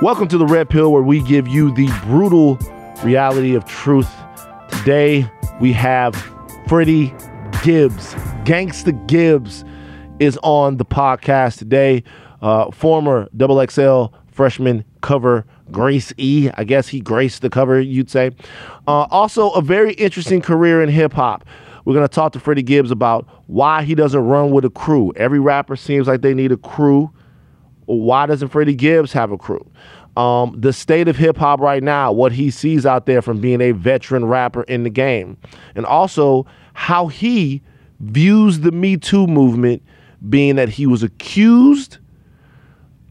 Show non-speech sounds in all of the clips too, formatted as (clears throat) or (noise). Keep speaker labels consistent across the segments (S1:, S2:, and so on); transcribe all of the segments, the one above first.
S1: Welcome to the Red Pill, where we give you the brutal reality of truth. Today, we have Freddie Gibbs. Gangsta Gibbs is on the podcast today. Uh, former Double XL freshman cover Grace E. I guess he graced the cover, you'd say. Uh, also, a very interesting career in hip hop. We're going to talk to Freddie Gibbs about why he doesn't run with a crew. Every rapper seems like they need a crew. Why doesn't Freddie Gibbs have a crew? Um, the state of hip hop right now, what he sees out there from being a veteran rapper in the game, and also how he views the Me Too movement, being that he was accused,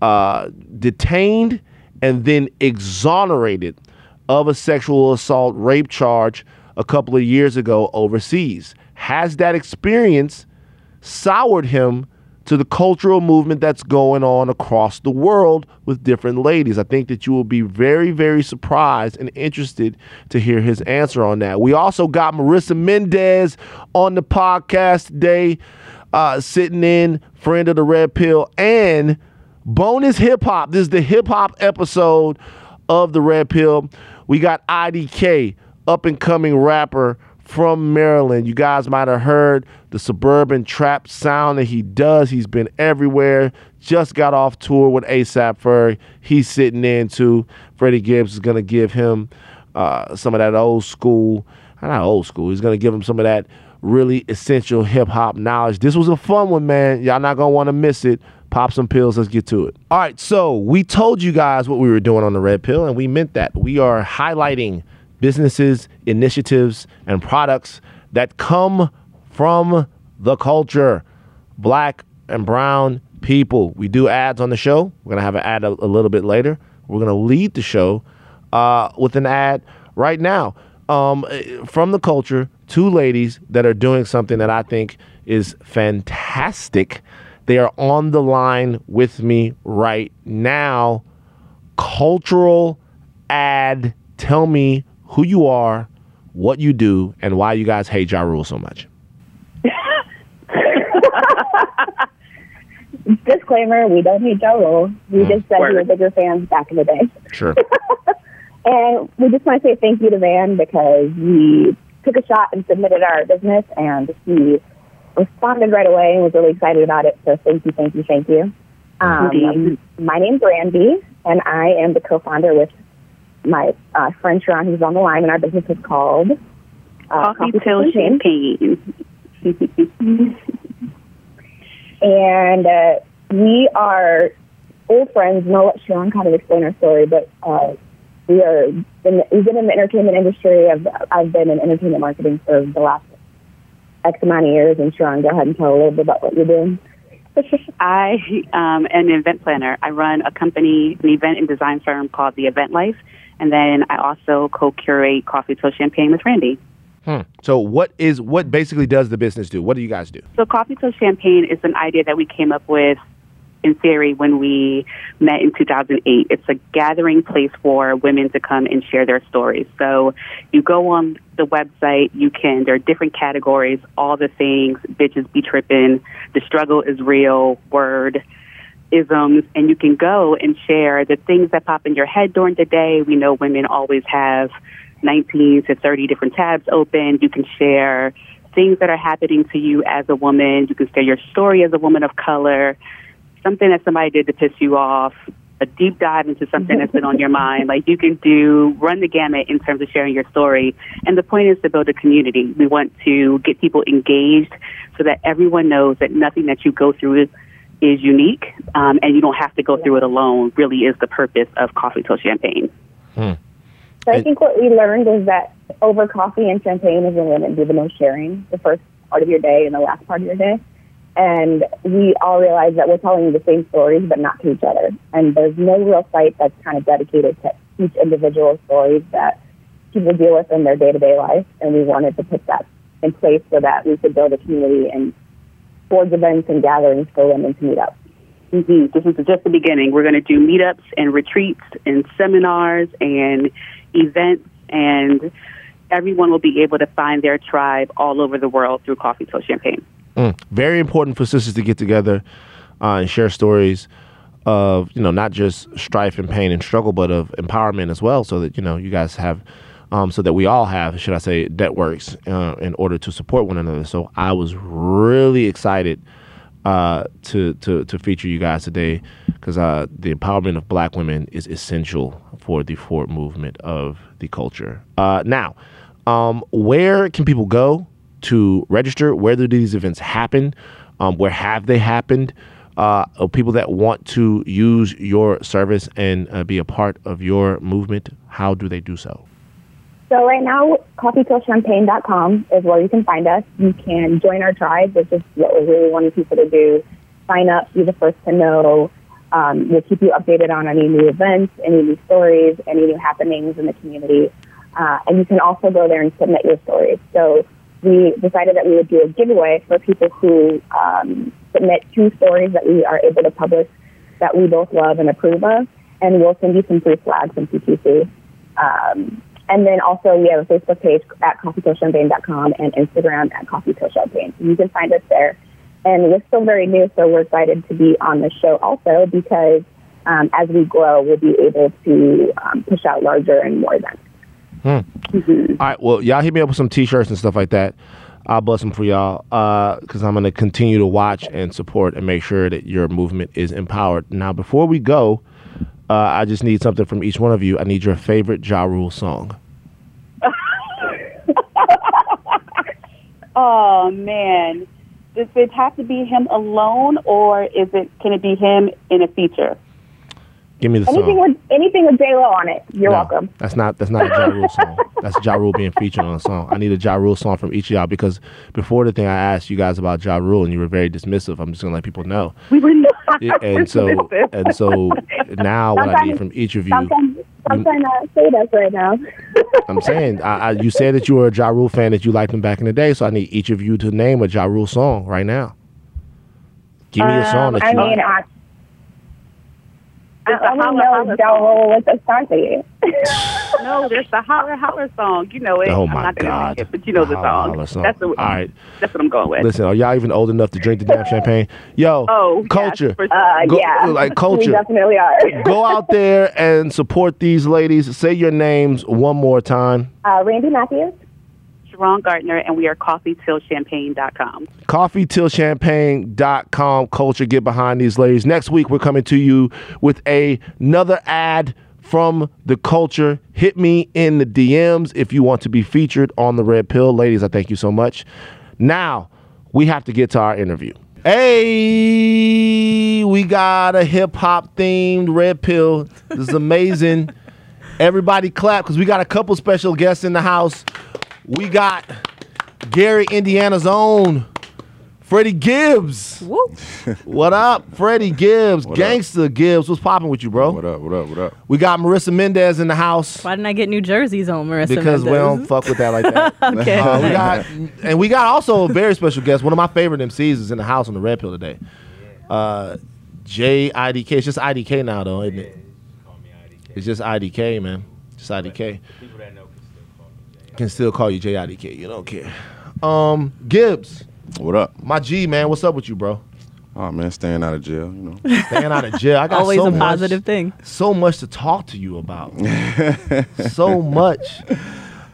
S1: uh, detained, and then exonerated of a sexual assault rape charge a couple of years ago overseas. Has that experience soured him to the cultural movement that's going on across the world with different ladies? I think that you will be very, very surprised and interested to hear his answer on that. We also got Marissa Mendez on the podcast today, uh, sitting in, friend of the Red Pill, and bonus hip hop. This is the hip hop episode of the Red Pill. We got IDK up and coming rapper from Maryland. You guys might have heard the suburban trap sound that he does. He's been everywhere. Just got off tour with ASAP Ferg. He's sitting in too. Freddie Gibbs is to give him uh, some of that old school, not old school, he's to give him some of that really essential hip hop knowledge. This was a fun one, man. Y'all not to want to miss it. Pop some pills. Let's get to it. All right. So we told you guys what we were doing on the Red Pill, and we meant that. We are highlighting businesses, initiatives, and products that come from the culture, black and brown people. We do ads on the show. We're going to have an ad a, a, little bit later. We're going to lead the show uh, with an ad right now um, from the culture. Two ladies that are doing something that I think is fantastic. They are on the line with me right now. Cultural ad. Tell me who you are, what you do, and why you guys hate Ja Rule so much. (laughs)
S2: Disclaimer: We don't hate Ja Rule. We mm, just said word. we were bigger fans back in the day.
S1: Sure. (laughs)
S2: and we just want to say thank you to Van because we took a shot and submitted our business, and he responded right away and was really excited about it. So thank you, thank you, thank you. Um, my name's Randy, and I am the co-founder with my uh, friend Sharon, who's on the line, and our business is called
S3: uh, Coffee, Coffee Till Champagne. (laughs)
S2: and uh, we are old friends, and I'll let Sharon kind of explain our story, but uh, we are in, we've been in the entertainment industry. I've, I've been in entertainment marketing for the last X amount of years, and Sharon, go ahead and tell a little bit about what you're doing.
S3: I um, am an event planner. I run a company, an event and design firm called The Event Life, and then I also co-curate Coffee Till Champagne with Randy.
S1: Hmm. So what is what basically does the business do? What do you guys do?
S3: So Coffee Till Champagne is an idea that we came up with in theory when we met in 2008. It's a gathering place for women to come and share their stories. So you go on the website, you can, there are different categories, all the things, bitches be tripping, the struggle is real, word, isms, and you can go and share the things that pop in your head during the day. We know women always have 19 to 30 different tabs open. You can share things that are happening to you as a woman. You can share your story as a woman of color, something that somebody did to piss you off, a deep dive into something that's been on your mind. Like you can do, run the gamut in terms of sharing your story. And the point is to build a community. We want to get people engaged so that everyone knows that nothing that you go through is is unique, um, and you don't have to go through it alone. Really, is the purpose of Coffee Till Champagne.
S2: Hmm. So I think what we learned is that over coffee and champagne is when women do the most sharing, the first part of your day and the last part of your day. And we all realize that we're telling the same stories, but not to each other. And there's no real site that's kind of dedicated to each individual stories that people deal with in their day to day life. And we wanted to put that in place so that we could build a community and sports events and gatherings for women to meet up.
S3: Mm-hmm. This is just the beginning. We're going to do meetups and retreats and seminars and events, and everyone will be able to find their tribe all over the world through Coffee Till Champagne.
S1: Mm. Very important for sisters to get together uh, and share stories. of you know not just strife and pain and struggle, but of empowerment as well, so that you know you guys have. Um, so that we all have, should I say, networks uh, in order to support one another. So I was really excited uh, to to to feature you guys today because uh, the empowerment of Black women is essential for the forward movement of the culture. Uh, now, um, where can people go to register? Where do these events happen? Um, where have they happened? Uh, people that want to use your service and uh, be a part of your movement, how do they do so?
S2: So right now, coffeetillchampagne.com is where you can find us. You can join our tribe, which is what we're really wanting people to do. Sign up, be the first to know. Um, we'll keep you updated on any new events, any new stories, any new happenings in the community. Uh, and you can also go there and submit your stories. So we decided that we would do a giveaway for people who um, submit two stories that we are able to publish that we both love and approve of. And we'll send you some free flags from PTC. Um, and then also we have a Facebook page at coffeetillchampagne.com and Instagram at coffeetillchampagne. You can find us there. And we're still very new, so we're excited to be on the show also because um, as we grow, we'll be able to um, push out larger and more events.
S1: Hmm. Mm-hmm. All right. Well, y'all hit me up with some T-shirts and stuff like that. I'll bust them for y'all because uh, I'm going to continue to watch and support and make sure that your movement is empowered. Now, before we go, uh, I just need something from each one of you. I need your favorite Ja Rule song. (laughs)
S3: oh man, does it have to be him alone, or is it can it be him in a feature?
S1: Give me the
S2: anything
S1: song.
S2: With, anything with J Lo on it. You're
S1: no,
S2: welcome.
S1: That's not that's not a Ja Rule song. That's Ja Rule being featured on a song. I need a Ja Rule song from each of y'all because before the thing I asked you guys about Ja Rule and you were very dismissive. I'm just gonna let people know.
S3: We were not. (laughs)
S1: and so and so now what I need from each of you.
S2: I'm trying to say that right now. (laughs)
S1: I'm saying I, I, you said that you were a Ja Rule fan that you liked him back in the day, so I need each of you to name a Ja Rule song right now. Give me a song that
S2: Um, I
S1: you
S2: mean,
S1: like.
S2: I, I only know Ja Rule with the start it.
S3: no, there's the holler holler song. You know it.
S1: Oh
S3: I'm
S1: my
S3: not
S1: God.
S3: it, but you know the
S1: Holler,
S3: song.
S1: holler song.
S3: That's the.
S1: All right.
S3: That's what I'm going with.
S1: Listen, are y'all even old enough to drink the damn champagne? Yo,
S3: Oh, yes,
S1: culture.
S3: for-
S2: Uh,
S1: Go-
S2: yeah,
S1: like
S2: We
S1: culture.
S2: definitely are.
S1: Go out there and support these ladies. Say your names one more time.
S2: Uh, Randy Matthews.
S3: Sharon Gardner, and we are coffeetillchampagne.com.
S1: coffeetillchampagne.com culture get behind these ladies. Next week we're coming to you with a, another ad from the culture. Hit me in the dms if you want to be featured on the red pill. Ladies i thank you so much. Now we have to get to our interview. Hey we got a hip-hop themed red pill. This is amazing. (laughs) Everybody clap because we got a couple special guests in the house we got Gary, Indiana's own Freddie Gibbs.
S4: Whoop. (laughs)
S1: What up, Freddie Gibbs?
S5: What up?
S1: Gangster Gibbs. What's popping with you, bro?
S5: What up? What up? What up?
S1: We got Marissa Mendez in the house
S4: Why didn't I get New Jerseys on Marissa
S1: because we don't fuck with that like that. (laughs)
S4: okay.
S1: Uh, we got and we got also a very special guest. One of my favorite MCs is in the house on the red pill today. Uh, JIDK. It's just IDK now though, isn't it? It's just IDK, man. Just IDK. Can still call you JIDK. You don't care. Um, Gibbs,
S5: What up?
S1: my G man. What's up with you, bro?
S5: Oh man, staying out of jail. You know. (laughs)
S1: Staying out of jail. I got
S4: Always
S1: so
S4: a
S1: much-
S4: positive thing.
S1: So much to talk to you about. (laughs) so much.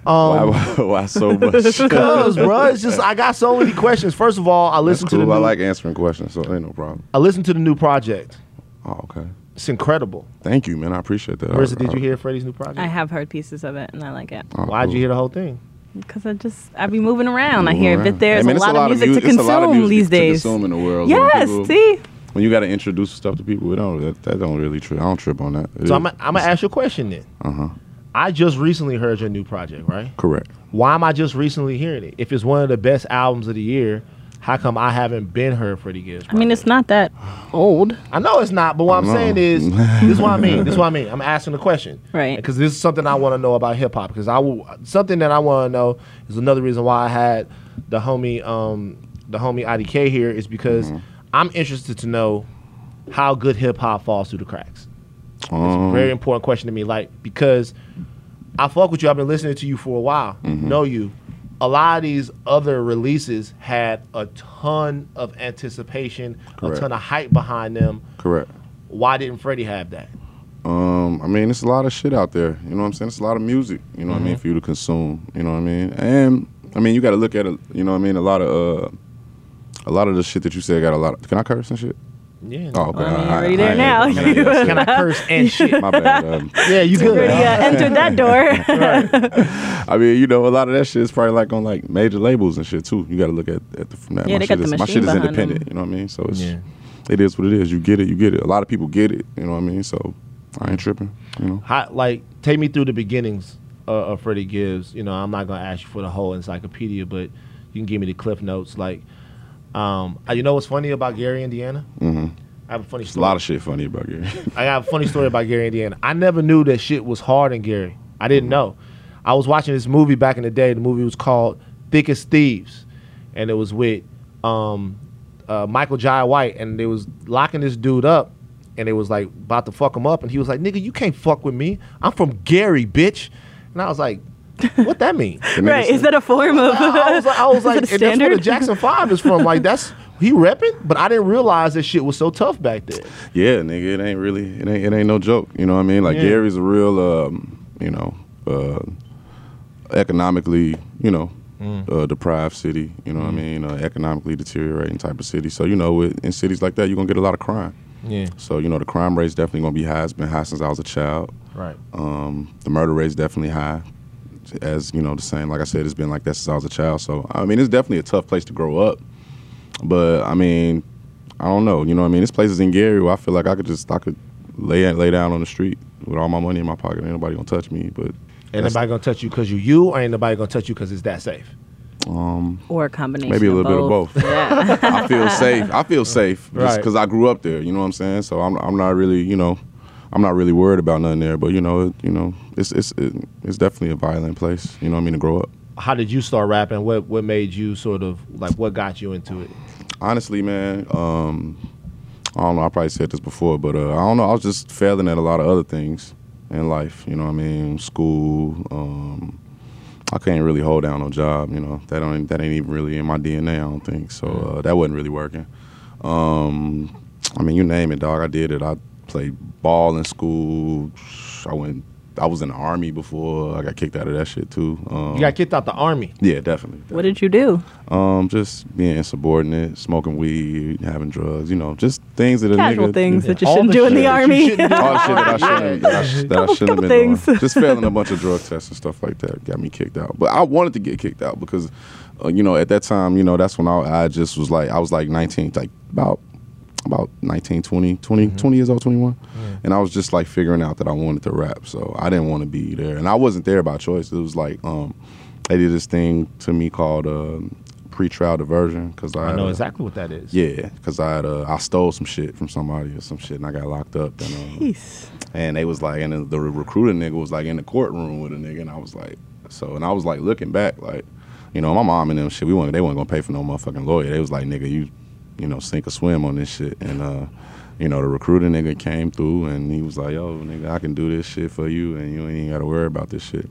S1: Um,
S5: why, why so (laughs) much?
S1: Cause, bro, it's just I got so many questions. First of all, I
S5: That's
S1: listened to the new,
S5: I like answering questions, so ain't no problem.
S1: I listened to the new project.
S5: Oh, okay.
S1: It's incredible.
S5: Thank you, man. I appreciate that.
S1: Marissa,
S5: I-
S1: did you hear Freddie's new project?
S4: I have heard pieces of it and I like it.
S5: oh,
S1: Why'd
S5: cool.
S1: you hear the whole thing?
S4: Because I just, I be moving around. I hear,
S5: around.
S4: but there's
S5: Hey, man,
S4: a
S5: it's
S4: lot of music
S5: mu-
S4: to
S5: it's a lot of
S4: consume
S5: music
S4: these
S5: to
S4: days.
S5: consume in the world.
S4: Yes,
S5: people-
S4: see?
S5: When you got to introduce stuff to people, we don't that, that don't really trip. I don't trip on that.
S1: So I'm, I'm gonna ask you a question then.
S5: Uh huh.
S1: I just recently heard your new project, right?
S5: Correct.
S1: Why am I just recently hearing it? If it's one of the best albums of the year, how come I haven't been heard Freddie Gibbs?
S4: I mean, it's not that old.
S1: I know it's not, but what I'm
S5: know.
S1: saying is, (laughs) this is what I mean. This is what I mean. I'm asking the question,
S4: Right.
S1: Because this is something I want to know about hip hop. Because I will, something that I want to know is another reason why I had the homie, um, the homie IDK here is because
S5: Mm-hmm.
S1: I'm interested to know how good hip hop falls through the cracks. It's a
S5: Um,
S1: very important question to me, like because I fuck with you. I've been listening to you for a while.
S5: Mm-hmm.
S1: Know you. A lot of these other releases had a ton of anticipation, a ton of hype behind them
S5: correct.
S1: why didn't Freddie have that?
S5: Um, I mean, it's a lot of shit out there. You know what I'm saying? It's a lot of music. You know what I
S1: Mm-hmm.
S5: mean for you to consume. You know what I mean? And I mean, you got to look at it. You know what I mean? A lot of uh, a lot of the shit that you said got a lot. Of, can I curse and shit?
S1: Yeah.
S5: Oh, okay.
S4: Well, I mean,
S5: I-
S4: you're already
S5: I
S4: there
S5: ain't-
S4: now.
S5: I ain't- (laughs)
S1: Can I curse and shit?
S5: My bad. Um, (laughs)
S1: Yeah, you good.
S4: Already uh, entered that (laughs) door.
S5: I mean, you know, a lot of that shit is probably like on like major labels and shit too. You got to look at, at the, from that.
S4: Yeah,
S5: my
S4: they
S5: shit
S4: got the
S5: is, my shit is independent.
S4: them.
S5: You know what I mean? So it's
S1: Yeah.
S5: it is what it is. You get it, you get it. A lot of people get it. You know what I mean? So I ain't tripping. You know.
S1: How, like, take me through the beginnings of, of Freddie Gibbs. You know, I'm not gonna ask you for the whole encyclopedia, but you can give me the cliff notes. Like, um, you know what's funny about Gary, Indiana?
S5: hmm
S1: I have a funny
S5: It's a lot of shit funny about Gary. (laughs)
S1: I got a funny story about Gary, Indiana. I never knew that shit was hard in Gary. I didn't know. I was watching this movie back in the day. The movie was called Thick as Thieves, and it was with um, uh, Michael Jai White, and they was locking this dude up, and they was like about to fuck him up, and he was like, "Nigga, you can't fuck with me. I'm from Gary, bitch." And I was like, "What that mean?"
S4: Right?
S5: said-
S4: Is that a form of?
S1: I was like, I was (laughs) like, and that's where the? Jackson Five is from. Like (laughs) that's he repping, but I didn't realize that shit was so tough back then.
S5: Yeah, nigga, it ain't really, it ain't, it ain't no joke. You know what I mean? Like
S1: Yeah.
S5: Gary's a real, um, you know, uh, economically, you know,
S1: Mm.
S5: uh, deprived city. You know what I mean? Uh, economically deteriorating type of city. So you know, with, in cities like that, you're gonna get a lot of crime.
S1: Yeah,
S5: So you know, the crime rate's definitely gonna be high. It's been high since I was a child.
S1: right.
S5: Um, the murder rate's definitely high. As you know, the same. Like I said, it's been like that since I was a child. So I mean, it's definitely a tough place to grow up. But I mean, I don't know. You know what I mean? This place is in Gary where I feel like I could just I could lay lay down on the street with all my money in my pocket. Ain't nobody gonna touch me. But
S1: Ain't nobody gonna touch you because you you, or ain't nobody gonna touch you because it's that safe.
S5: um,
S4: or a combination.
S5: maybe a
S4: of
S5: little bit of both.
S4: Yeah. (laughs)
S5: I feel safe. I feel safe just
S1: Right.
S5: because I grew up there. You know what I'm saying? So I'm I'm not really you know. I'm not really worried about nothing there, but you know, it, you know, it's it's it, it's definitely a violent place. You know what I mean to grow up.
S1: How did you start rapping? What what made you sort of like what got you into it?
S5: honestly, man, um, I don't know. I probably said this before, but uh, I don't know. I was just failing at a lot of other things in life. You know what I mean? School. Um, I can't really hold down no job. You know that don't that ain't even really in my DNA. I don't think so. Uh, that wasn't really working. Um, I mean, you name it, dog. I did it. I played ball in school. I went. I was in the army before. I got kicked out of that shit too. Um,
S1: You got kicked out the army.
S5: yeah, definitely.
S4: what did you do?
S5: Um, just being insubordinate, smoking weed, having drugs, you know, just things that a
S4: Casual
S5: nigga,
S4: things that you shouldn't
S1: the
S4: do in the army.
S1: shouldn't do.
S5: all the shit that I shouldn't, (laughs) that I, sh- that I shouldn't have been
S4: things.
S5: doing. Just failing a bunch of drug tests and stuff like that got me kicked out. But I wanted to get kicked out because, uh, you know, at that time, you know, that's when I, I just was like, I was like 19, like about about 19, 20, 20, 20 years old, 21. And I was just like figuring out that I wanted to rap. So I didn't want to be there. And I wasn't there by choice. It was like, um, they did this thing to me called uh, pre-trial diversion because I,
S1: I know
S5: a-
S1: exactly what that is.
S5: yeah, because I had uh, I stole some shit from somebody or some shit, and I got locked up. And uh,
S4: Jeez.
S5: and they was like, and the, the recruiter nigga was like in the courtroom with a nigga, and I was like, so, and I was like looking back, like, you know, my mom and them shit, we weren't, they weren't gonna pay for no motherfucking lawyer. They was like, nigga, you, you know, sink or swim on this shit, and uh, you know, the recruiter nigga came through, and he was like, yo, nigga, I can do this shit for you, and you ain't even gotta worry about this shit.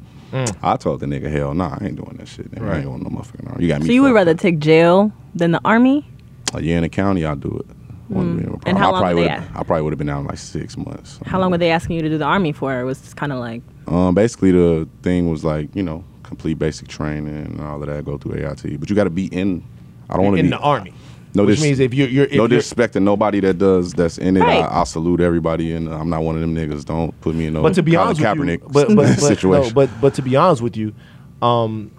S5: I told the nigga, hell nah, I ain't doing that shit. Nigga. I ain't going no motherfucking army. You got me.
S4: So you would rather
S5: up.
S4: take jail than the army?
S5: a year in the county, I'll do it. Wouldn't be a problem.
S4: Mm. And how
S5: I
S4: long
S5: probably
S4: would they
S5: would've- I probably would have been out in like six months.
S4: How long were they asking you to do the army for? It was kind of like,
S5: Um, basically, the thing was like you know complete basic training and all of that. Go through AIT, but you got to be in. I don't want to be in
S1: the army.
S5: No,
S1: which
S5: dis-
S1: means if you're, you're if
S5: no
S1: you're,
S5: disrespect to nobody that does that's in it.
S4: Right.
S5: I, I salute everybody, and I'm not one of them niggas. Don't put me in no
S1: but to be
S5: Colin
S1: honest with
S5: Kaepernick
S1: you, but but but,
S5: situation.
S1: no, but but to be honest with you, um,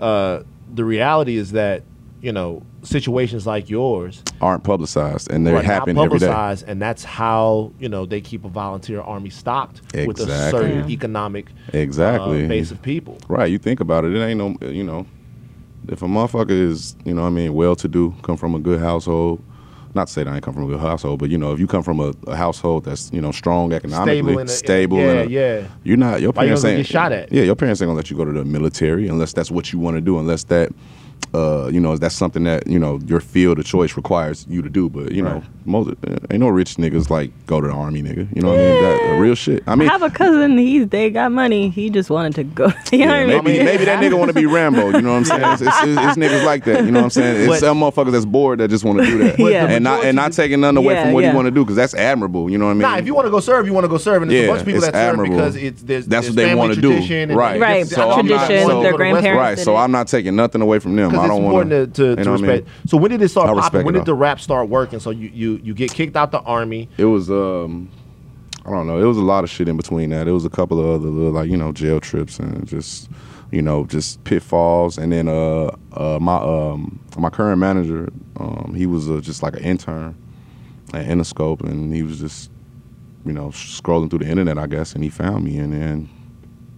S1: uh, the reality is that you know situations like yours
S5: aren't publicized, and they
S1: are not
S5: happen every day.
S1: publicized, and that's how you know they keep a volunteer army stocked with a certain
S4: Yeah.
S1: economic
S5: Exactly.
S1: uh, base of people.
S5: Right, you think about it, it ain't no, you know, if a motherfucker is, you know what I mean, well to do, come from a good household, not to say that I ain't come from a good household, but you know, if you come from a, a household that's, you know, strong economically,
S1: Stable
S5: stable,
S1: a-
S5: and
S1: yeah,
S5: a-
S1: yeah.
S5: you're not, your parents
S1: gonna
S5: ain't,
S1: get shot at?
S5: yeah, your parents ain't gonna let you go to the military unless that's what you want to do, unless that uh, you know, that's something that you know your field of choice requires you to do. But you know, most uh, ain't no rich niggas like go to the army, nigga. You know what I mean? That uh, real shit. I mean,
S4: I
S5: mean,
S4: have a cousin. He's they got money. He just wanted to go. (laughs) You know
S5: yeah,
S4: what I
S5: maybe
S4: mean?
S5: maybe that nigga want to be Rambo. You know what I'm saying? It's, it's, it's, it's niggas like that. You know what I'm saying? It's
S6: But-
S5: some motherfuckers that's bored that just want to do that, (laughs)
S4: Yeah.
S5: and not and not taking none away
S4: Yeah,
S5: from what
S4: yeah.
S5: he want to do because that's admirable. You know what I mean?
S6: Nah, if you want to go serve, you want to go serve, and there's
S5: Yeah,
S6: a bunch of people
S5: it's
S6: that serve
S5: admirable.
S6: because it's there's
S5: That's
S6: there's
S5: what they wanna do. Right.
S4: Right,
S6: different-
S4: tradition,
S6: going
S4: their
S6: go to West
S4: grandparents
S5: right. So. I'm not taking nothing away from them.
S6: Because it's important to, to, to
S5: know what I mean?
S6: respect. So when did it start
S5: I respect
S6: popping? When did the rap start working? So you, you you get kicked out the army.
S5: It was um I don't know. It was a lot of shit in between that. It was a couple of other little like, you know, jail trips and just you know, just pitfalls and then uh uh my um my current manager, um he was uh, just like an intern at Interscope and he was just you know, scrolling through the internet, I guess, and he found me and then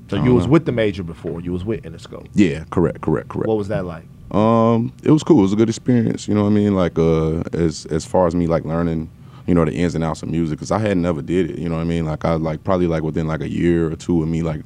S6: So you was
S5: know.
S6: with the major before. You was with Interscope.
S5: yeah, correct, correct, correct.
S6: What was that like?
S5: Um, it was cool. It was a good experience. You know what I mean? Like, uh, as as far as me like learning, you know, the ins and outs of music, because I had never did it. You know what I mean? Like, I like probably like within like a year or two of me like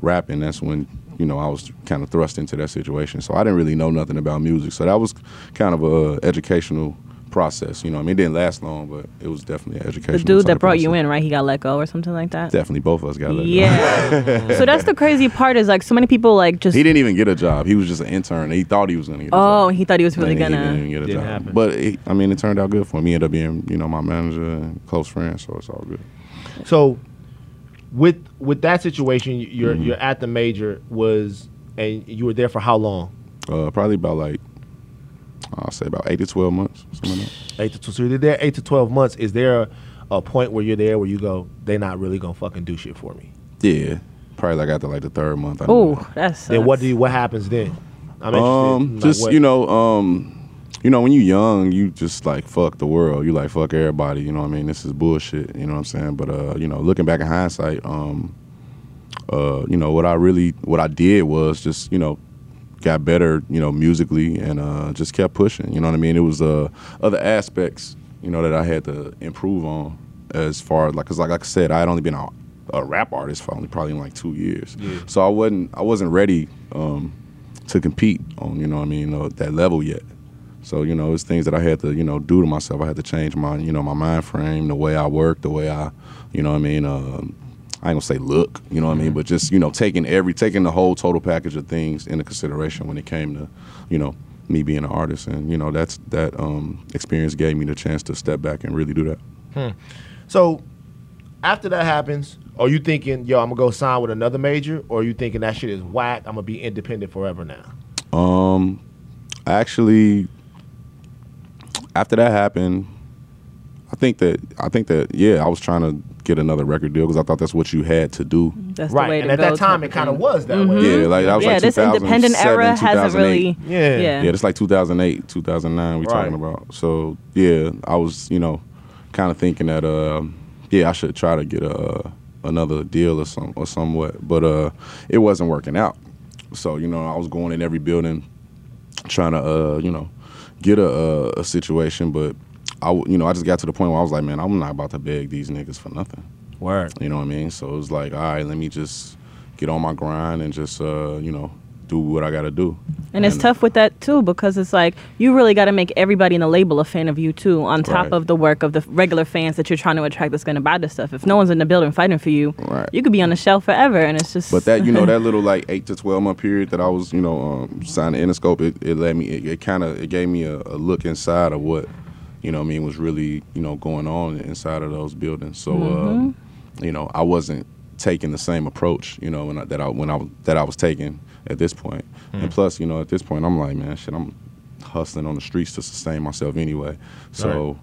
S5: rapping. That's when you know I was kind of thrust into that situation. So I didn't really know nothing about music. So that was kind of a educational process. You know, I mean, it didn't last long, but it was definitely an educational.
S4: the dude that
S5: type
S4: brought you in, right? He got let go or something like that.
S5: Definitely, both of us got let go.
S4: Yeah. (laughs) so that's the crazy part is like so many people like just.
S5: He didn't even get a job. He was just an intern. He thought he was gonna get a
S4: oh,
S5: job.
S4: he thought he was really
S5: And
S4: gonna.
S5: didn't even get a
S6: Didn't
S5: job.
S6: happen.
S5: But it, I mean, it turned out good for him. He ended up being, you know, my manager and close friend, so it's all good.
S6: So with with that situation, you're
S5: Mm-hmm.
S6: you're at the major was and you were there for how long?
S5: Uh, probably about like, I'll say about eight to twelve months, something like that.
S6: Eight to twelve. So you're there eight to twelve months. Is there a, a point where you're there where you go, they're not really gonna fucking do shit for me?
S5: Yeah, probably like after like the third month. I
S4: Oh, that's.
S6: Then what do you, what happens then? I'm interested.
S5: Um,
S6: Like,
S5: just
S6: what-
S5: you know, um, you know, when you young, you just like fuck the world. You like fuck everybody. You know what I mean? This is bullshit. You know what I'm saying? But uh, you know, looking back in hindsight, um, uh, you know, what I really, what I did was just, you know, got better, you know, musically and uh, just kept pushing. You know what I mean? It was uh, other aspects, you know, that I had to improve on as far as like, cause like, like I said, I had only been a, a rap artist for only probably in like two years. So I wasn't, I wasn't ready um, to compete on, you know what I mean, uh, that level yet. So you know, it's things that I had to you know do to myself. I had to change my you know my mind frame, the way I work, the way I, you know what I mean. Um, I ain't gonna say look, you know what I mean, but just you know taking every taking the whole total package of things into consideration when it came to, you know, me being an artist, and you know that's that um, experience gave me the chance to step back and really do that.
S6: So after that happens, are you thinking, yo, I'm gonna go sign with another major, or are you thinking that shit is whack? I'm gonna be independent forever now.
S5: Um, actually, after that happened, I think that I think that yeah, I was trying to get another record deal because I thought that's what you had to do.
S4: That's the
S6: right,
S4: way
S6: and
S4: to
S6: at
S4: go
S6: that time, it kind of was that way.
S5: Yeah, like that was
S4: yeah,
S5: like
S4: this independent era hasn't really.
S6: Yeah.
S4: Yeah.
S5: Yeah, it's like 2008, 2009 we
S6: Right.
S5: talking about. So, yeah, I was, you know, kind of thinking that uh yeah, I should try to get a another deal or some or somewhat, but uh it wasn't working out. So, you know, I was going in every building trying to uh, you know, get a a, a situation, but I w- you know, I just got to the point where I was like, man, I'm not about to beg these niggas for nothing.
S6: Word.
S5: You know what I mean? So it was like, all right, let me just get on my grind and just uh, you know, do what I got to do.
S4: And it's tough with that too because it's like you really got to make everybody in the label a fan of you too, on top
S5: Right.
S4: of the work of the regular fans that you're trying to attract that's going to buy this stuff. If no one's in the building fighting for you,
S5: Right.
S4: you could be on the shelf forever, and it's just.
S5: But that you know that (laughs) little like eight to twelve month period that I was you know um, signed to Interscope, it, it let me it, it kind of it gave me a, a look inside of what you know what I mean was really you know going on inside of those buildings. So um, you know I wasn't taking the same approach you know when I, that I when I was that I was taking at this point.
S6: Mm.
S5: And plus you know at this point I'm like man shit I'm hustling on the streets to sustain myself anyway. So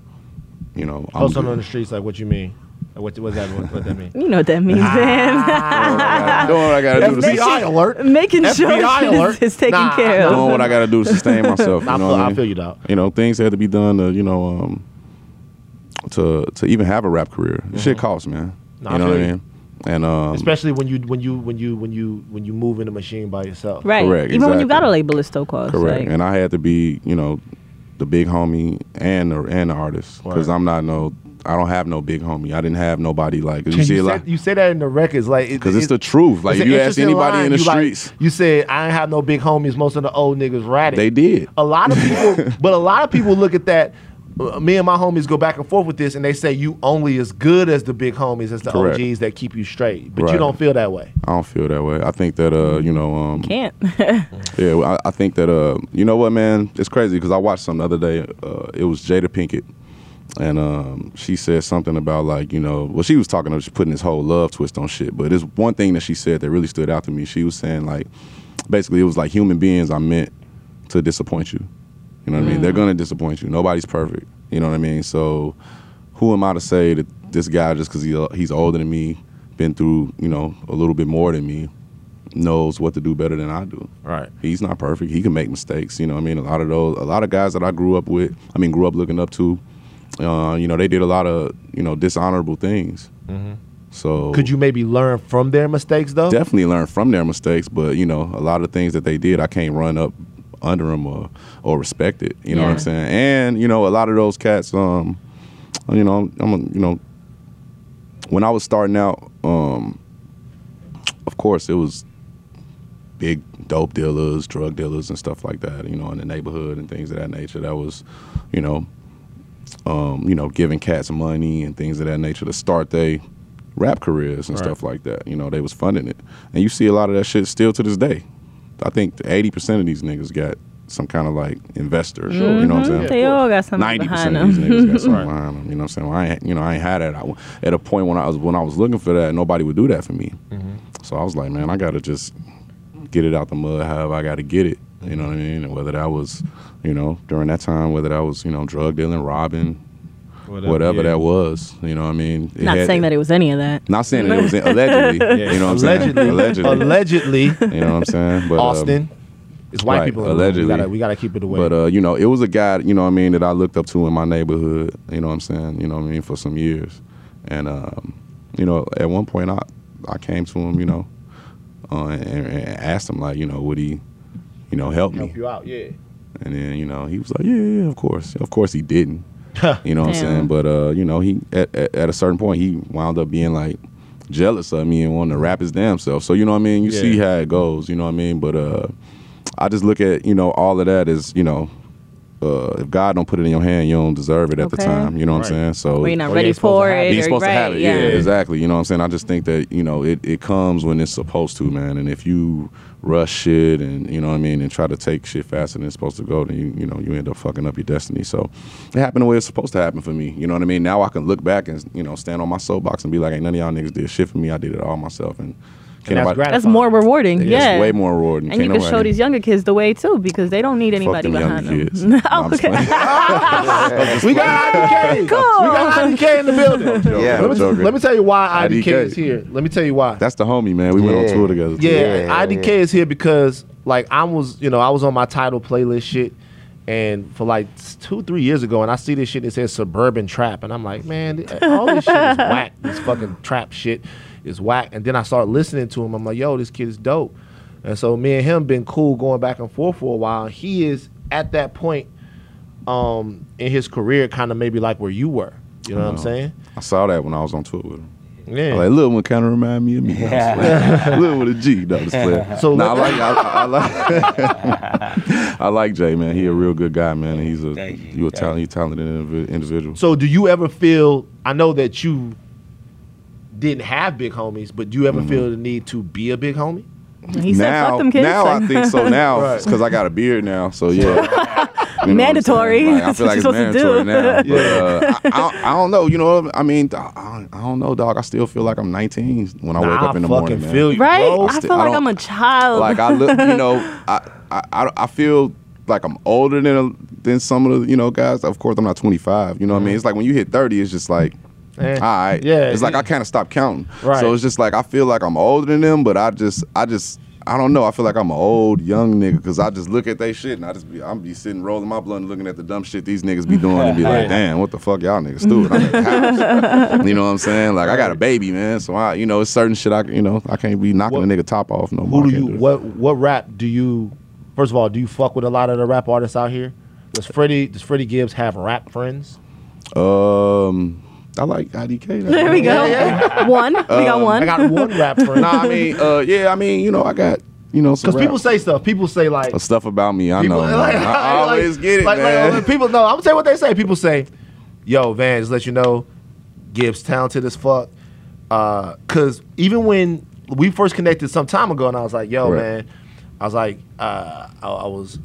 S5: you know I'm
S6: Hustling
S5: good.
S6: on the streets, like what you mean? Like, What what's that? What, what that mean? (laughs)
S4: you know what that means,
S5: Ah.
S4: man.
S5: doing what I gotta do to
S6: FBI alert.
S4: Making sure
S6: FBI
S4: it's,
S6: alert.
S4: it's taken
S6: Nah,
S4: care of.
S5: doing what I got to do to sustain myself. You
S6: I
S5: know
S6: feel,
S5: what I
S6: I
S5: mean?
S6: feel you, dog.
S5: you know, things had to be done to, you know, um, to to even have a rap career. This shit costs, man.
S6: Mm-hmm. Nah,
S5: you know what I mean? And um,
S6: Especially when you when you when you when you when you move in the machine by yourself.
S4: Right.
S5: Correct,
S4: Even when you got a
S5: exactly.
S4: label, it still costs.
S5: correct.
S4: Like,
S5: and I had to be, you know, the big homie and the and the artist because
S6: Word.
S5: I'm not no, I don't have no big homie. I didn't have nobody like you
S1: You,
S5: see a
S1: said,
S5: lot
S1: you say that in the records, like
S5: because it's the truth. Like
S1: it's
S5: if
S1: an
S5: you ask anybody
S1: line.
S5: in the
S1: You like-
S5: streets,
S1: you said I ain't have no big homies. Most of the old niggas ratted.
S5: they did.
S1: A lot of people, (laughs) but a lot of people look at that. uh, Me and my homies go back and forth with this, and they say you only as good as the big homies as the
S5: Correct.
S1: OGs that keep you straight. But you don't feel that way.
S5: I don't feel that way. I think that uh, you know, um,
S4: Can't. (laughs)
S5: Yeah, I, I think that uh, you know what, man, it's crazy because I watched something the other day. Uh, it was Jada Pinkett, and um, she said something about like you know, well, she was talking about putting this whole love twist on shit. But there's one thing that she said that really stood out to me. She was saying like, basically, it was like human beings are meant to disappoint you. You know what I mean? They're gonna disappoint you. Nobody's perfect. You know what I mean? So, who am I to say that this guy just because he, he's older than me, been through you know a little bit more than me, knows what to do better than I do?
S1: Right.
S5: he's not perfect. He can make mistakes. You know, what I mean, a lot of those, a lot of guys that I grew up with, I mean, grew up looking up to, uh, you know, they did a lot of, you know, dishonorable things. So
S1: Could you maybe learn from their mistakes though?
S5: definitely learn from their mistakes? But you know, a lot of things that they did, I can't run up under them or or respect it. You know what I'm saying? And you know, a lot of those cats, um, you know, I'm, a, you know, when I was starting out, um, of course, it was big dope dealers, drug dealers, and stuff like that. You know, in the neighborhood and things of that nature. That was, you know, um, you know, giving cats money and things of that nature to start their rap careers and
S1: Right.
S5: stuff like that. You know, they was funding it, and you see a lot of that shit still to this day. I think eighty percent of these niggas got some kind of like investor. You know what I'm saying?
S4: they all got something
S5: Ninety
S4: behind
S5: percent of these
S4: them.
S5: niggas got (laughs) something behind them. You know what I'm saying? Well, I you know, I ain't had that. I, at a point when I was when I was looking for that, nobody would do that for me. So I was like, man, I gotta just get it out the mud. However, I gotta get it. You know what I mean? And whether that was, you know, during that time, whether that was, you know, drug dealing, robbing, whatever, that was. You know what I mean? It
S4: Not
S5: had-
S4: saying that it was any of that.
S5: Not saying that it was (laughs) allegedly. You know what I'm saying?
S1: Allegedly,
S5: Allegedly.
S1: allegedly,
S5: You know what I'm saying? But, um,
S1: Austin. It's white
S5: right,
S1: people. in the room.
S5: allegedly.
S1: we gotta, we gotta keep it away.
S5: But uh, you know, it was a guy, you know what I mean, that I looked up to in my neighborhood, you know what I'm saying, you know what I mean, for some years. And um, you know, at one point I I came to him, you know, uh, and, and asked him like, you know, would he, you know, help me?
S1: help you out, yeah.
S5: And then, you know, he was like, Yeah, yeah, of course. Of course he didn't. You know what I'm saying? But uh, you know, he at, at, at a certain point he wound up being like jealous of me and wanting to rap his damn self. So you know what I mean? You see how it goes, you know what I mean? But uh I just look at, you know, all of that as, you know, uh, if God don't put it in your hand, you don't deserve it at the time. You know what
S1: Right.
S5: I'm saying? So
S4: We're not
S1: Or you
S4: ready
S1: ain't supposed to
S4: for
S1: have
S4: it.
S1: it.
S5: He's
S4: or-
S5: supposed
S4: right,
S5: to have it. Yeah. exactly. You know what I'm saying? I just think that, you know, it, it comes when it's supposed to, man. And if you rush shit and, you know what I mean, and try to take shit faster than it's supposed to go, then you, you know, you end up fucking up your destiny. So it happened the way it's supposed to happen for me. You know what I mean? Now I can look back and, you know, stand on my soapbox and be like, ain't none of y'all niggas did shit for me. I did it all myself. And
S1: And
S5: can't
S1: that's
S5: nobody,
S4: That's more rewarding.
S5: it's
S4: yeah.
S5: way more rewarding.
S4: And you
S5: Can't
S4: can show these younger kids the way too, because they don't need
S5: Fuck
S4: anybody
S5: them
S4: behind them.
S5: kids. (laughs) No, I'm
S4: okay. (laughs)
S1: We got IDK.
S4: Cool.
S1: We got IDK in the building.
S5: Yeah,
S1: let, me, let me tell you why IDK,
S5: IDK.
S1: is here. Let me tell you why.
S5: That's the homie, man. We went on tour together. too.
S1: yeah,
S7: Yeah,
S1: IDK
S7: yeah.
S1: is here because like I was, you know, I was on my Tidal playlist shit, and for like two, three years ago, and I see this shit that says suburban trap, and I'm like, man, all this shit is (laughs) whack. This fucking trap shit is whack. And then I start listening to him. I'm like, yo, this kid is dope. And so me and him been cool going back and forth for a while. He is at that point um in his career kind of maybe like where you were. You know what I'm saying?
S5: I saw that when I was on tour with him.
S1: Yeah.
S5: Like Lil one kind of remind me of me. (laughs) Lil with a G, no, just playing. (laughs)
S1: So
S5: nah, I like, I, I like, (laughs) I like Jay, man. He a real good guy, man. He's a,
S7: you.
S5: you a talented, you talented individual.
S1: So do you ever feel I know that you didn't have big homies, but do you ever feel the need to be a big homie?
S4: He said,
S5: now,
S4: "Fuck them kids."
S5: now I think so. (laughs) Now
S1: Right.
S5: because I got a beard now, so yeah. (laughs) You know (laughs)
S4: Mandatory.
S5: Like, I
S4: That's
S5: feel
S4: what
S5: like
S4: you're
S5: it's
S4: supposed to
S5: mandatory
S4: do.
S5: now. But, uh, I, I, I don't know. You know, I mean, I, I I don't know, dog. I still feel like I'm 19 when I wake up in the morning, man.
S1: feel you,
S4: right?
S1: bro.
S4: I
S5: still-
S4: feel like
S5: don't-
S4: I'm a child.
S5: like I look, you know, I, I I I feel like I'm older than than some of the you know guys. Of course, I'm not 25. You know what I mean? It's like when you hit 30, it's just like.
S1: Eh,
S5: All right.
S1: yeah,
S5: It's like. I kind of stopped counting.
S1: Right.
S5: So it's just like I feel like I'm older than them, but I just I just I don't know. I feel like I'm an old young nigga because I just look at they shit and I just be I'm be sitting rolling my blunt, looking at the dumb shit these niggas be (laughs) doing and be like, damn, what the fuck y'all niggas. I'm at the house. you know what I'm saying? Like I got a baby, man. So I you know it's certain shit I you know I can't be knocking
S1: What-
S5: a nigga top off no more.
S1: Who do you what what rap do you first of all, do you fuck with a lot of the rap artists out here? Does Freddie does Freddie Gibbs have rap friends?
S5: Um, I like IDK.
S4: There we go.
S1: Yeah, (laughs)
S4: One. we got one.
S1: I got one rap friend. (laughs)
S5: Nah, I mean, uh, yeah, I mean, you know, I got, you know,
S1: Because people say stuff. People say like
S5: uh, stuff about me. I
S1: people,
S5: know. man. (laughs)
S1: like-
S5: I,
S1: like-
S5: always get it,
S1: like,
S5: man.
S1: Like, people know. I'm gonna tell you what they say. People say, "Yo, Van, just let you know, Gibbs talented as fuck." Uh, Cause even when we first connected some time ago, and I was like, "Yo,
S5: Right.
S1: man," I was like, uh, I, I was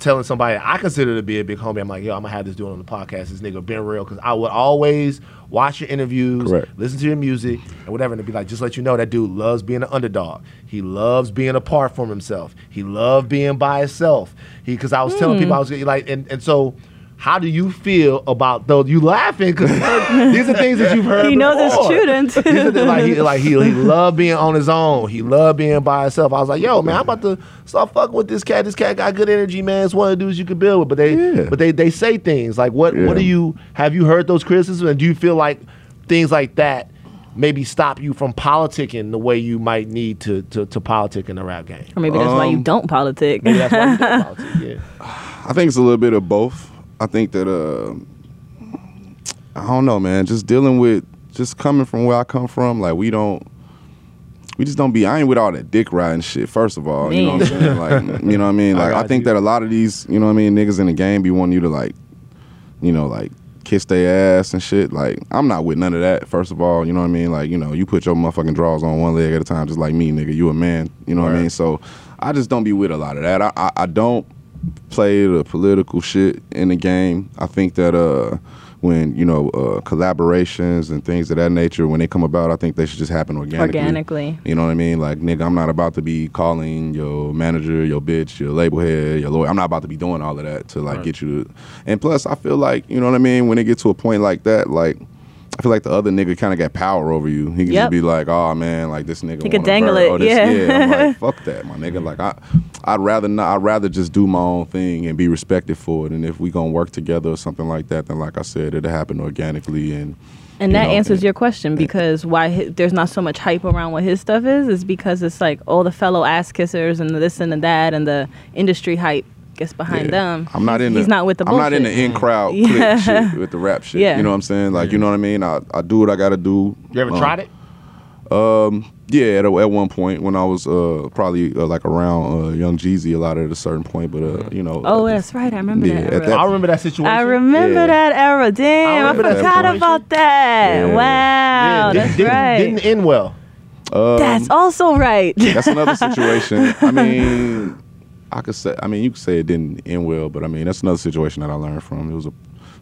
S1: telling somebody I consider to be a big homie. I'm like, "Yo, I'm gonna have this dude on the podcast. This nigga been real." Cause I would always watch your interviews,
S5: Correct.
S1: listen to your music and whatever, and it'd be like, just let you know that dude loves being an underdog. He loves being apart from himself. He loved being by himself. He because I was telling hmm. people I was like, and and so. How do you feel about though? You laughing because (laughs) these are things that you've heard.
S4: He knows it's
S1: before.
S4: true, then, too.
S1: These are the- like he like he, he loved being on his own. He loved being by himself. I was like, yo, man, I'm about to start fucking with this cat. This cat got good energy, man. It's one of the dudes you can build with. But they
S5: Yeah.
S1: but they they say things like what
S5: Yeah.
S1: what do you have you heard those criticisms and do you feel like things like that maybe stop you from politicking the way you might need to to, to politic in the rap game?
S4: Or maybe that's why you
S5: Um,
S4: don't politic.
S1: Maybe that's why you don't (laughs) politic. Yeah.
S5: I think it's a little bit of both. I think that uh, I don't know, man. Just dealing with just coming from where I come from, like we don't. We just don't be. I ain't with all that dick riding shit. First of all, you know what I'm saying. Like, you know what I mean. (laughs) Like, I,
S1: got
S5: think
S1: you.
S5: that a lot of these, you know what I mean, niggas in the game be wanting you to like, you know, like kiss their ass and shit. Like, I'm not with none of that. First of all, you know what I mean. Like, you know, you put your motherfucking drawers on one leg at a time, just like me, nigga. You a man. You know what I mean. So, I just don't be with a lot of that. I, I, I don't play the political shit in the game. I think that uh, when you know uh, collaborations and things of that nature, when they come about, I think they should just happen organically.
S4: Organically.
S5: You know what I mean? Like nigga, I'm not about to be calling your manager, your bitch, your label head, your lawyer. I'm not about to be doing all of that to like get you to. And plus, I feel like you know what I mean. When it get to a point like that, like. I feel like the other nigga kind of got power over you. He can
S4: Yep.
S5: just be like, "Oh man, like this nigga."
S4: He could dangle
S5: bird-
S4: it,
S5: or this-
S4: yeah.
S5: I'm like, (laughs) fuck that, my nigga. Like I, I'd rather not. I'd rather just do my own thing and be respected for it. And if we gonna work together or something like that, then like I said, it'll happen organically. And
S4: And that
S5: know,
S4: answers
S5: and-
S4: your question because why hi there's not so much hype around what his stuff is is because it's like all the fellow ass kissers and the this and the that and the industry hype gets behind
S5: Yeah.
S4: them.
S5: I'm not in.
S4: He's
S5: the,
S4: not with the
S5: I'm not in the in crowd (laughs)
S4: Yeah.
S5: shit with the rap shit.
S4: Yeah.
S5: You know what I'm saying? Like you know what I mean? I, I do what I gotta do.
S1: You ever
S5: Um,
S1: tried it?
S5: Um, yeah, at, a- at one point when I was uh, probably uh, like around uh, Young Jeezy a lot at a certain point, but uh, you know.
S4: Oh,
S5: uh,
S4: that's right. I remember
S5: Yeah,
S4: that. Era.
S5: that-
S1: I remember that situation.
S4: I remember
S5: Yeah.
S4: that era. Damn, I,
S1: remember that
S4: forgot
S1: situation.
S4: about that.
S5: Yeah.
S4: Wow,
S1: Yeah,
S4: that's
S1: didn't, didn't-
S4: right.
S1: Didn't end well.
S4: that's also right.
S5: That's another situation. I (laughs) mean, I could say. I mean, you could say it didn't end well, but I mean, that's another situation that I learned from. It was a,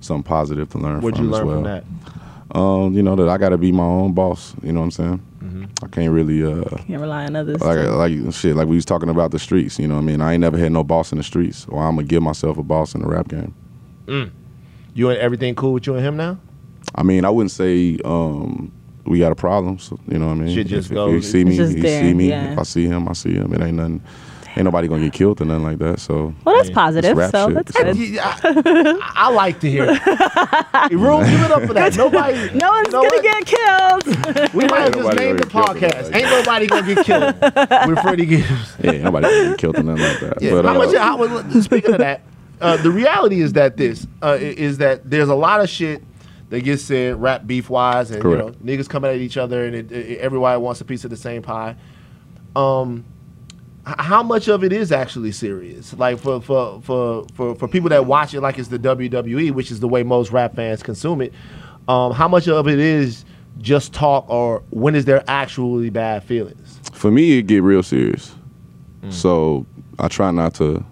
S5: something positive to learn
S1: What'd
S5: from
S1: you
S5: as
S1: learn
S5: well.
S1: from that?
S5: Um, you know that I got to be my own boss. You know what I'm saying?
S1: Mm-hmm.
S5: I can't really uh,
S4: Can't rely on others.
S5: like
S4: to-
S5: like shit like we was talking about the streets. You know what I mean? I ain't never had no boss in the streets, or I'm gonna give myself a boss in the rap game.
S1: You and everything cool with you and him now?
S5: I mean, I wouldn't say um, we got a problem. So, you know what I mean?
S1: Shit just
S5: if,
S1: goes-
S5: If you see me,
S4: It's just
S5: you see me.
S4: yeah.
S5: If I see him, I see him. It ain't nothing. Ain't nobody gonna get killed or nothing like that. So
S4: well, that's positive.
S5: rap
S4: So
S5: shit,
S4: that's
S5: so-
S4: good.
S1: I, I like to hear it. (laughs) Room, give it up for that. Nobody.
S4: No one's
S1: you know
S4: gonna
S1: what?
S4: get killed.
S1: We might have
S5: Ain't
S1: just
S5: nobody
S1: named the
S5: gonna get killed
S1: podcast. Ain't nobody gonna get killed with Freddie Gibbs.
S5: yeah, ain't nobody gonna get killed or nothing like that.
S1: Yeah.
S5: But
S1: how
S5: uh,
S1: much? How, well, speaking of that, uh, the reality is that this uh, is that there's a lot of shit that gets said rap beef wise, and
S5: Correct.
S1: you know niggas coming at each other, and it, it, everybody wants a piece of the same pie. Um, h- how much of it is actually serious? Like for for for for, for people that watch it like it's the WWE, which is the way most rap fans consume it. Um, how much of it is just talk, or when is there actually bad feelings?
S5: for me, it get real serious.
S1: Mm.
S5: So I try not to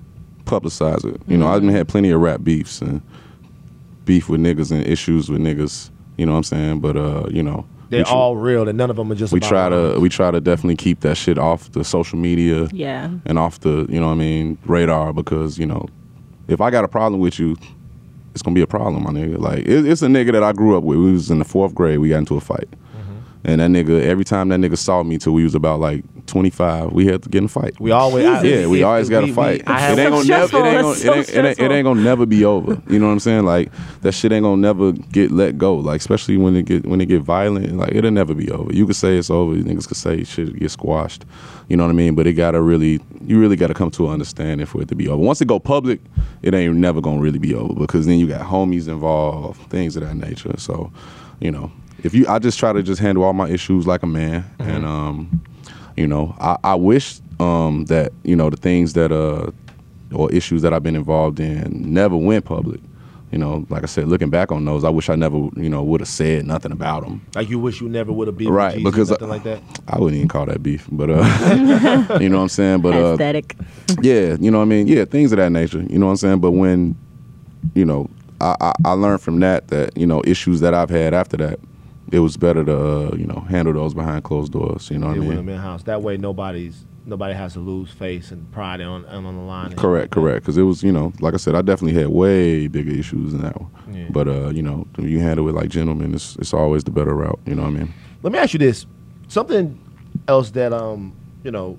S5: publicize it. You know, I've
S1: Mm-hmm.
S5: had plenty of rap beefs and beef with niggas and issues with niggas. You know what I'm saying? But uh, you know,
S1: They're
S5: tr-
S1: all real, and none of them are just.
S5: we
S1: about
S5: try to
S1: rhymes.
S5: we try to definitely keep that shit off the social media
S4: Yeah.
S5: and off the you know what I mean radar because you know if I got a problem with you, it's gonna be a problem, my nigga. Like it, it's a nigga that I grew up with. We was in the fourth grade. We got into a fight, And that nigga, every time that nigga saw me till we was about like 25, we had to get in a fight.
S1: We always, I,
S5: yeah, we always got
S1: we-
S5: to fight.
S1: we-
S5: it ain't gonna (laughs) never, it ain't gonna,
S4: That's
S5: it ain't, it, ain't, it ain't gonna never be over. You know what I'm saying? Like that shit ain't gonna never get let go. Like especially when it get when it get violent, like it'll never be over. You could say it's over. Niggas could say shit get squashed. You know what I mean? But it gotta really, you really gotta come to an understanding for it to be over. Once it go public, it ain't never gonna really be over because then you got homies involved, things of that nature. So, you know, if you, I just try to just handle all my issues like a man, and um, you know, I, I wish um that you know the things that uh or issues that I've been involved in never went public. You know, like I said, looking back on those, I wish I never, you know, would have said nothing about them.
S1: Like you wish you never would have been
S5: Right, because,
S1: nothing like that.
S5: I wouldn't even call that beef, but uh, (laughs) you know what I'm saying. But uh,
S4: Aesthetic.
S5: yeah, you know what I mean. Yeah, things of that nature. You know what I'm saying. But when, you know, I, I, I learned from that that you know issues that I've had after that, it was better to uh, you know handle those behind closed doors. You know what I mean.
S1: been house. That way, nobody's nobody has to lose face and pride on on the line.
S5: Correct, correct. Because it was, you know, like I said, I definitely had way bigger issues than that one.
S1: Yeah.
S5: But uh, you know, you handle it like gentlemen, it's it's always the better route. You know what I mean?
S1: Let me ask you this: something else that um you know,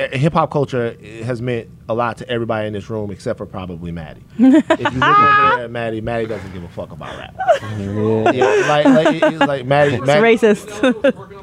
S1: Uh, hip hop culture has meant a lot to everybody in this room except for probably Maddie. (laughs) if you look over at Maddie, Maddie doesn't give a fuck about rap. yeah, like like, it- it's like Maddie,
S4: It's
S1: Maddie
S4: racist.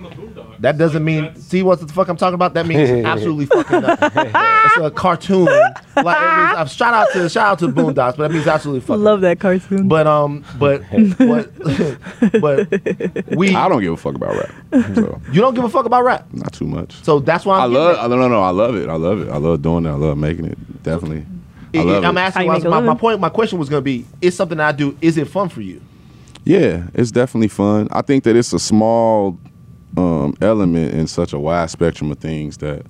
S1: That doesn't mean see what the fuck I'm talking about. That means (laughs) absolutely fucking nothing. it's a cartoon. Like it means, uh, shout out to shout out to Boondocks, but that means absolutely fucking. Nothing.
S4: I love that cartoon.
S1: But um, but but (laughs) but we.
S5: I don't give a fuck about rap, so
S1: You don't give a fuck about rap,
S5: not too much.
S1: so that's why
S5: I
S1: I'm.
S5: love.
S1: getting
S5: I, no, no, I love it. I love it. I love doing it. I love making it. Definitely. I
S1: it.
S5: love
S1: I'm asking.
S4: How
S1: why- my, my point. My question was gonna be: Is something I do? Is it fun for you?
S5: Yeah, it's definitely fun. I think that it's a small um, element in such a wide spectrum of things that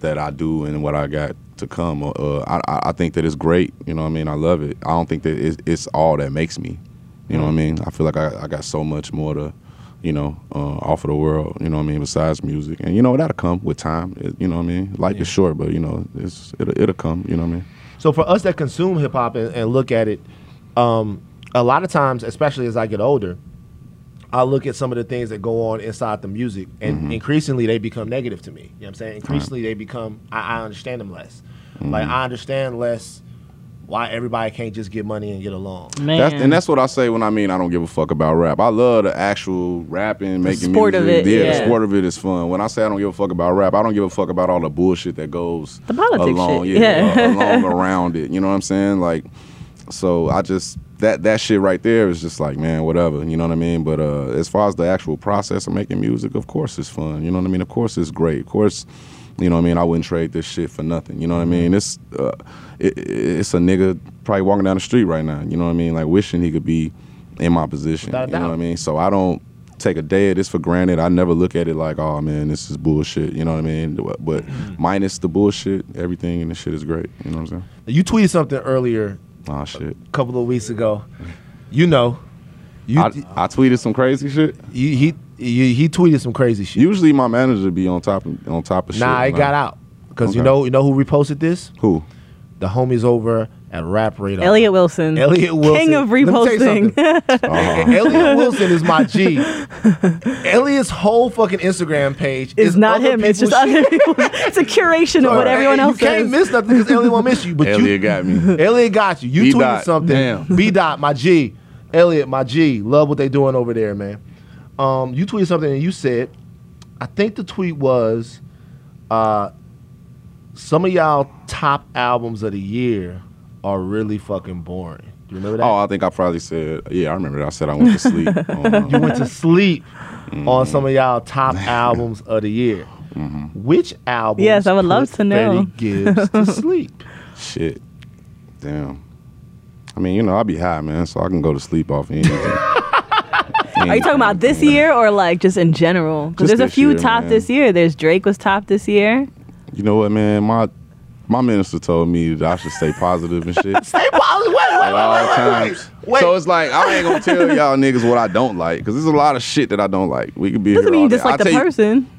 S5: that I do and what I got to come. Uh, I, I- think that it's great. You know what I mean? I love it. I don't think that it's, it's all that makes me. You know what I mean? I feel like I, I got so much more to, you know, uh, offer the world. You know what I mean? Besides music, and you know that'll come with time. It- you know what I mean? Life is short, but you know it's it'll, it'll come. You know what I mean?
S1: So for us that consume hip hop and, and look at it, um, a lot of times, especially as I get older, I look at some of the things that go on inside the music, and
S5: Mm-hmm.
S1: increasingly they become negative to me. You know what I'm saying? Increasingly they become I, I understand them less.
S5: Mm-hmm.
S1: Like I understand less why everybody can't just get money and get along.
S4: Man.
S5: That's, and that's what I say when I mean I don't give a fuck about rap. I love the actual rapping, making
S4: sport of it,
S5: yeah,
S4: yeah.
S5: the sport of it is fun. When I say I don't give a fuck about rap, I don't give a fuck about all the bullshit that goes
S4: The politics
S5: along,
S4: shit,
S5: yeah,
S4: yeah.
S5: along around it. You know what I'm saying? Like, so I just that that shit right there is just like man, whatever. You know what I mean? But uh, as far as the actual process of making music, of course it's fun. You know what I mean? Of course it's great. Of course. You know what I mean? I wouldn't trade this shit for nothing. You know what I mean? It's uh, it, it's a nigga probably walking down the street right now. You know what I mean? Like wishing he could be in my position. You know what I mean? So I don't take a day of this for granted. I never look at it like, oh man, this is bullshit. You know what I mean? But minus the bullshit, everything in the shit is great. You know what I'm saying?
S1: You tweeted something earlier
S5: Oh shit.
S1: a couple of weeks ago. You know, you,
S5: I, I tweeted some crazy shit.
S1: he, he he he tweeted some crazy shit.
S5: Usually my manager be on top of, on top of shit.
S1: nah, it got
S5: I-
S1: out because you know you know who reposted this?
S5: Who?
S1: The homies over at Rap Radar.
S4: Elliott Wilson.
S1: Elliott Wilson.
S4: King of
S1: Let me tell you
S4: reposting. (laughs)
S5: Uh-huh.
S1: Elliott Wilson is my G. Elliott's whole fucking Instagram page
S4: is
S1: is
S4: not
S1: other
S4: him. It's just
S1: people's
S4: other people. It's a curation of what everyone else
S1: You can't
S4: says.
S1: miss nothing because Elliott won't miss you. But
S5: Elliott
S1: you,
S5: got me.
S1: Elliott got you. You
S5: B
S1: tweeted
S5: dot.
S1: something.
S5: Damn.
S1: B dot, my G. Elliott, my G. Love what they doing over there, man. Um, you tweeted something and you said, I think the tweet was, uh, some of y'all top albums of the year are really fucking boring. Do you remember that?
S5: Oh, I think I probably said. Yeah, I remember that. I said I went to sleep. (laughs) on,
S1: you went to sleep
S5: Mm-hmm.
S1: on some of y'all top (laughs) albums of the year.
S5: Mm-hmm.
S1: Which album?
S4: Yes, I would love to know.
S1: Gibbs to (laughs) sleep.
S5: Shit. Damn. I mean, you know, I'll be high, man, so I can go to sleep off anything.
S4: Are you talking about this year or like just in general? Because there's a few
S5: year,
S4: top
S5: man.
S4: this year. There's Drake was top this year.
S5: You know what, man? My my minister told me that I should stay positive and shit. (laughs)
S1: Stay positive. Wait, wait,
S5: at all
S1: wait, wait, wait,
S5: times.
S1: wait. Wait.
S5: So it's like I ain't gonna tell y'all niggas what I don't like because there's a lot of shit that I don't like. We could be
S4: Doesn't
S5: here
S4: mean you dislike the
S5: tell you-
S4: person.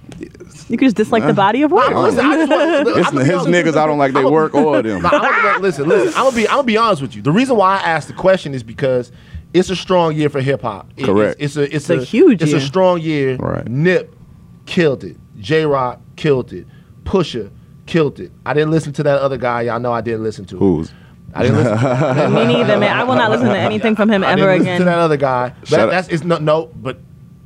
S4: You could just dislike the body of work.
S1: Nah, listen, I just want, (laughs)
S5: It's
S1: I'm
S5: his niggas. I don't like their work or them.
S1: Nah, I'm listen, listen. I'm gonna be. I'm gonna be honest with you. The reason why I asked the question is because it's a strong year for hip hop. It-
S5: Correct.
S1: It's, it's a it's,
S4: It's a huge
S1: It's
S4: year.
S1: a strong year.
S5: Right.
S1: Nip killed it. Jay Rock killed it. Pusha killed it. I didn't listen to that other guy. Y'all know I didn't listen to.
S5: Who's?
S1: I didn't listen. To, (laughs)
S4: Me neither, man. I will not listen to anything from him
S1: I
S4: ever
S1: didn't listen
S4: again.
S1: to that other guy. But
S5: Shout
S1: that's it's no no. But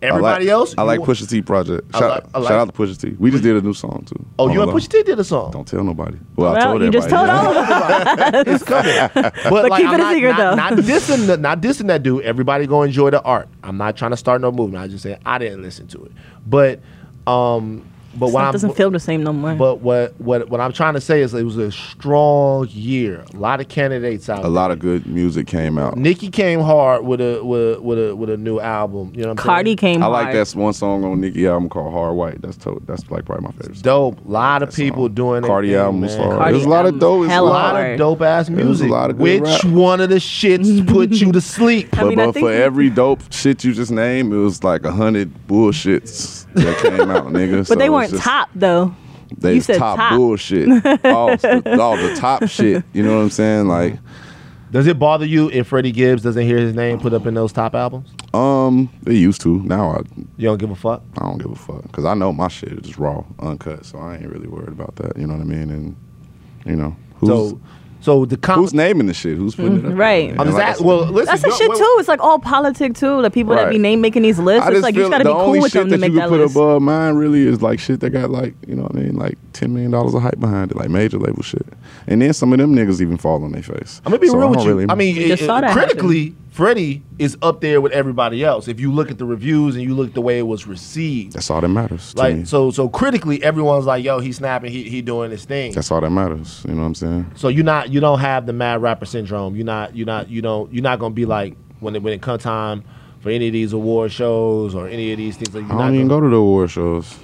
S5: I
S1: everybody
S5: like,
S1: else.
S5: I like
S1: wa-
S5: Pusha T project.
S1: I
S5: Shout,
S1: like- I like-
S5: shout out to Pusha T. We just did a new song too.
S1: Oh, you and
S5: Hold on.
S1: Pusha T did a song.
S5: Don't tell nobody. Well, I
S4: Well,
S5: told
S4: you just told all of us. (laughs)
S1: it's coming. (laughs) But, like,
S4: keep
S1: I'm
S4: it a
S1: not,
S4: secret,
S1: not,
S4: though.
S1: Not dissing, the, not dissing that dude. Everybody go enjoy the art. I'm not trying to start no movement. I just say I didn't listen to it. But, um, but what I'm
S4: doesn't feel the same no more.
S1: But what what what I'm trying to say is it was a strong year. A lot of candidates out.
S5: A lot of good music came out.
S1: Nicki came hard with a with a, with a with a new album. You know what I'm
S4: Cardi
S1: saying?
S4: came
S5: I
S4: hard.
S5: like that one song on Nicki album called Hard White. That's to- that's like probably my favorite. song.
S1: Dope. A lot of
S5: That
S1: people
S5: song.
S1: doing their
S5: Cardi
S1: thing,
S5: album was
S1: man.
S5: hard.
S4: Cardi
S5: There's a lot of dope. It's a
S4: hella
S1: A
S5: lot
S1: lot
S5: of
S4: hard.
S1: of dope ass
S5: There was a
S1: music.
S5: lot of good
S1: Which
S5: rap.
S1: one of the shits (laughs) put you to sleep?
S4: I
S5: But,
S4: mean, I
S5: but for every dope shit you just named, it was like a hundred bullshits that came out, nigga.
S4: but they weren't top though.
S5: They
S4: you said
S5: top,
S4: top.
S5: bullshit. (laughs) all, all the top shit. You know what I'm saying? Like,
S1: Does it bother you if Freddie Gibbs doesn't hear his name put up in those top albums?
S5: um, they used to. Now I,
S1: You don't give a fuck.
S5: I don't give a fuck because I know my shit is raw, uncut. So I ain't really worried about that. You know what I mean? And you know, who's
S1: So, so the com-
S5: who's naming the shit? Who's putting it up? (laughs)
S4: Right.
S5: And
S1: I'm just
S5: like I
S1: at,
S5: said-
S1: well, listen.
S4: That's the shit too. It's like all politic too. The people that be
S5: Right.
S4: name making these lists.
S5: I
S4: It's
S5: just
S4: like you
S5: feel
S4: just gotta
S5: the
S4: be
S5: only
S4: cool with
S5: shit
S4: them to
S5: that
S4: make
S5: you
S4: that
S5: can put
S4: list.
S5: above mine really is like shit that got like you know what I mean like ten million dollars of hype behind it, like major label shit. And then some of them niggas even fall on their face.
S1: I'm gonna be
S5: So
S1: real
S5: I
S1: with
S5: don't
S1: you.
S5: really-
S1: I mean,
S4: We just
S1: it-
S4: saw
S1: it-
S4: that
S1: critically, Freddie is up there with everybody else. If you look at the reviews and you look at the way it was received,
S5: that's all that matters. To me.
S1: like so, so critically, everyone's like, "Yo, he's snapping. He he doing his thing."
S5: that's all that matters. You know what I'm saying?
S1: So you're not you don't have the mad rapper syndrome. You're not you're not you don't you're not gonna be like when it when it comes time for any of these award shows or any of these things. Like you're
S5: I
S1: not
S5: don't even
S1: gonna,
S5: go to the award shows.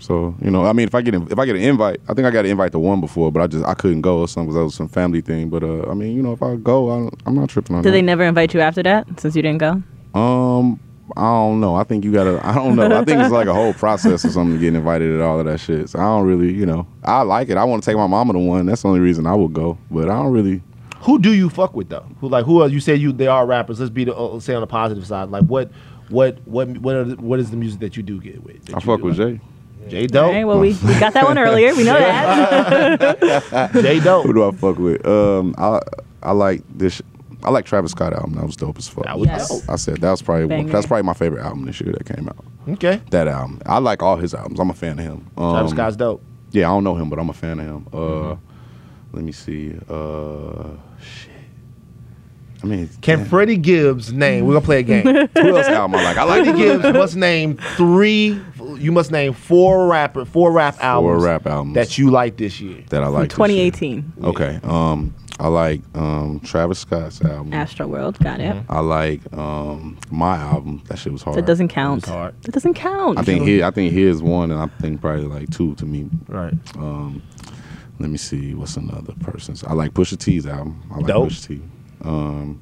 S5: So you know, I mean, if I get if I get an invite, I think I got an invite to one before, but I just I couldn't go or something because that was some family thing. But uh, I mean, you know, if I go, I, I'm not tripping on
S4: Did
S5: that.
S4: they never invite you after that since you didn't go?
S5: Um, I don't know. I think you gotta. I don't know. I think it's like a whole process or something to get invited and all of that shit. So I don't really, you know, I like it. I want to take my mama to one. That's the only reason I would go. But I don't really.
S1: Who do you fuck with though? Who like who are you say you they are rappers? Let's be the uh, say on the positive side. Like what what what what are the, what is the music that you do get with?
S5: I fuck
S1: do
S5: with
S1: like?
S5: Jay.
S1: Jay
S4: All
S1: Dope.
S4: right, well, we, we got that one earlier. We know (laughs) that. (laughs)
S1: Jay Dope.
S5: Who do I fuck with? Um, I I like this. I like Travis Scott album. That was dope as fuck.
S1: That was
S4: Yes.
S1: dope.
S5: I said that was probably one, that's probably my favorite album this year that came out.
S1: Okay.
S5: That album. I like all his albums. I'm a fan of him. Um,
S1: Travis Scott's dope.
S5: Yeah, I don't know him, but I'm a fan of him. Uh,
S1: Mm-hmm.
S5: let me see. Uh, shit. I mean,
S1: Can
S5: damn.
S1: Freddie Gibbs name? We're gonna play a game.
S5: who else album I like? I like
S1: Freddie Gibbs must name three. You must name four rapper, four rap albums.
S5: Four rap albums.
S1: that you like this year.
S5: that I like. this year.
S4: 2018,
S5: Okay. Um, I like um Travis Scott's album.
S4: Astroworld. Got it.
S5: I like um my album. That shit was hard.
S4: That doesn't count.
S1: It's hard.
S4: That doesn't count.
S5: I think he. I think his one, and I think probably like two to me.
S1: Right.
S5: Um, let me see. What's another person's? I like Pusha T's album. I like
S1: Dope.
S5: Pusha T. Um,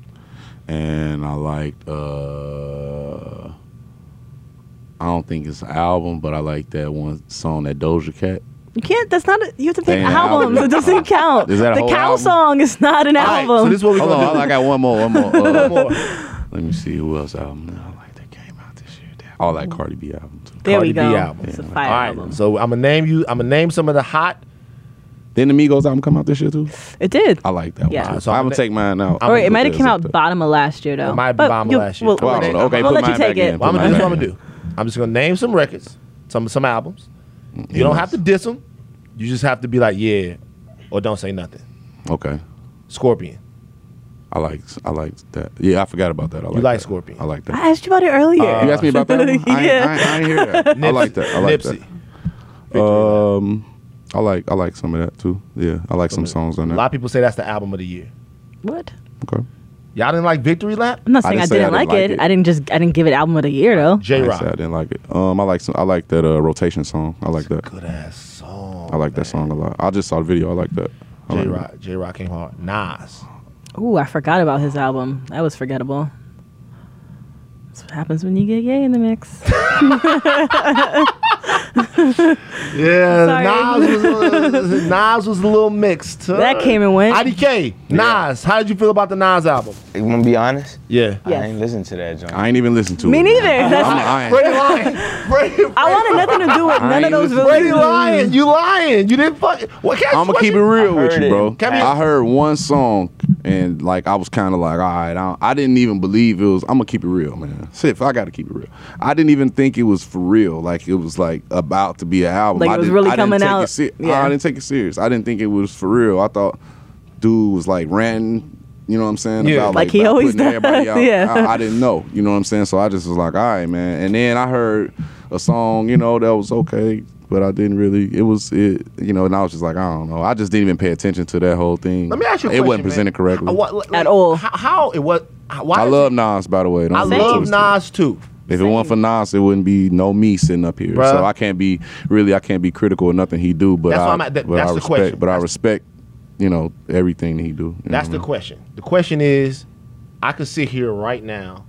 S5: and I liked. Uh, I don't think it's an album, but I like that one song that Doja Cat.
S4: You can't. That's not. A, you have to pick albums.
S5: album. (laughs)
S4: It doesn't (laughs) count.
S5: Is that a
S4: the
S5: whole
S4: cow
S5: album?
S4: song is not an
S1: All right,
S4: album.
S1: so this is what we're
S5: Hold
S1: gonna
S5: on,
S1: do.
S5: I got one more. One more. (laughs)
S1: One
S5: Uh,
S1: more.
S5: let me see who else album that I like that came out this year. Damn. I like Cardi B album too.
S4: there
S1: Cardi
S4: we
S1: B
S4: go.
S1: album.
S4: It's a fire
S1: All right.
S4: album.
S1: So I'm gonna name you. I'm gonna name some of the hot.
S5: Then the Migos album come out this year too.
S4: It did.
S5: I like that
S4: Yeah.
S5: one. Too.
S1: So
S5: I
S1: I'm gonna-
S5: take mine out.
S1: I'm
S4: or it might have
S5: Put
S4: came out bottom of last year though.
S1: It might be bottom of last year.
S4: We'll,
S5: Well, I don't know. Okay,
S4: we'll
S5: put
S4: let you take
S5: back
S4: it.
S5: in.
S1: Well, I'm gonna, this what I'm gonna do. I'm just gonna name some records, some some albums. You don't have to diss them. You just have to be like, yeah, or don't say nothing.
S5: Okay.
S1: Scorpion.
S5: I like I like that. Yeah, I forgot about that. I like you
S1: like
S5: that.
S1: Scorpion.
S5: I like that.
S4: I asked you about it earlier.
S5: you asked me about that one? (laughs) I, ain't, I,
S4: yeah.
S5: I ain't hear that. I (laughs) like that. I like
S1: Nipsey.
S5: that. Um, I like I like some of that too. Yeah, I like some songs on that.
S1: A lot of people say that's the album of the year.
S4: What?
S5: Okay.
S1: Y'all didn't like Victory Lap?
S4: I'm not saying I
S5: didn't say
S4: didn't,
S5: I
S4: like,
S5: didn't
S4: it.
S5: like it.
S4: I didn't just. I didn't give it album of the year though.
S1: J
S5: I, ain't
S1: Rock.
S5: say I didn't like it. Um, I like some. I like that uh, rotation song. I like that.
S1: Good ass song.
S5: I like that song a lot. I just saw the video. I like that. I
S1: J
S5: like
S1: Rock. Jay Rock came hard. Nas.
S4: Ooh, I forgot about his album. That was forgettable. That's what happens when you get Ye in the mix. (laughs) (laughs)
S1: Yeah,
S4: Sorry.
S1: Nas was, uh, (laughs) Nas was a little mixed.
S4: That came and went.
S1: IDK, Nas, how did you feel about the Nas album?
S7: You want to be honest?
S1: Yeah.
S4: Yes.
S7: I ain't listen to that joint.
S5: I ain't even listened to
S4: Me
S5: it.
S4: neither.
S5: man.
S4: That's-
S5: I'm lying.
S1: Brady lying. Brady,
S4: I wanted nothing to do with none of those
S5: listen-
S4: really.
S1: Brady lying. You lying. You didn't fuck. What
S5: I'm gonna keep it real
S7: I
S5: with you,
S7: it.
S5: bro. I heard one song and like I was kind of like, all right, I, I didn't even believe it was. I'm gonna keep it real, man. Sif, I gotta keep it real. I didn't even think it was for real. Like it was like about to be an album.
S4: Like, it was
S5: didn't-
S4: really
S5: I
S4: coming out.
S5: It ser-
S4: Yeah.
S5: I didn't take it serious. I didn't think it was for real. I thought dude was like ranting. You know what I'm saying?
S1: Yeah.
S5: About,
S4: Like he
S5: about
S4: always
S5: putting everybody
S4: does,
S5: out. (laughs)
S4: yeah.
S5: I, I didn't know. You know what I'm saying? So I just was like, all right, man. And then I heard a song, you know, that was okay, but I didn't really. It was it, you know, and I was just like, I don't know. I just didn't even pay attention to that whole thing.
S1: Let me ask you a
S5: It
S1: question,
S5: wasn't presented
S1: man.
S5: correctly.
S1: Uh, what- like,
S4: At all.
S1: How, how it was? Why
S5: I
S1: is
S5: love
S1: it-
S5: Nas, by the way. Don't
S1: I
S5: get it
S1: love
S5: twisted.
S1: Nas too.
S5: If it weren't for Nas, it wouldn't be no me sitting up here.
S1: Bruh.
S5: So I can't be really, I can't be critical of nothing he do. But
S1: That's
S5: I,
S1: why I'm at- that-
S5: but
S1: that's
S5: I
S1: the
S5: respect,
S1: question.
S5: But I respect, you know, everything that he do. You know
S1: That's
S5: what I
S1: the
S5: mean?
S1: question. The question is, I could sit here right now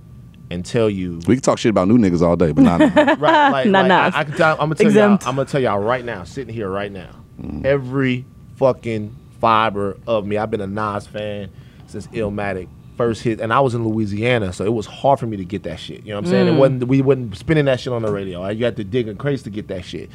S1: and tell you
S5: We can talk shit about new niggas all day, but not. (laughs)
S1: right, like,
S4: Not
S1: like,
S4: Nas.
S1: I, I can tell, I'm gonna tell y'all, I'm gonna tell y'all right now, sitting here right now,
S5: Mm.
S1: every fucking fiber of me. I've been a Nas fan since Illmatic first hit, and I was in Louisiana, so it was hard for me to get that shit. You know what I'm saying?
S4: Mm.
S1: It wasn't we wasn't spinning that shit on the radio. You had to dig a crates to get that shit.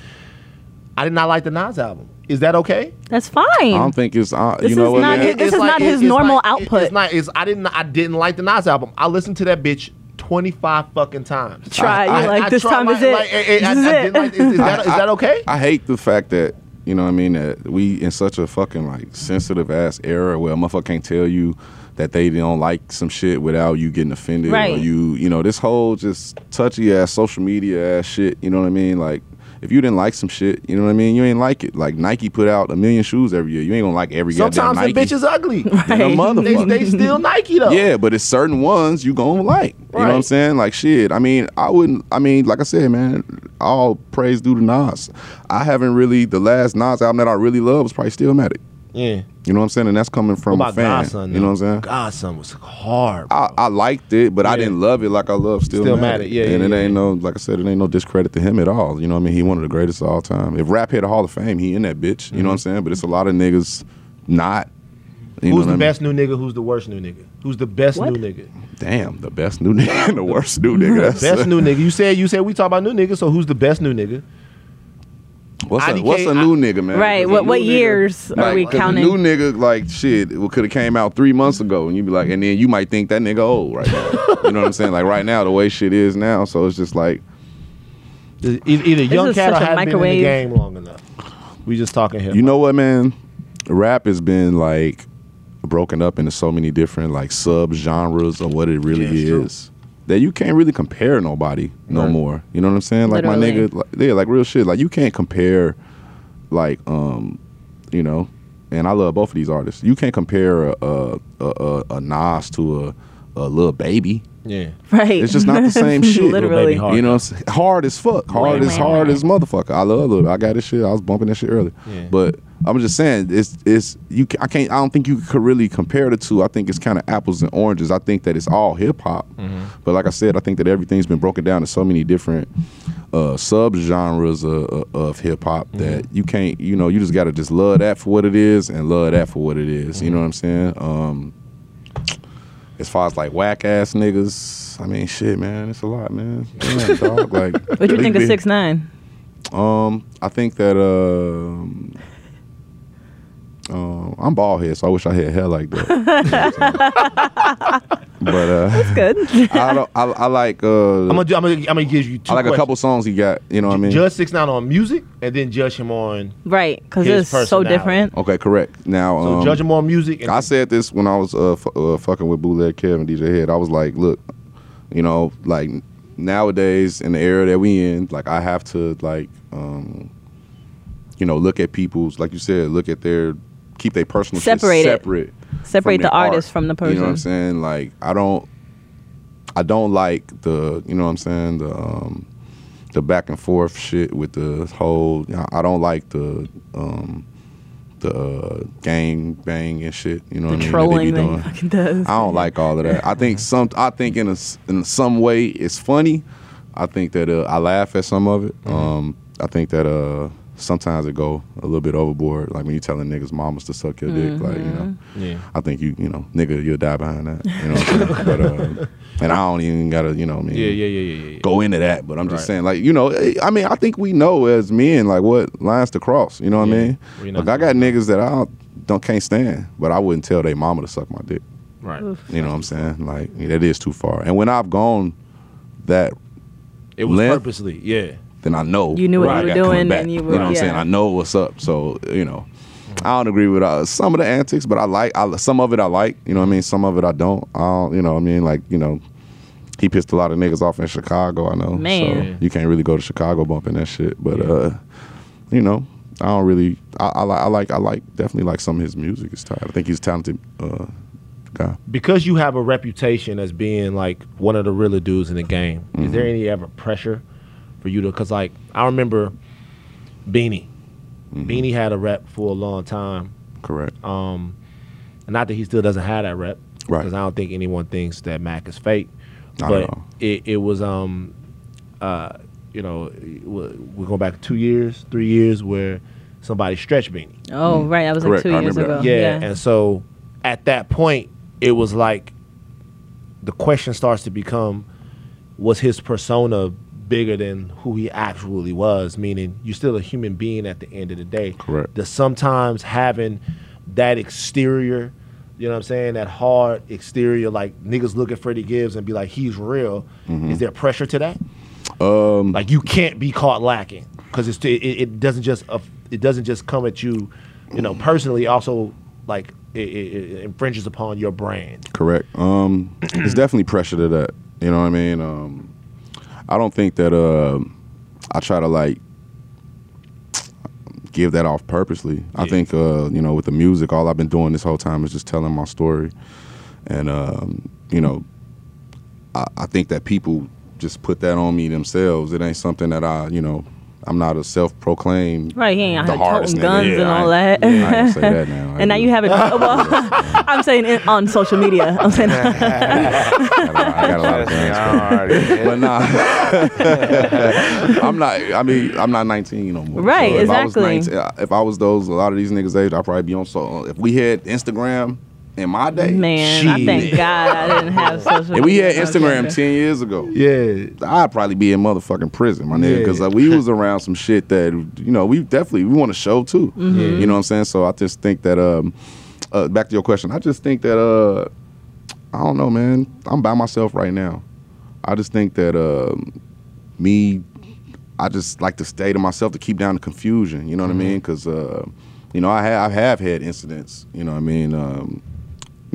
S1: I did not like the Nas album. Is that okay?
S4: That's fine.
S5: I don't think it's. Uh,
S4: This
S5: you know
S4: is
S5: what,
S4: not
S5: man?
S4: his- this
S1: It's
S4: is not his
S1: it's
S4: normal
S1: like- it-
S4: output.
S1: It's not. It's, I didn't. I didn't like the Nas album. I listened to that bitch 25 fucking times.
S4: Try.
S1: I,
S4: You're like, this
S1: tried
S4: time
S1: my-
S4: is it.
S1: like, eh, eh, I- I
S4: This is
S1: didn't
S4: it.
S1: like- is- is that- (laughs) is that okay?
S5: I hate the fact that you know what I mean that we in such a fucking like sensitive ass era where a motherfucker can't tell you that they don't like some shit without you getting offended or
S4: Right.
S5: you you know this whole just touchy ass social media ass shit. You know what I mean? Like if you didn't like some shit, you know what I mean. You ain't like it. Like Nike put out a million shoes every year. You ain't gonna like every
S1: Sometimes the bitch is ugly. (laughs)
S4: Right.
S1: They, they still Nike though.
S5: Yeah, but it's certain ones you gonna like. You know what I'm saying? Like shit. I mean, I wouldn't. I mean, like I said, man, all praise due to Nas. I haven't really the last Nas album that I really love was probably Stillmatic.
S1: Yeah.
S5: You know what I'm saying? And that's coming
S1: What
S5: from a
S1: about
S5: fan.
S1: God's Son?
S5: you know what I'm saying?
S1: God's Son was hard. bro.
S5: I, I liked it, but I didn't love it like I love Stillmatic.
S1: Stillmatic, yeah,
S5: and
S1: yeah,
S5: it
S1: yeah.
S5: ain't no, like I said, it ain't no discredit to him at all. You know what I mean? He one of the greatest of all time. If rap hit a Hall of Fame, he in that bitch. You know what I'm mm-hmm. saying? But it's a lot of niggas not. You
S1: who's
S5: what
S1: the
S5: I mean?
S1: best new nigga? Who's the worst new nigga? Who's the best
S4: What?
S1: new nigga?
S5: Damn, the best new (laughs) nigga and the worst new nigga. That's (laughs)
S1: Best new nigga. You said you said we talk about new niggas. So who's the best new nigga?
S5: What's a, what's a new nigga, man?
S4: Right. What what
S5: new nigga-
S4: years are
S5: like,
S4: we
S5: 'cause a
S4: counting?
S5: new nigga, like shit, it could have came out three months ago, and you'd be like, and then you might think that nigga old right now. you know what I'm saying? Like right now, the way shit is now, so it's just like
S1: Either young
S4: is
S1: cat or
S4: a
S1: hasn't been in the game long enough. We just talking here.
S5: You know what, man? Rap has been like broken up into so many different like sub genres of what it really
S1: Yeah, it's true.
S5: Is that you can't really compare nobody no
S1: Right.
S5: more. You know what I'm saying? Like my nigga, like, yeah, like real shit. Like you can't compare, like um, you know. And I love both of these artists. You can't compare a a, a, a, a Nas to a a Lil Baby.
S1: Yeah.
S4: right.
S5: It's just not the (laughs) same shit.
S4: Literally.
S1: Baby.
S5: You know, hard as fuck. Hard
S4: Right,
S5: as
S4: right,
S5: hard as motherfucker. I love it. I got this shit. I was bumping that shit earlier.
S1: Yeah.
S5: But I'm just saying, it's it's you. I can't. I don't think you could really compare the two. I think it's kind of apples and oranges. I think that it's all hip hop.
S1: Mm-hmm.
S5: But like I said, I think that everything's been broken down to so many different uh, sub genres of, of hip hop
S1: Mm-hmm.
S5: that you can't. You know, you just got to just love that for what it is and love that for what it is. You know what I'm saying? Um, as far as like whack ass niggas, I mean, shit, man, it's a lot, man. Damn, dog. Like, (laughs)
S4: What you think of six nine?
S5: Um, I think that um, um, I'm bald head, so I wish I had hair like that. (laughs) but uh,
S4: Good.
S5: I don't. I, I like. Uh,
S1: I'm gonna, do- I'm gonna, I'm gonna give you two.
S5: I like a couple songs he got. You know what I mean?
S1: Judge Six Nine on music, and then judge him on.
S4: right. Because it's so different.
S5: okay, correct. Now,
S1: So
S5: um,
S1: judge him on music. And
S5: I said this when I was uh, f- uh, fucking with Bootleg Kev and DJ Head. I was like, look, you know, like nowadays in the era that we in, like I have to like, um, you know, look at people's, like you said, look at their, keep their personal
S4: Separate
S5: shit separate.
S4: Separate the
S5: their art.
S4: artist from the person.
S5: You know what I'm saying? Like I don't, I don't like the, you know what I'm saying, the, um, the back and forth shit with the whole. I don't like the. Um, the uh, gang bang and shit, you know
S4: The
S5: what I mean?
S4: trolling
S5: that be doing. (laughs)
S4: fucking does.
S5: I don't like all of that. I think some. I think in a s- in some way it's funny. I think that uh, I laugh at some of it. Um, I think that uh sometimes it go a little bit overboard. Like when you telling niggas mamas to suck your dick, like you know.
S1: Yeah.
S5: I think you you know nigga you'll die behind that. You know what I'm saying? but uh, (laughs) and I don't even gotta you know what I mean
S1: Yeah, yeah, yeah, yeah, yeah.
S5: go into that. But I'm just
S1: Right.
S5: saying like you know eh, I mean I think we know as men like what lines to cross. You know what
S1: Yeah.
S5: I mean?
S1: We're
S5: Like I got niggas that I don't, don't can't stand, but I wouldn't tell their mama to suck my dick.
S1: Right.
S5: You know what I'm saying? Like that is too far. And when I've gone that
S1: It was
S5: Length?
S1: purposely. Yeah.
S5: Then I know
S4: You knew what
S5: I
S4: you were doing
S5: back.
S4: and you
S5: know
S4: were-
S5: what I'm saying? I know what's up. So you know, I don't agree with uh, some of the antics, but I like I, some of it. I like. You know what I mean? Some of it I don't. I don't. You know what I mean? Like you know. He pissed a lot of niggas off in Chicago, I know.
S4: Man.
S5: So you can't really go to Chicago bumping that shit. But uh, you know, I don't really I, I like I like I like definitely like some of his music. It's tight. I think he's a talented uh guy.
S1: Because you have a reputation as being like one of the realer dudes in the game, is there any ever pressure for you to? Because like I remember Beanie. Beanie had a rep for a long time.
S5: Correct.
S1: Um, and not that he still doesn't have that rep,
S5: Right.
S1: Because I don't think anyone thinks that Mac is fake.
S5: Not
S1: but
S5: at all.
S1: it, it was um, uh, you know, we- we're going back two years, three years where somebody stretched Beanie.
S4: Oh, right. That was like two
S5: I
S4: years ago.
S5: that.
S1: Yeah, and so at that point, it was like the question starts to become: Was his persona bigger than who he actually was? Meaning, you're still a human being at the end of the day.
S5: Correct.
S1: That sometimes having that exterior, you know what I'm saying, that hard exterior, like niggas look at Freddie Gibbs and be like, he's real. Is there pressure to that?
S5: Um
S1: Like you can't be caught lacking because it's it, it doesn't just uh, it doesn't just come at you, you know, personally. Also, like it, it, it infringes upon your brand.
S5: Correct. Um, it's (clears throat) definitely pressure to that. You know what I mean? Um, I don't think that uh, I try to like give that off purposely. I think uh, you know with the music, all I've been doing this whole time is just telling my story, and um, you know, I, I think that people just put that on me themselves. It ain't something that I, you know, I'm not a self-proclaimed
S4: Right, he ain't out
S5: the hardest
S4: guns
S5: Yeah,
S4: and all that.
S5: I ain't gonna say that now. (laughs)
S4: And now you have it. (laughs) Well, (laughs) I'm saying it on social media. I'm saying
S5: I got, I got a lot of friends. but nah, I'm not. I mean, I'm not 19 no more.
S4: Right,
S5: if I was
S4: exactly.
S5: 19 if I was those, a lot of these niggas' age, I'd probably be on. So if we had Instagram in my day,
S4: man, I thank God I didn't have (laughs) social.
S5: if we had. Instagram 10 years ago,
S1: Yeah,
S5: I'd probably be in motherfucking prison, my nigga,
S1: Yeah.
S5: because we was around some shit that you know we definitely we want to show too.
S4: Mm-hmm.
S5: You know what I'm saying? So I just think that um, uh, back to your question, I just think that uh, I don't know, man. I'm by myself right now. I just think that um, me, I just like to stay to myself to keep down the confusion. You know what
S1: Mm-hmm.
S5: I mean? Because uh, you know I have I have had incidents. You know what I mean? Um,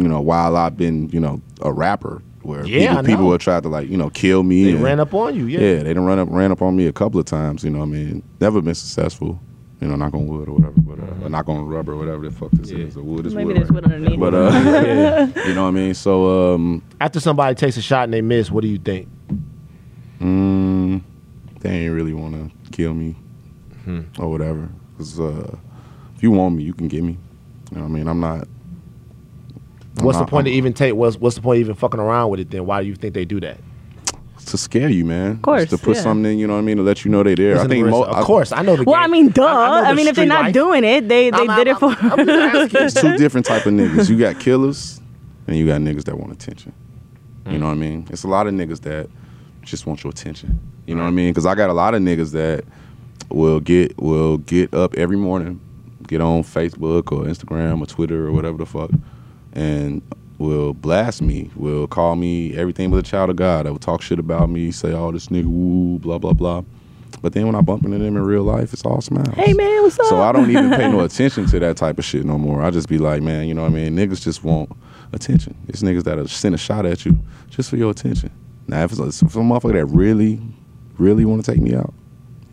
S5: you know while I've been you know a rapper where
S1: Yeah,
S5: people, people
S1: know.
S5: will try to like you know kill me.
S1: they
S5: and-
S1: ran up on you. Yeah,
S5: yeah, they done run up ran up on me a couple of times. You know, what I mean, never been successful. You know, knock on wood or whatever, but uh, or knock on rubber or whatever the fuck this
S1: Yeah.
S5: is. Or wood is
S4: Maybe
S5: wood.
S4: there's
S5: right?
S4: wood underneath.
S5: But uh,
S1: Yeah. (laughs)
S5: you know what I mean. So um,
S1: After somebody takes a shot and they miss, what do you think?
S5: mm, they ain't really want to kill me
S1: Hmm.
S5: or whatever. Cause uh, if you want me, you can get me. You know what I mean? I'm not. I'm
S1: What's
S5: not-
S1: the point
S5: I'm-
S1: to even take? What's what's the point of even fucking around with it? Then why do you think they do that?
S5: to scare you, man? Of
S4: course,
S5: to put
S4: yeah.
S5: something in. You know what I mean? To let you know they're there.
S1: Listen,
S5: I think, mo-
S1: of
S5: I-
S1: course, I know the.
S4: well,
S1: game.
S4: I mean, duh.
S1: I,
S4: I,
S1: know the
S4: mean, if they're not
S1: life.
S4: doing it, they they
S1: I'm-
S4: did
S1: I'm-
S4: it for.
S1: I'm just asking. (laughs)
S5: it's two different type of niggas. You got killers, and you got niggas that want attention. You know what I mean? It's a lot of niggas that just want your attention. You know what I mean? Because I got a lot of niggas that will get will get up every morning, get on Facebook or Instagram or Twitter or whatever the fuck, and will blast me, will call me everything but a child of God. That will talk shit about me, say all this nigga woo, blah blah blah. But then when I bump into them in real life, it's all smiles.
S4: hey man, what's up?
S5: So I don't even pay no (laughs) attention to that type of shit no more. I just be like, man, you know what I mean? Niggas just want attention. It's niggas that'll send a shot at you just for your attention. Now, if it's a, if some motherfucker that really, really want to take me out,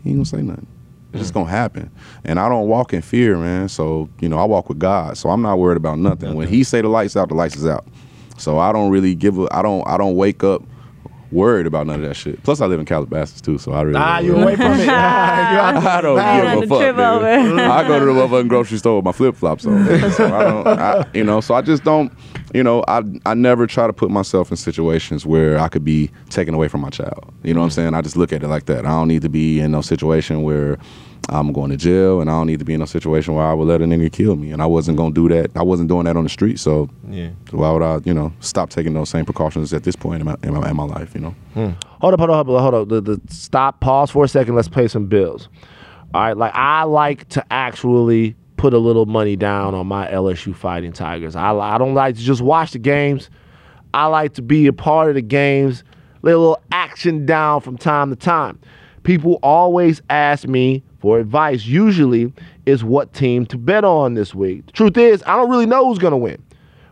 S5: he ain't gonna say nothing. It's just gonna happen. And I don't walk in fear, man. So, you know, I walk with God. So I'm not worried about nothing. When he say the lights out, the lights is out. So I don't really give a I don't I don't wake up worried about none of that shit. Plus, I live in Calabasas too, so I really.
S1: Ah,
S5: don't
S1: you
S5: worry.
S1: away from it. (laughs) You
S5: I don't
S1: there.
S5: give a fuck.
S4: trip (laughs)
S5: I go to the motherfucking grocery store with my flip flops on. so I don't, I, you know. So I just don't, you know. I I never try to put myself in situations where I could be taken away from my child. You know what I'm saying? I just look at it like that. I don't need to be in no situation where I'm going to jail, and I don't need to be in a situation where I would let a nigga kill me. And I wasn't gonna do that. I wasn't doing that on the street. So
S1: Yeah.
S5: why would I, you know, stop taking those same precautions at this point in my in my, in my life? You know. Hmm.
S1: Hold up, hold up, hold up, hold up. The, the stop, pause for a second. Let's pay some bills. All right, like I like to actually put a little money down on my LSU Fighting Tigers. I, I don't like to just watch the games. I like to be a part of the games, lay a little action down from time to time. People always ask me for advice. Usually, is what team to bet on this week. Truth is, I don't really know who's gonna win.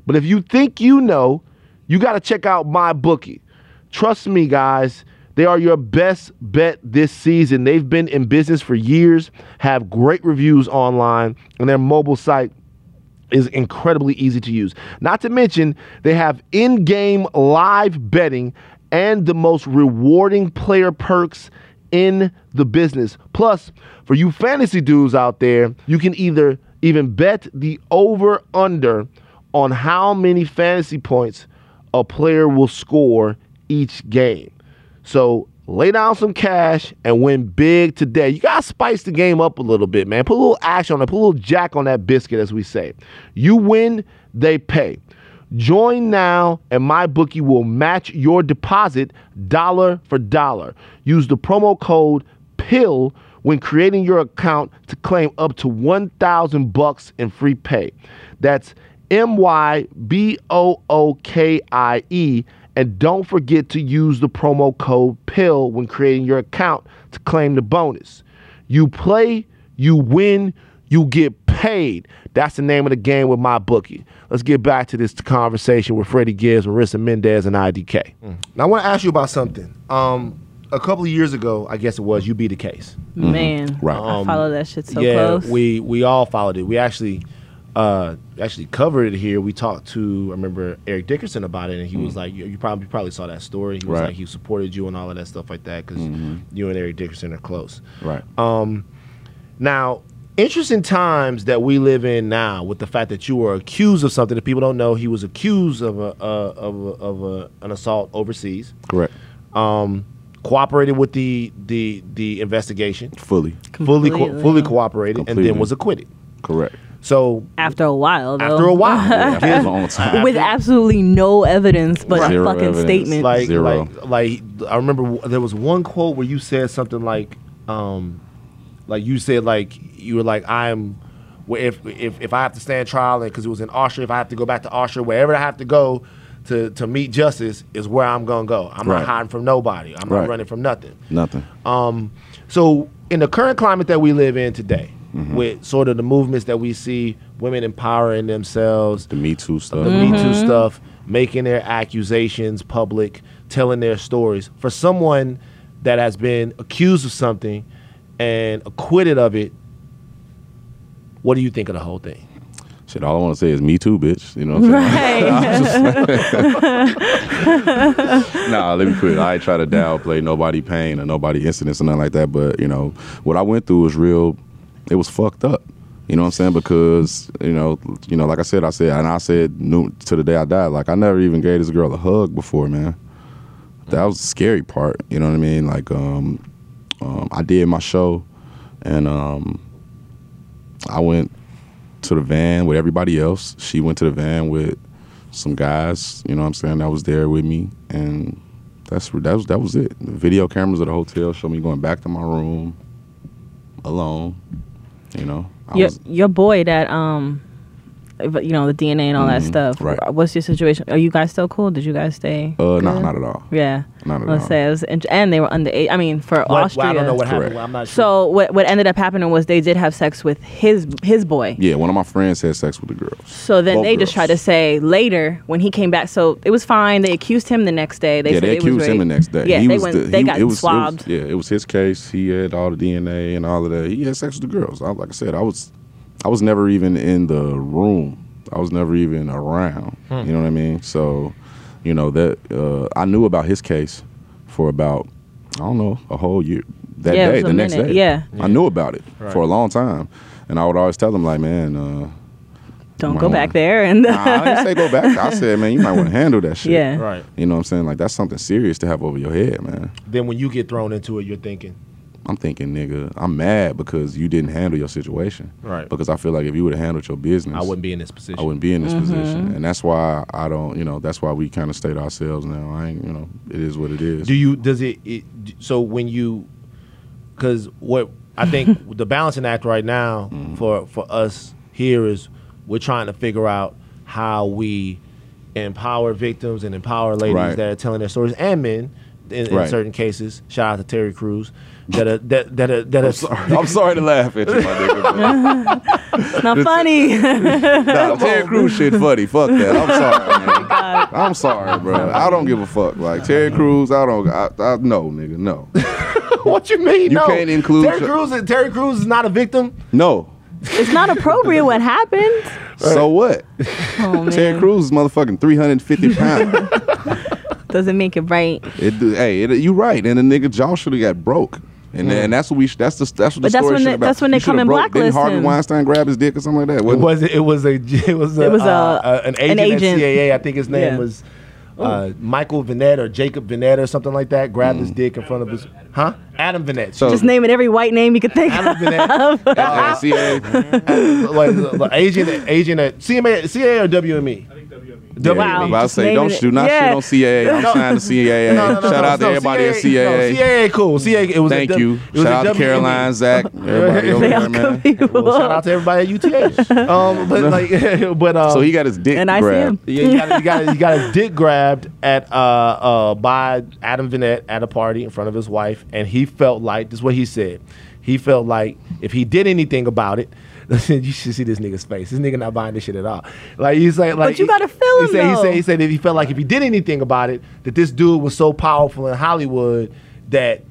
S1: But if you think you know, you got to check out MyBookie. Trust me, guys, they are your best bet this season. They've been in business for years, have great reviews online, and their mobile site is incredibly easy to use. Not to mention, they have in game live betting and the most rewarding player perks in the business. Plus, for you fantasy dudes out there, you can either even bet the over under on how many fantasy points a player will score each game. So lay down some cash and win big today. You gotta spice the game up a little bit, man. Put a little ash on it, put a little jack on that biscuit, as we say. You win, they pay. Join now, and MyBookie will match your deposit dollar for dollar. Use the promo code PILL when creating your account to claim up to 1000 bucks in free pay. That's M Y B O O K I E and don't forget to use the promo code PILL when creating your account to claim the bonus. You play, you win, you get paid. That's the name of the game with MyBookie. Let's get back to this conversation with Freddie Gibbs, Marissa Mendez, and IDK. Now I want to ask you about something. Um, a couple of years ago, I guess it was, you beat the case. Mm-hmm.
S4: Man,
S5: Right.
S4: I um, follow that shit so
S1: yeah,
S4: close.
S1: we we all followed it. We actually uh actually covered it here. We talked to I remember Eric Dickerson about it, and he was mm. like, you, you probably you probably saw that story. He was
S5: Right.
S1: like, he supported you and all of that stuff like that because mm-hmm. you and Eric Dickerson are close.
S5: Right.
S1: Um, now, interesting times that we live in now with the fact that you were accused of something that people don't know. He was accused of a, uh, of a, of a, an assault overseas.
S5: Correct.
S1: Cooperated with the the the investigation.
S5: Fully.
S1: Fully co- fully cooperated and then was acquitted.
S5: Correct.
S1: So
S4: After a while, though.
S1: after a while, (laughs)
S5: Yeah, for a long time.
S4: with absolutely no evidence but a fucking
S5: evidence.
S4: statement.
S1: like
S5: Zero.
S1: like like I remember w- there was one quote where you said something like um like you said like you were like I'm if if if I have to stand trial and because it was in Austria if I have to go back to Austria wherever I have to go to to meet justice is where I'm gonna go I'm
S5: Right.
S1: not hiding from nobody I'm not running from nothing
S5: Nothing.
S1: um, so in the current climate that we live in today,
S5: Mm-hmm.
S1: with sort of the movements that we see, women empowering themselves,
S5: The Me Too stuff.
S1: the Me Too stuff, making their accusations public, telling their stories. For someone that has been accused of something and acquitted of it, what do you think of the whole thing?
S5: Shit, all I want to say is Me Too, bitch. You know what I'm saying?
S4: Right. (laughs) (laughs) (laughs)
S5: nah, let me quit. I ain't try to downplay nobody pain or nobody incidents or nothing like that. But you know, what I went through was real. It was fucked up. You know what I'm saying? Because you know, you know, like I said, I said, and I said nu- to the day I died. Like I never even gave this girl a hug before, man. That was the scary part. You know what I mean? Like, um, um, I did my show, and um, I went to the van with everybody else. She went to the van with some guys, you know what I'm saying, that was there with me. And that's that was that was it. The video cameras at the hotel showed me going back to my room alone. You know. I
S4: your,
S5: was
S4: your boy that um you know the DNA and all that
S5: Mhm,
S4: stuff.
S5: right.
S4: What's your situation? Are you guys still cool? Did you guys stay?
S5: uh no,
S4: good?
S5: not at all.
S4: Yeah.
S5: Not at
S4: Let's
S5: all.
S4: say it was, int- and they were underage. I mean, for
S1: What-
S4: Austria.
S1: I don't know what happened.
S5: Correct.
S1: I'm not sure.
S4: So what what ended up happening was they did have sex with his his boy.
S5: Yeah, one of my friends had sex with the girls.
S4: So then
S5: Both
S4: they just
S5: girls.
S4: tried to say later when he came back. So it was fine. They accused him the next day. They
S5: yeah, they
S4: it was
S5: accused him the next day.
S4: Yeah,
S5: he
S4: they
S5: was
S4: went.
S5: the,
S4: they
S5: he,
S4: got
S5: it was, it was-
S4: swabbed.
S5: yeah, it was his case. He had all the DNA and all of that. He had sex with the girls. I, like I said, I was, I was never even in the room. I was never even around. You know what I mean? So, you know that uh, I knew about his case, for about I don't know a whole year. That
S4: Yeah,
S5: day,
S4: was a
S5: the next
S4: minute,
S5: day,
S4: yeah.
S5: I knew about it
S1: Right.
S5: for a long time, and I would always tell him like, man. Uh,
S4: Don't
S5: Might
S4: go
S5: wanna-
S4: back there and
S5: Nah, I didn't say go back. I said, man, you might want to handle that shit.
S4: Yeah.
S1: Right.
S5: You know what I'm saying? Like that's something serious to have over your head, man.
S1: Then when you get thrown into it, you're thinking,
S5: I'm thinking, nigga, I'm mad because you didn't handle your situation.
S1: Right.
S5: Because I feel like if you would have handled your business,
S1: I wouldn't be in this position.
S5: I wouldn't be in this
S4: Mm-hmm.
S5: position, and that's why I don't. You know, that's why we kind of state ourselves now. I ain't. You know, it is what it is.
S1: Do you? Does it? it so when you, because what I think (laughs) the balancing act right now
S5: Mm-hmm.
S1: for for us here is we're trying to figure out how we empower victims and empower ladies
S5: Right.
S1: that are telling their stories and men in, in certain cases. Shout out to Terry Crews that are that that are, that are
S5: I'm sorry. I'm sorry to laugh at you, my nigga.
S4: it's (laughs) not funny.
S5: but- (laughs) Nah, Terry Crews shit funny. Fuck that. I'm sorry, (laughs) man. Oh I'm sorry, bro. I don't give a fuck. Like Terry Crews, I don't. I, I no, nigga, no,
S1: what you mean?
S5: You
S1: no.
S5: can't include
S1: Terry
S5: your-
S1: Crews. Terry Crews is not a victim.
S5: no.
S4: it's not appropriate what happened.
S5: So what?
S4: Oh man.
S5: Terry Crews is motherfucking 350 pounds.
S4: Doesn't make it right.
S5: It, do- hey, it, you right. And the nigga jaw should have got broke. And, and that's what we. sh- That's the. That's what the
S4: But that's
S5: story
S4: when
S5: should
S4: they-
S5: about.
S4: that's when they
S5: You
S4: come and
S5: broke- Didn't
S4: blacklist
S5: Harvey
S4: him.
S5: Weinstein grab his dick or something like that?
S1: It
S5: Wasn't
S1: was it was a (laughs) it was a,
S4: It was a-
S1: uh, uh, an agent,
S4: an
S1: at
S4: agent.
S1: CAA. I think his name
S4: Yeah.
S1: was uh, Michael Vinette or Jacob Vinette or something like that. Grabbed his dick in front of his huh? Adam Venit.
S5: Mm. So-
S4: Just naming every white name you could think
S1: Adam
S4: of.
S1: Vinette.
S5: Yeah, CA.
S1: like, the agent agent at CMA CAA or WME.
S5: Yeah,
S4: Wow.
S5: I'm about to say, don't do not
S4: Yeah.
S5: shit on CAA. I'm (laughs)
S1: No.
S5: signed to CAA.
S1: No, no, no,
S5: Shout
S1: no,
S5: out to
S1: no,
S5: everybody at
S1: No,
S5: CAA.
S1: CAA cool. CAA it was
S5: Thank
S1: W-
S5: you.
S1: it was
S5: Shout out to Caroline, Zach, (laughs) everybody over there, man.
S1: Well, shout out to everybody at UTA. (laughs) um, but like, but um,
S5: So he got his dick
S4: And I see
S5: grabbed.
S4: him.
S1: Yeah, you got, you got you got his dick grabbed at uh uh by Adam Venit at a party in front of his wife, and he felt like this is what he said. He felt like if he did anything about it, (laughs) you should see this nigga's face. This nigga not buying this shit at all. Like he's like, like but
S4: you gotta feel
S1: he
S4: him,
S1: said, He said he said that he felt like if he did anything about it, that this dude was so powerful in Hollywood that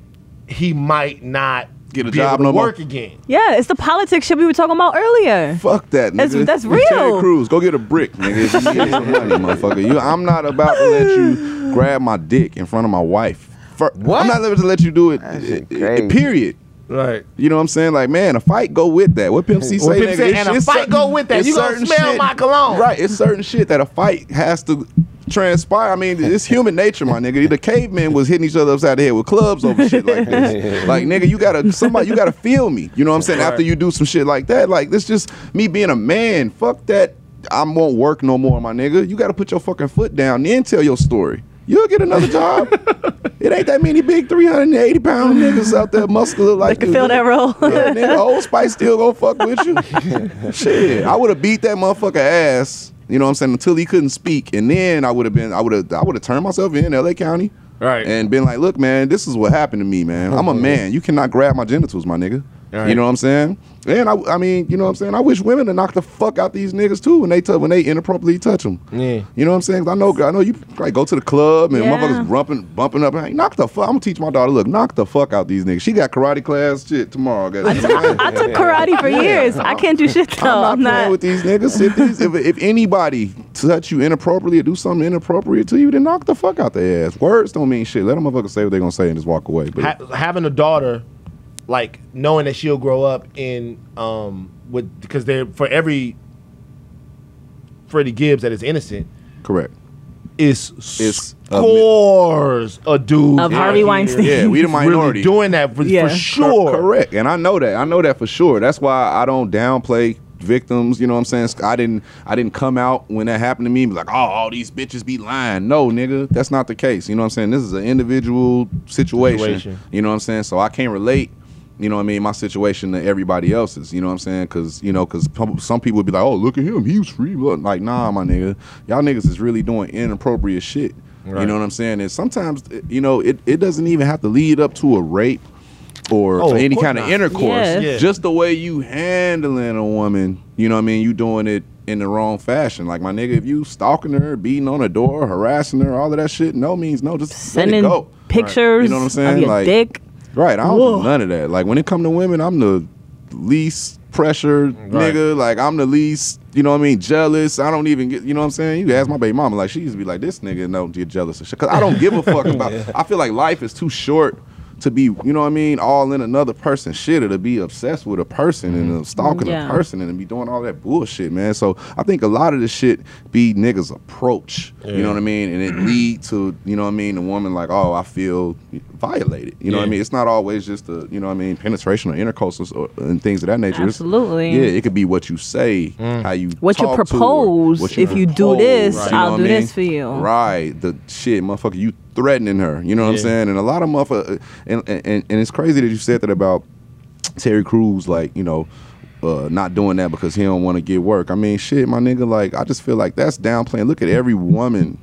S1: he might not
S5: Get a
S1: be
S5: job
S1: able to
S5: no more.
S1: work again.
S4: Yeah, it's the politics shit we were talking about earlier.
S5: Fuck that, nigga.
S4: That's- that's
S5: Terry
S4: real.
S5: Crews, go get a brick, nigga. If you need some money, (laughs) motherfucker. You, I'm not about to let you grab my dick in front of my wife. Fir-
S7: What?
S5: I'm not about to let you do it.
S7: That shit
S5: eh, eh. Period.
S1: Right.
S5: You know what I'm saying? Like, man, a fight go with that. What Pimp C say?
S1: What Pimp
S5: nigga?
S1: say, and a fight
S5: certain-
S1: go with that. You gonna
S5: certain
S1: smell
S5: shit-
S1: my cologne.
S5: Right. It's certain shit that a fight has to transpire. I mean, it's human nature, my nigga. The cavemen was hitting each other upside the head with clubs over shit like this. (laughs) like, nigga, you gotta somebody, you gotta feel me. You know what I'm saying? After you do some shit like that, like this, just me being a man. Fuck that. I won't work no more, my nigga. You gotta put your fucking foot down, then tell your story. You'll get another job. (laughs) it ain't that many big 380 pound niggas out there muscular like You
S4: can
S5: you.
S4: fill that role.
S5: Yeah, nigga, Old Spice still gonna fuck with you. (laughs) Shit, I would have beat that motherfucker ass. You know what I'm saying? Until he couldn't speak, and then I would have been, I would have, I would have turned myself in L.A. County,
S1: Right.
S5: and been like, look, man, this is what happened to me, man. Oh, I'm a man. You cannot grab my genitals, my nigga.
S1: Right.
S5: You know what I'm saying? And I, I mean, you know what I'm saying? I wish women to knock the fuck out these niggas too when they t- when they inappropriately touch them.
S1: Yeah.
S5: You know what I'm saying? 'Cause I know, I know you like go to the club and
S4: Yeah.
S5: motherfuckers bumping, bumping up. Hey, knock the fuck. I'm gonna teach my daughter. Look, knock the fuck out these niggas. She got karate class shit tomorrow. I,
S4: I took karate for years. I can't do shit though.
S5: I'm not
S4: I'm
S5: playing
S4: not.
S5: with these niggas. If, these, if, if anybody touch you inappropriately or do something inappropriate to you, then knock the fuck out their ass. Words don't mean shit. Let them motherfuckers say what they're gonna say and just walk away. But
S1: ha- having a daughter, like knowing that she'll grow up in um with because they're for every Freddie Gibbs that is innocent
S5: correct.
S1: is
S5: It's a
S1: scores of dudes
S4: Of
S1: out
S4: Harvey
S1: here
S4: Weinstein.
S5: Yeah, we the (laughs)
S1: really
S5: minority.
S1: doing that for,
S4: Yeah.
S1: for sure.
S5: Cor- correct. And I know that. I know that for sure. That's why I don't downplay victims. You know what I'm saying? I didn't. I didn't come out when that happened to me. Be like, oh, all these bitches be lying. No, nigga, that's not the case. You know what I'm saying? This is an individual situation.
S1: Situation.
S5: You know what I'm saying? So I can't relate. You know what I mean? My situation to everybody else's. You know what I'm saying? Because you know, because some people would be like, "Oh, look at him, he was free." Look, Like, nah, my nigga, y'all niggas is really doing inappropriate shit. You know what I'm saying? And sometimes, you know, it, it doesn't even have to lead up to a rape or
S1: Oh,
S5: any
S1: course
S5: kind of
S1: not.
S5: intercourse.
S4: Yeah.
S1: Yeah.
S5: Just the way you handling a woman, you know what I mean? You doing it in the wrong fashion. Like my nigga, if you stalking her, beating on her door, harassing her, all of that shit, no means no. Just
S4: Sending
S5: let it go.
S4: pictures
S5: You know what I'm saying?
S4: of your
S5: Like-
S4: dick.
S5: Right. I don't
S4: Whoa.
S5: do none of that. Like when it come to women, I'm the least pressure nigga. Like I'm the least, you know what I mean, jealous. I don't even get, you know what I'm saying? You ask my baby mama, like she used to be like, this nigga don't get jealous of shit. Cause I don't give a (laughs) fuck about I feel like life is too short to be, you know what I mean, all in another person's shit or to be obsessed with a person and uh, stalking
S4: Yeah.
S5: a person and to be doing all that bullshit, man. So I think a lot of this shit be niggas approach, you know what I mean, and it lead to, you know what I mean, the woman like, oh, I feel violated. You know what I mean? It's not always just the, you know what I mean, penetration or intercourse or, and things of that nature. It's-
S4: Absolutely.
S5: yeah, it could be what you say, how you
S4: What you
S5: talk to
S4: propose.
S5: what you
S4: If you do this,
S5: propose, you know
S4: I'll do
S5: mean?
S4: this for you.
S5: Right, the shit, motherfucker, you threatening her. You know what I'm saying? And a lot of motherfucker, and, and and it's crazy that you said that about Terry Crews, like you know. Uh, not doing that because he don't want to get work. I mean, shit, my nigga. Like, I just feel like that's downplaying. Look at every woman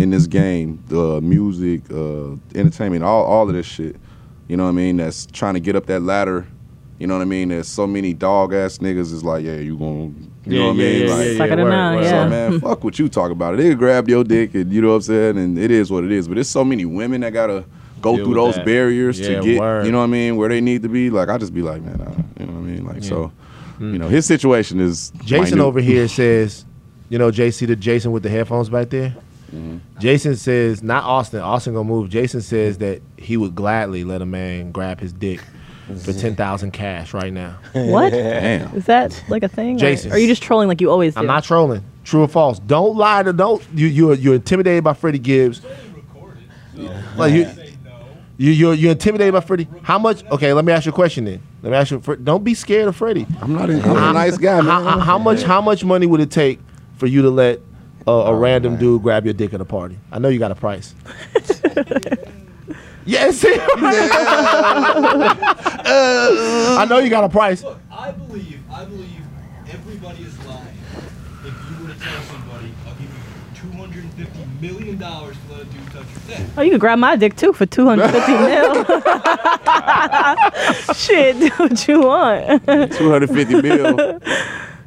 S5: in this game, the music, uh, entertainment, all all of this shit. You know what I mean? That's trying to get up that ladder. You know what I mean? There's so many dog ass niggas. It's like, yeah, you gonna, you know what I mean? like,
S4: Suck it
S1: word,
S4: now,
S1: word.
S4: yeah.
S5: so man, (laughs) fuck what you talk about. They grab your dick and you know what I'm saying, and it is what it is. But there's so many women that gotta go
S1: Deal
S5: through those
S1: that.
S5: barriers
S1: Yeah,
S5: to get,
S1: word.
S5: you know what I mean, where they need to be. Like I just be like, man, I, you know what I mean. Like so, you know, his situation is
S1: Jason
S5: minute.
S1: over here (laughs) says, you know, JC the Jason with the headphones back there.
S5: Mm-hmm.
S1: Jason says, not Austin. Austin gonna move. Jason says that he would gladly let a man grab his dick for ten thousand cash right now. (laughs)
S4: What?
S5: Damn.
S4: Is that like a thing?
S1: Jason.
S4: Or are you just trolling like you always do?
S1: I'm not trolling. True or false? Don't lie to don't you you're you're intimidated by Freddie Gibbs. Like you, you you're you're intimidated by Freddie. How much? Okay, let me ask you a question then. Let me ask you. Fre- Don't be scared of Freddie.
S5: I'm not. A, I'm a nice guy,
S1: How,
S5: man.
S1: how, how much? How much money would it take for you to let a, a random dude grab your dick at a party? I know you got a price. (laughs) yes. (laughs) I know you got a price.
S8: Look, I believe, I believe everybody is lying. If you were to tell somebody, I'll give you two hundred and fifty million dollars to let a dude touch your dick.
S4: Oh, you could grab my dick too for 250 (laughs) mil. Shit, do what you want.
S5: 250 mil.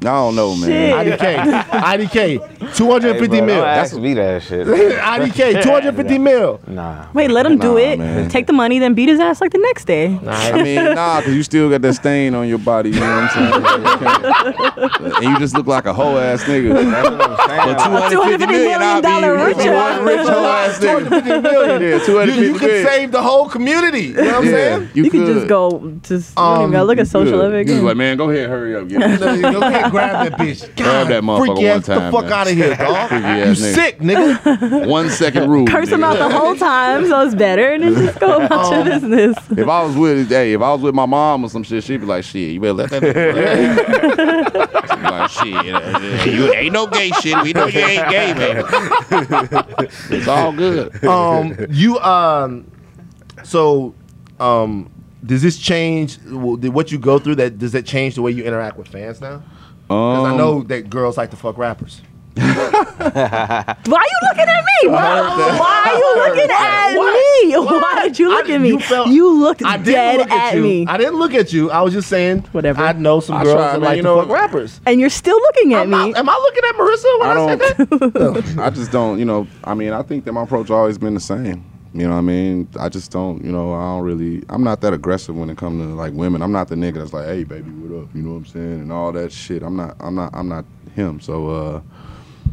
S5: I don't know, man.
S4: Shit.
S1: IDK. (laughs) IDK. 250
S7: Hey, bro,
S1: mil. That's
S7: ask me that shit.
S1: IDK. (laughs) (laughs) 250 mil.
S7: Nah.
S4: Wait, let him do it.
S5: man.
S4: Take the money, then beat his ass like the next day.
S5: I mean, nah, because you still got that stain on your body. You know what I'm saying? Like, you and you just look like a hoe ass nigga.
S7: That's what I'm saying.
S5: But 250 million, I'll be
S4: $250
S5: rich,
S4: richer.
S5: one rich hoe ass nigga.
S1: 250 million.
S5: Yeah,
S1: You,
S5: 250
S1: you could save the whole community. You know what I'm
S5: Yeah,
S1: saying?
S4: You, could just go, just, you don't even gotta look at um, social
S5: Good.
S4: living.
S5: You was like, man, go ahead, hurry up. Get it.
S1: No, you Go ahead, grab that bitch. (laughs)
S5: Grab that motherfucker
S1: freaky
S5: one
S1: ass,
S5: time,
S1: Get the fuck
S5: man.
S1: out of here, dog. (laughs)
S5: Freaky
S1: you
S5: ass nigga.
S1: sick, nigga. (laughs)
S5: One second rule.
S4: Curse him out the whole time, so it's better, and then just go about your business.
S5: If I was with, hey, if I was with my mom or some shit, she'd be like, shit, you better let that. nigga She'd be like, shit, uh, you ain't no gay shit. We know you ain't gay, man. it's all good.
S1: Um, you um, so um, does this change w- did what you go through? That does that change the way you interact with fans now? Because I
S5: Um,
S1: know that girls like to fuck rappers. (laughs)
S4: Why are you looking at me? Why, why are you looking at me? (laughs) Why did you look
S1: I-
S4: at me?
S1: you felt-
S4: You looked
S1: I didn't
S4: dead
S1: look at,
S4: at,
S1: you.
S4: me,
S1: I didn't look at you. I was just saying.
S4: Whatever.
S1: I know some
S5: I
S1: girls that like
S5: You
S1: to
S5: know
S1: fuck rappers.
S4: and you're still looking at
S1: I'm
S4: me.
S1: not- am I looking at Marissa when I,
S5: I
S1: said that?
S5: don't. (laughs) I just don't. You know. I mean, I think that my approach always been the same. You know what I mean? I just don't. You know, I don't really. I'm not that aggressive when it comes to like women. I'm not the nigga that's like, hey, baby, what up? You know what I'm saying? And all that shit. I'm not. I'm not. I'm not him. So. uh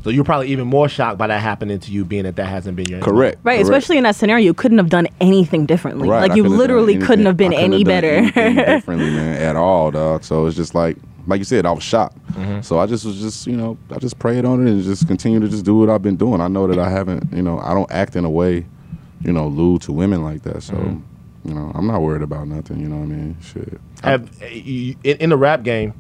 S1: So you're probably even more shocked by that happening to you, being that that hasn't been your
S5: Correct.
S4: Right,
S5: correct.
S4: especially in that scenario, you couldn't have done anything differently.
S5: Right,
S4: like
S5: I
S4: you
S5: couldn't
S4: literally couldn't have been
S5: I couldn't
S4: any
S5: have done
S4: better. (laughs)
S5: differently, man, at all, dog. So it's just like, like you said, I was shocked.
S1: Mm-hmm.
S5: So I just was just, you know, I just prayed on it and just continue to just do what I've been doing. I know that I haven't, you know, I don't act in a way, you know, lewd to women like that. So,
S1: Mm-hmm.
S5: you know, I'm not worried about nothing. You know what I mean? Shit.
S1: have you, in, in the rap game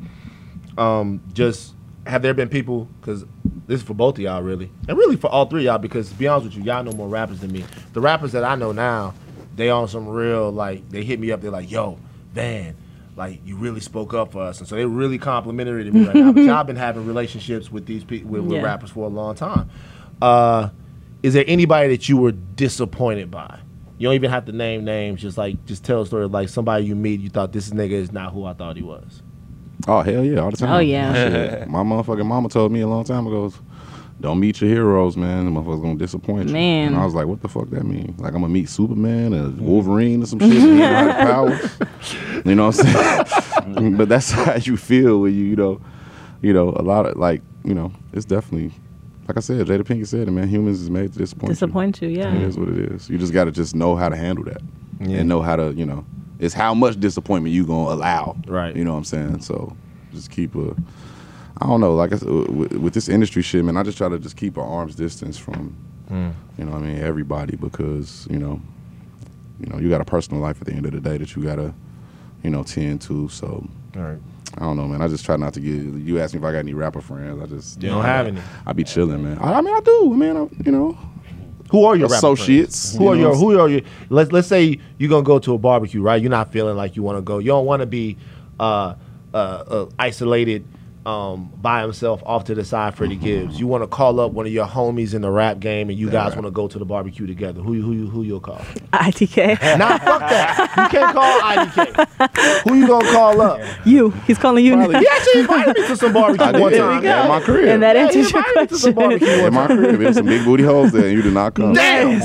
S1: um just have there been people because this is for both of y'all really and really for all three of y'all because to be honest with you y'all know more rappers than me the rappers that i know now they on some real like they hit me up they're like yo van like you really spoke up for us and so they really complimentary to me right now but (laughs) y'all been having relationships with these people with, with
S4: Yeah.
S1: rappers for a long time uh is there anybody that you were disappointed by you don't even have to name names just like just tell a story like somebody you meet you thought this nigga is not who i thought he was
S5: Oh hell yeah, all the time.
S4: Oh, yeah.
S5: My motherfucking mama told me a long time ago. don't meet your heroes, man. The motherfuckers gonna disappoint you.
S4: Man.
S5: And I was like, what the fuck that mean? Like I'm gonna meet Superman or mm. Wolverine or some shit. and powers. (laughs) You know what I'm saying? (laughs) but that's how you feel when you, you know, you know, a lot of like, you know, it's definitely like I said, Jada Pinkett said it, man. Humans is made to disappoint. you.
S4: Disappoint you, yeah.
S5: It is what it is. You just gotta just know how to handle that.
S1: Yeah.
S5: And know how to, you know, it's how much disappointment you gonna allow.
S1: Right.
S5: You know what I'm saying? So just keep a I don't know, like I said, with, with this industry shit, man, I just try to just keep an arm's distance from, mm. you know, what I mean, everybody because you know, you know, you got a personal life at the end of the day that you gotta, you know, tend to. So
S1: All right.
S5: I don't know, man. I just try not to get. You ask me if I got any rapper friends. I just
S1: You don't have any.
S5: I be chilling, man. I, I mean, I do, man. I, you know,
S1: Who are your
S5: associates.
S1: Who are
S5: you know
S1: your Who are your? Let's let's say you're gonna go to a barbecue, right? You're not feeling like you want to go. You don't want to be uh, uh, uh, isolated um, by himself off to the side. Freddie Gibbs. You want to call up one of your homies in the rap game, and you guys
S5: right.
S1: want to go to the barbecue together. Who you who you who you'll call?
S4: IDK. (laughs)
S1: nah, fuck that. You can't call IDK. (laughs) Who you gonna call up?
S4: you. He's calling you.
S5: Probably-
S4: now.
S1: He actually invited me to some barbecue
S5: I
S1: one
S5: did.
S1: time.
S5: At my crib.
S4: And that
S1: Yeah,
S4: answers your
S1: invited to some
S4: question.
S1: barbecue
S5: In my crib, there's some big booty hoes there, and you did not come.
S1: Damn.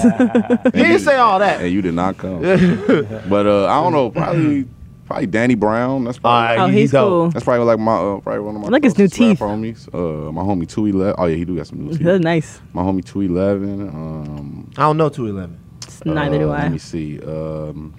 S1: He didn't say all that.
S5: And you did not come. (laughs) but uh, I don't know, probably probably Danny Brown. That's probably
S1: All right.
S4: Oh,
S1: He
S4: he's
S1: dope.
S4: cool.
S5: that's probably like my uh, probably one of my
S4: I like his new
S5: closest rap
S4: teeth.
S5: homies. Uh, my homie two eleven. Oh yeah, he do got some new teeth.
S4: nice.
S5: My homie two eleven. Um,
S1: I don't know 211.
S4: Neither do
S5: uh,
S4: I.
S5: Let me see. Um,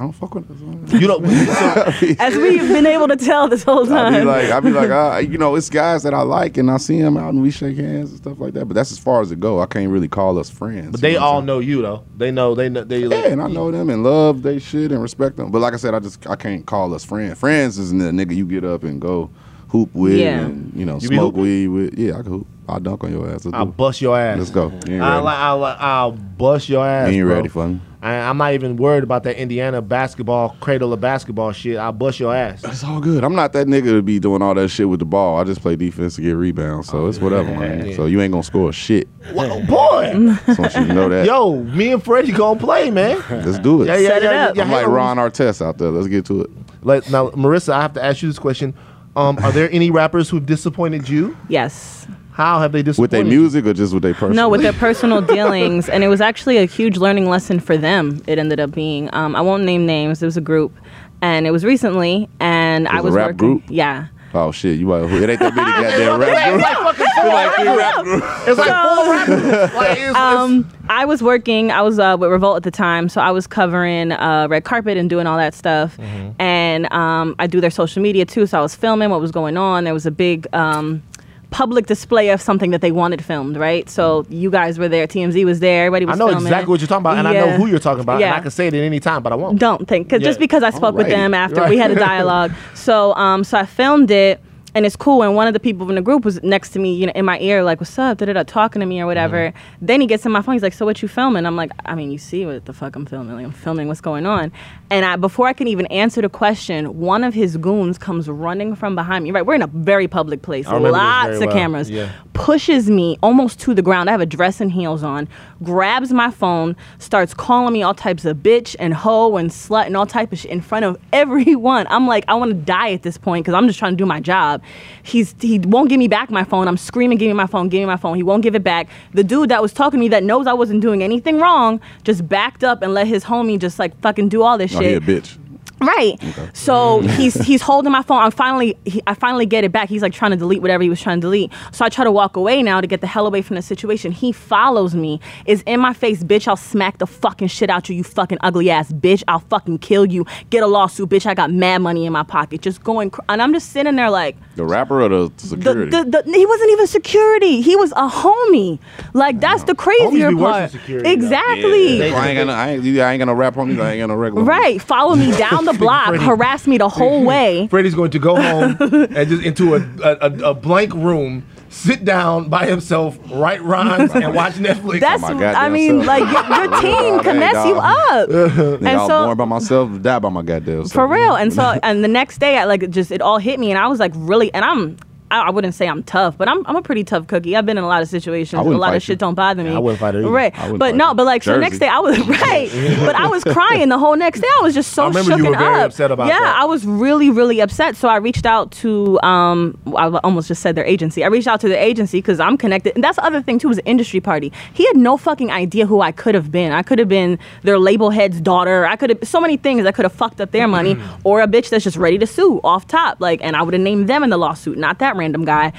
S5: I don't fuck with this.
S1: You don't. (laughs)
S4: As we've been able to tell this whole time.
S5: I be
S4: time.
S5: like, I be like, (laughs) I, you know, it's guys that I like, and I see them out, and we shake hands and stuff like that. But that's as far as it go. I can't really call us friends.
S1: But they
S5: know
S1: all
S5: saying?
S1: know you though. They know. They know. They.
S5: Yeah, and I know them and love they shit and respect them. But like I said, I just I can't call us friends. Friends isn't the nigga you get up and go hoop with
S4: Yeah.
S5: and you know
S1: You
S5: smoke weed with. Yeah, I can hoop. I'll dunk on your ass. Let's,
S1: I'll
S5: do
S1: bust your ass.
S5: Let's go. You
S1: I'll. I'll, I'll bust your ass.
S5: You ain't
S1: bro.
S5: ready for me.
S1: I, I'm not even worried about that Indiana basketball cradle of basketball shit. I'll bust your ass.
S5: It's all good. I'm not that nigga to be doing all that shit with the ball. I just play defense to get rebounds. So it's whatever, man.
S1: yeah.
S5: So you ain't gonna score shit.
S1: Well, boy,
S5: So I want you to know that.
S1: yo, me and Freddie gonna play, man.
S5: Let's do it.
S1: Yeah, yeah,
S4: Set it
S1: yeah.
S4: up.
S1: yeah,
S5: I'm like
S1: on.
S5: Ron Artest out there. Let's get to it.
S1: Let, now, Marissa, I have to ask you this question. Um, are there any rappers who've disappointed you?
S4: yes.
S1: How have they
S5: With their music or just with their personal?
S4: No, with their (laughs) personal dealings, and it was actually a huge learning lesson for them. It ended up being. Um, I won't name names. It was a group, and it was recently, and I
S5: was a rap
S4: working.
S5: group?
S4: Yeah.
S5: Oh shit! You like it ain't that many (laughs) goddamn rap groups. (laughs) like three rap groups.
S1: It's like full rappers. Like, it's,
S4: Um, I was working. I was uh, with Revolt at the time, so I was covering uh, red carpet and doing all that stuff.
S1: Mm-hmm.
S4: And um, I do their social media too, so I was filming what was going on. There was a big um, public display of something that they wanted filmed, right? So you guys were there. TMZ was there. Everybody was.
S1: I know
S4: filming.
S1: exactly what you're talking about, and I know who you're talking about, and I can say it at any time, but I won't.
S4: Don't think, cause just because I spoke with them after we had a (laughs) dialogue. so, um, so I filmed it, and it's cool. And one of the people in the group was next to me, you know, in my ear, like, "What's up?" Da da da, talking to me or whatever.
S1: Mm-hmm.
S4: Then he gets in my phone. He's like, "So what you filming?" I'm like, "I mean, you see what the fuck I'm filming? Like, I'm filming what's going on." And I, before I can even answer the question, one of his goons comes running from behind me. Right, we're in a very public place,
S1: I remember this
S4: lots of
S1: well.
S4: cameras
S1: Yeah.
S4: pushes me almost to the ground. I have a dress and heels on, grabs my phone, starts calling me all types of bitch and hoe and slut and all type of shit in front of (laughs) everyone. I'm like, I want to die at this point because I'm just trying to do my job. He's he won't give me back my phone. I'm screaming, give me my phone, give me my phone. He won't give it back. The dude that was talking to me that knows I wasn't doing anything wrong just backed up and let his homie just like fucking do all this
S5: Oh, he a bitch.
S4: Right. So he's he's holding my phone. I finally he, I finally get it back. He's like trying to delete whatever he was trying to delete. So I try to walk away now to get the hell away from the situation. He follows me, is in my face, bitch. I'll smack the fucking shit out you, you fucking ugly ass bitch. I'll fucking kill you. Get a lawsuit, bitch. I got mad money in my pocket. Just going, cr- and I'm just sitting there like.
S5: The rapper or the
S4: The,
S5: security?
S4: the, the, he wasn't even security. He was a homie. Like that's the crazier
S1: be worse than
S4: part.
S1: security, though.
S4: exactly.
S5: I ain't got no, I ain't, I ain't got no rap homies. I ain't got no regular. homies.
S4: Right. Follow me down the block,
S1: Freddie.
S4: harass me the (laughs) whole way.
S1: Freddie's going to go home (laughs) and just into a, a, a, a blank room, sit down by himself, write rhymes, and watch (laughs) Netflix.
S4: That's, oh
S5: my
S4: I mean,
S5: self.
S4: like your, your team can mess you up,
S5: Nigga,
S4: and
S5: I was
S4: so
S5: born by myself, die by my goddamn self.
S4: for real. And so, and the next day, I like just it all hit me, and I was like really, and I'm I, I wouldn't say I'm tough, but I'm I'm a pretty tough cookie. I've been in a lot of situations. A lot of shit
S5: you.
S4: don't bother me.
S1: I wouldn't fight her either.
S4: Right, but no, but like so the next day I was (laughs) right, but I was crying the whole next day. I was just so
S1: I remember you were very
S4: up.
S1: upset about
S4: yeah,
S1: that.
S4: I was really really upset. So I reached out to um I almost just said their agency. I reached out to the agency because I'm connected, and that's the other thing too. Was an industry party. He had no fucking idea who I could have been. I could have been their label head's daughter. I could have so many things. I could have fucked up their money, or a bitch that's just ready to sue off top. Like, and I would have named them in the lawsuit, not that random guy.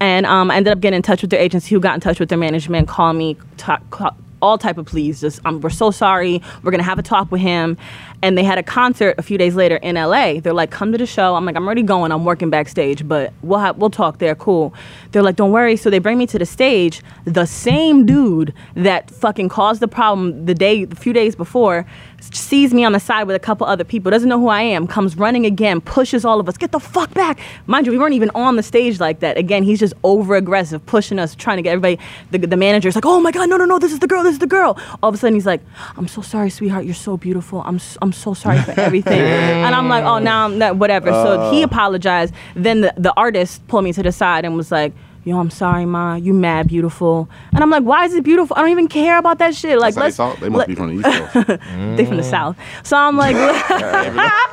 S4: And um, I ended up getting in touch with their agency, who got in touch with their management, call me, ta- call, all type of pleas. Just um, we're so sorry. We're gonna have a talk with him. And they had a concert a few days later in LA. They're like, come to the show. I'm like, I'm already going. I'm working backstage, but we'll we'll talk there. Cool. They're like, don't worry. So they bring me to the stage. The same dude that fucking caused the problem the day, a few days before, sees me on the side with a couple other people. Doesn't know who I am. Comes running again. Pushes all of us. Get the fuck back. Mind you, we weren't even on the stage like that. Again, he's just over aggressive, pushing us, trying to get everybody. The, the manager's like, oh my god, no, no, no, this is the girl. This is the girl. All of a sudden, he's like, I'm so sorry, sweetheart. You're so beautiful. I'm s- I'm so sorry for everything. (laughs) and I'm like, oh, now I'm not, whatever. so he uh. apologized. Then the, the artist pulled me to the side and was like. Yo, I'm sorry, ma. You mad beautiful, and I'm like, why is it beautiful? I don't even care about that shit. Like, let's
S5: they, talk. they must
S4: let-
S5: be from the East Coast. (laughs)
S4: they from the south. So I'm like, (laughs) (laughs) I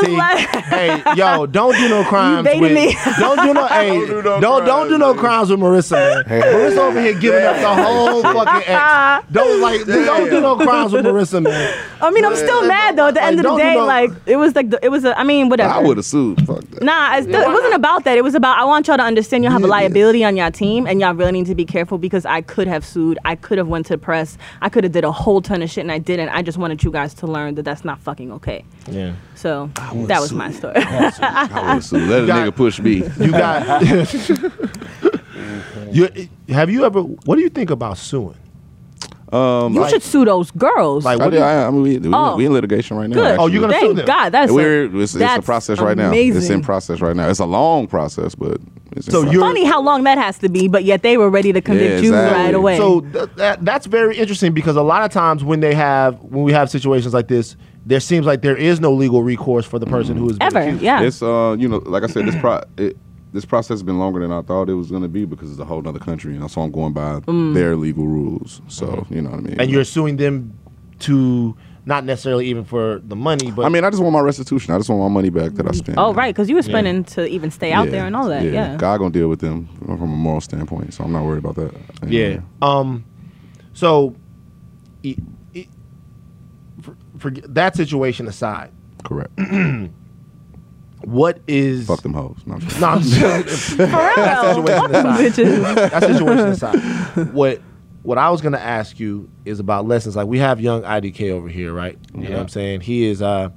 S4: was
S1: See,
S4: like,
S1: hey, yo, don't do no crimes
S4: baited
S1: with.
S4: me.
S1: Don't do no. hey,
S5: Don't do no
S1: don't don't do no
S5: crimes,
S1: crimes with Marissa, man. Marissa over here giving up the whole fucking ex. Don't like. Don't do no crimes with Marissa, man.
S4: I mean, I'm still mad though. At the
S1: Like,
S4: end of the day,
S1: no-
S4: like it was like the, it was. A, I mean, whatever.
S5: I would have sued. Fuck that.
S4: Nah, it's, it wasn't about that. It was about I want y'all to understand y'all have a
S5: Yeah, yeah.
S4: Liability on your team, and y'all really need to be careful because I could have sued. I could have went to the press. I could have did a whole ton of shit, and I didn't. I just wanted you guys to learn that that's not fucking okay.
S1: Yeah.
S4: So that was my story.
S5: I would have. Let a
S1: got-
S5: nigga push me.
S1: You got. (laughs) (laughs) you have you ever? What do you think about suing?
S5: Um,
S4: you
S5: like-
S4: should sue those girls.
S1: Like,
S5: I,
S1: what do
S5: did,
S1: you,
S5: I, I mean, we, we,
S4: Oh.
S5: we in litigation right now.
S4: Good.
S5: actually.
S1: Oh, you're gonna sue
S4: Thank
S1: them?
S4: God. That's
S5: We're,
S4: a,
S5: it's, it's a
S4: that's
S5: process right now. It's in process right now. It's a long process, but it's
S1: So you're-
S4: Funny how long that has to be, but yet they were ready to convict
S5: Yeah,
S4: you right away.
S1: So th- that, that's very interesting because a lot of times when they have when we have situations like this, there seems like there is no legal recourse for the person who is
S4: ever, yeah.
S5: It's uh, you know, like I said, this pro it, this process has been longer than I thought it was going to be because it's a whole other country, and so I'm going by
S4: Mm.
S5: their legal rules. So you know what I mean.
S1: and you're suing them to not necessarily even for the money, but
S5: I mean, I just want my restitution. I just want my money back that I spent.
S4: oh, right, because you were spending to even stay out there and all that. Yeah.
S5: God gonna deal with them from a moral standpoint, so I'm not worried about that. And,
S1: yeah. Um, so, i i for, for that situation aside,
S5: correct. (clears throat)
S1: what is
S5: Fuck them hoes. No, I'm just- (laughs)
S1: No, I'm just,
S4: For real.
S1: that situation aside. That situation aside, what what I was gonna ask you is about lessons. Like we have young IDK over here, right? You know what I'm saying? He is uh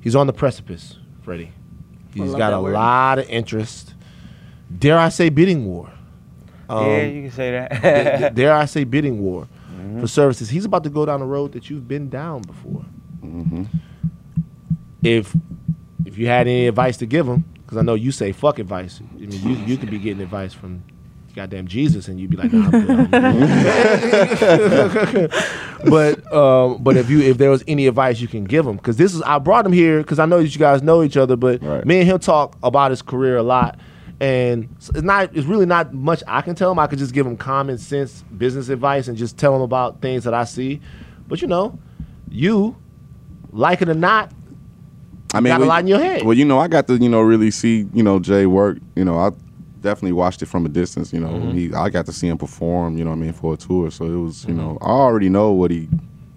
S1: he's on the precipice, Freddie. He's got a
S7: word.
S1: lot of interest. Dare I say bidding war? Um,
S7: yeah, you can say that. (laughs)
S1: dare I say bidding war
S7: Mm-hmm.
S1: for services? He's about to go down the road that you've been down before.
S5: Mm-hmm.
S1: If if you had any advice to give him, because I know you say fuck advice. I mean, you you could be getting advice from goddamn Jesus, and you'd be like, nah, (laughs) but um, but if you if there was any advice you can give him, because this is I brought him here because I know that you guys know each other, but
S5: Right.
S1: me and him talk about his career a lot. And it's not. It's really not much I can tell him. I could just give him common sense business advice and just tell him about things that I see. But you know, you like it or not,
S5: I mean,
S1: got a
S5: well,
S1: lot in your head.
S5: Well, you know, I got to you know really see you know Jay work. You know, I definitely watched it from a distance. You know,
S1: Mm-hmm.
S5: he I got to see him perform. You know, what I mean, for a tour. So it was you know
S1: Mm-hmm.
S5: I already know what he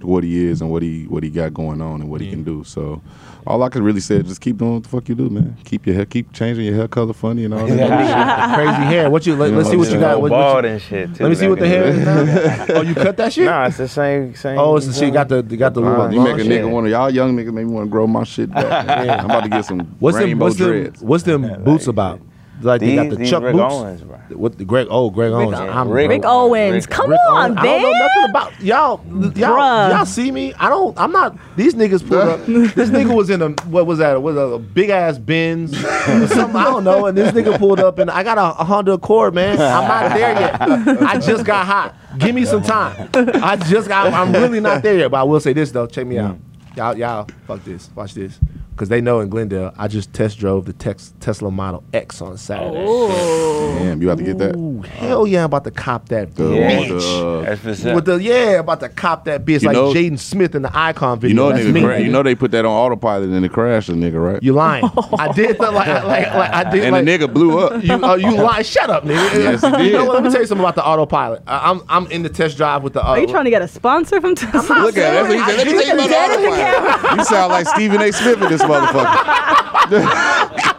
S5: what he is and what he what he got going on and what he can do. So all I could really say is just keep doing what the fuck you do, man. Keep your hair, keep changing your hair color funny and all that. (laughs)
S1: crazy hair. What you? Let,
S5: You
S1: us see
S5: what
S1: what you got. What,
S7: bald
S1: what you,
S7: and shit too.
S1: let me see what the hair is oh, you cut that shit?
S7: Nah, it's the same same.
S1: Oh, it's the shit. Got the got the little.
S7: Uh,
S5: you make a
S1: long
S5: nigga
S1: shit.
S5: want to y'all young niggas make me want to grow my shit back. (laughs) I'm about to get some
S1: What's them?
S5: rainbow
S1: What's them?
S5: dreads.
S1: What's them boots about? Like they got the Chuck
S7: Rick
S1: boots.
S7: Owens, bro.
S1: What the Greg? Oh, Greg Owens. I'm
S7: Rick-
S4: Rick Owens. Come
S1: Rick
S4: on,
S1: Owens. I don't know nothing about y'all. Y'all,
S4: Bruh.
S1: y'all see me? I don't. I'm not. These niggas pulled up. (laughs) This nigga was in a what was that? Was a, big ass Benz something? I don't know. And this nigga pulled up, and I got a, a Honda Accord, man. I'm not there yet. I just got hot. Give me some time. I just got. I'm really not there yet. But I will say this though. Check me hmm. out. Y'all, y'all. Fuck this. Watch this. Because they know in Glendale, I just test drove the Tex- Tesla Model X on Saturday. Oh.
S5: Damn, you have to get that.
S1: Ooh, hell yeah, I'm about to cop that
S5: The,
S7: Yeah.
S5: with the,
S7: That's what's
S1: With the yeah, about to cop that bitch
S5: You
S1: like
S5: know-
S1: Jaden Smith in the Icon video.
S5: you know,
S1: That's
S5: nigga,
S1: me.
S5: cra- you know they put that on autopilot and it crashed the nigga, right?
S1: You lying? I did the, like, like, like I did
S5: and
S1: like,
S5: the nigga blew up.
S1: You, uh, you lie. Shut up, nigga.
S5: Yes, he
S1: You
S5: did.
S1: know what? Let me tell you something about the autopilot. I, I'm I'm in the test drive with the. Uh,
S4: Are you trying to get a sponsor from Tesla?
S5: Look at it. That's what he said. Let me tell you about
S4: the
S5: autopilot. You sound like Stephen A. Smith in this motherfucker. (laughs)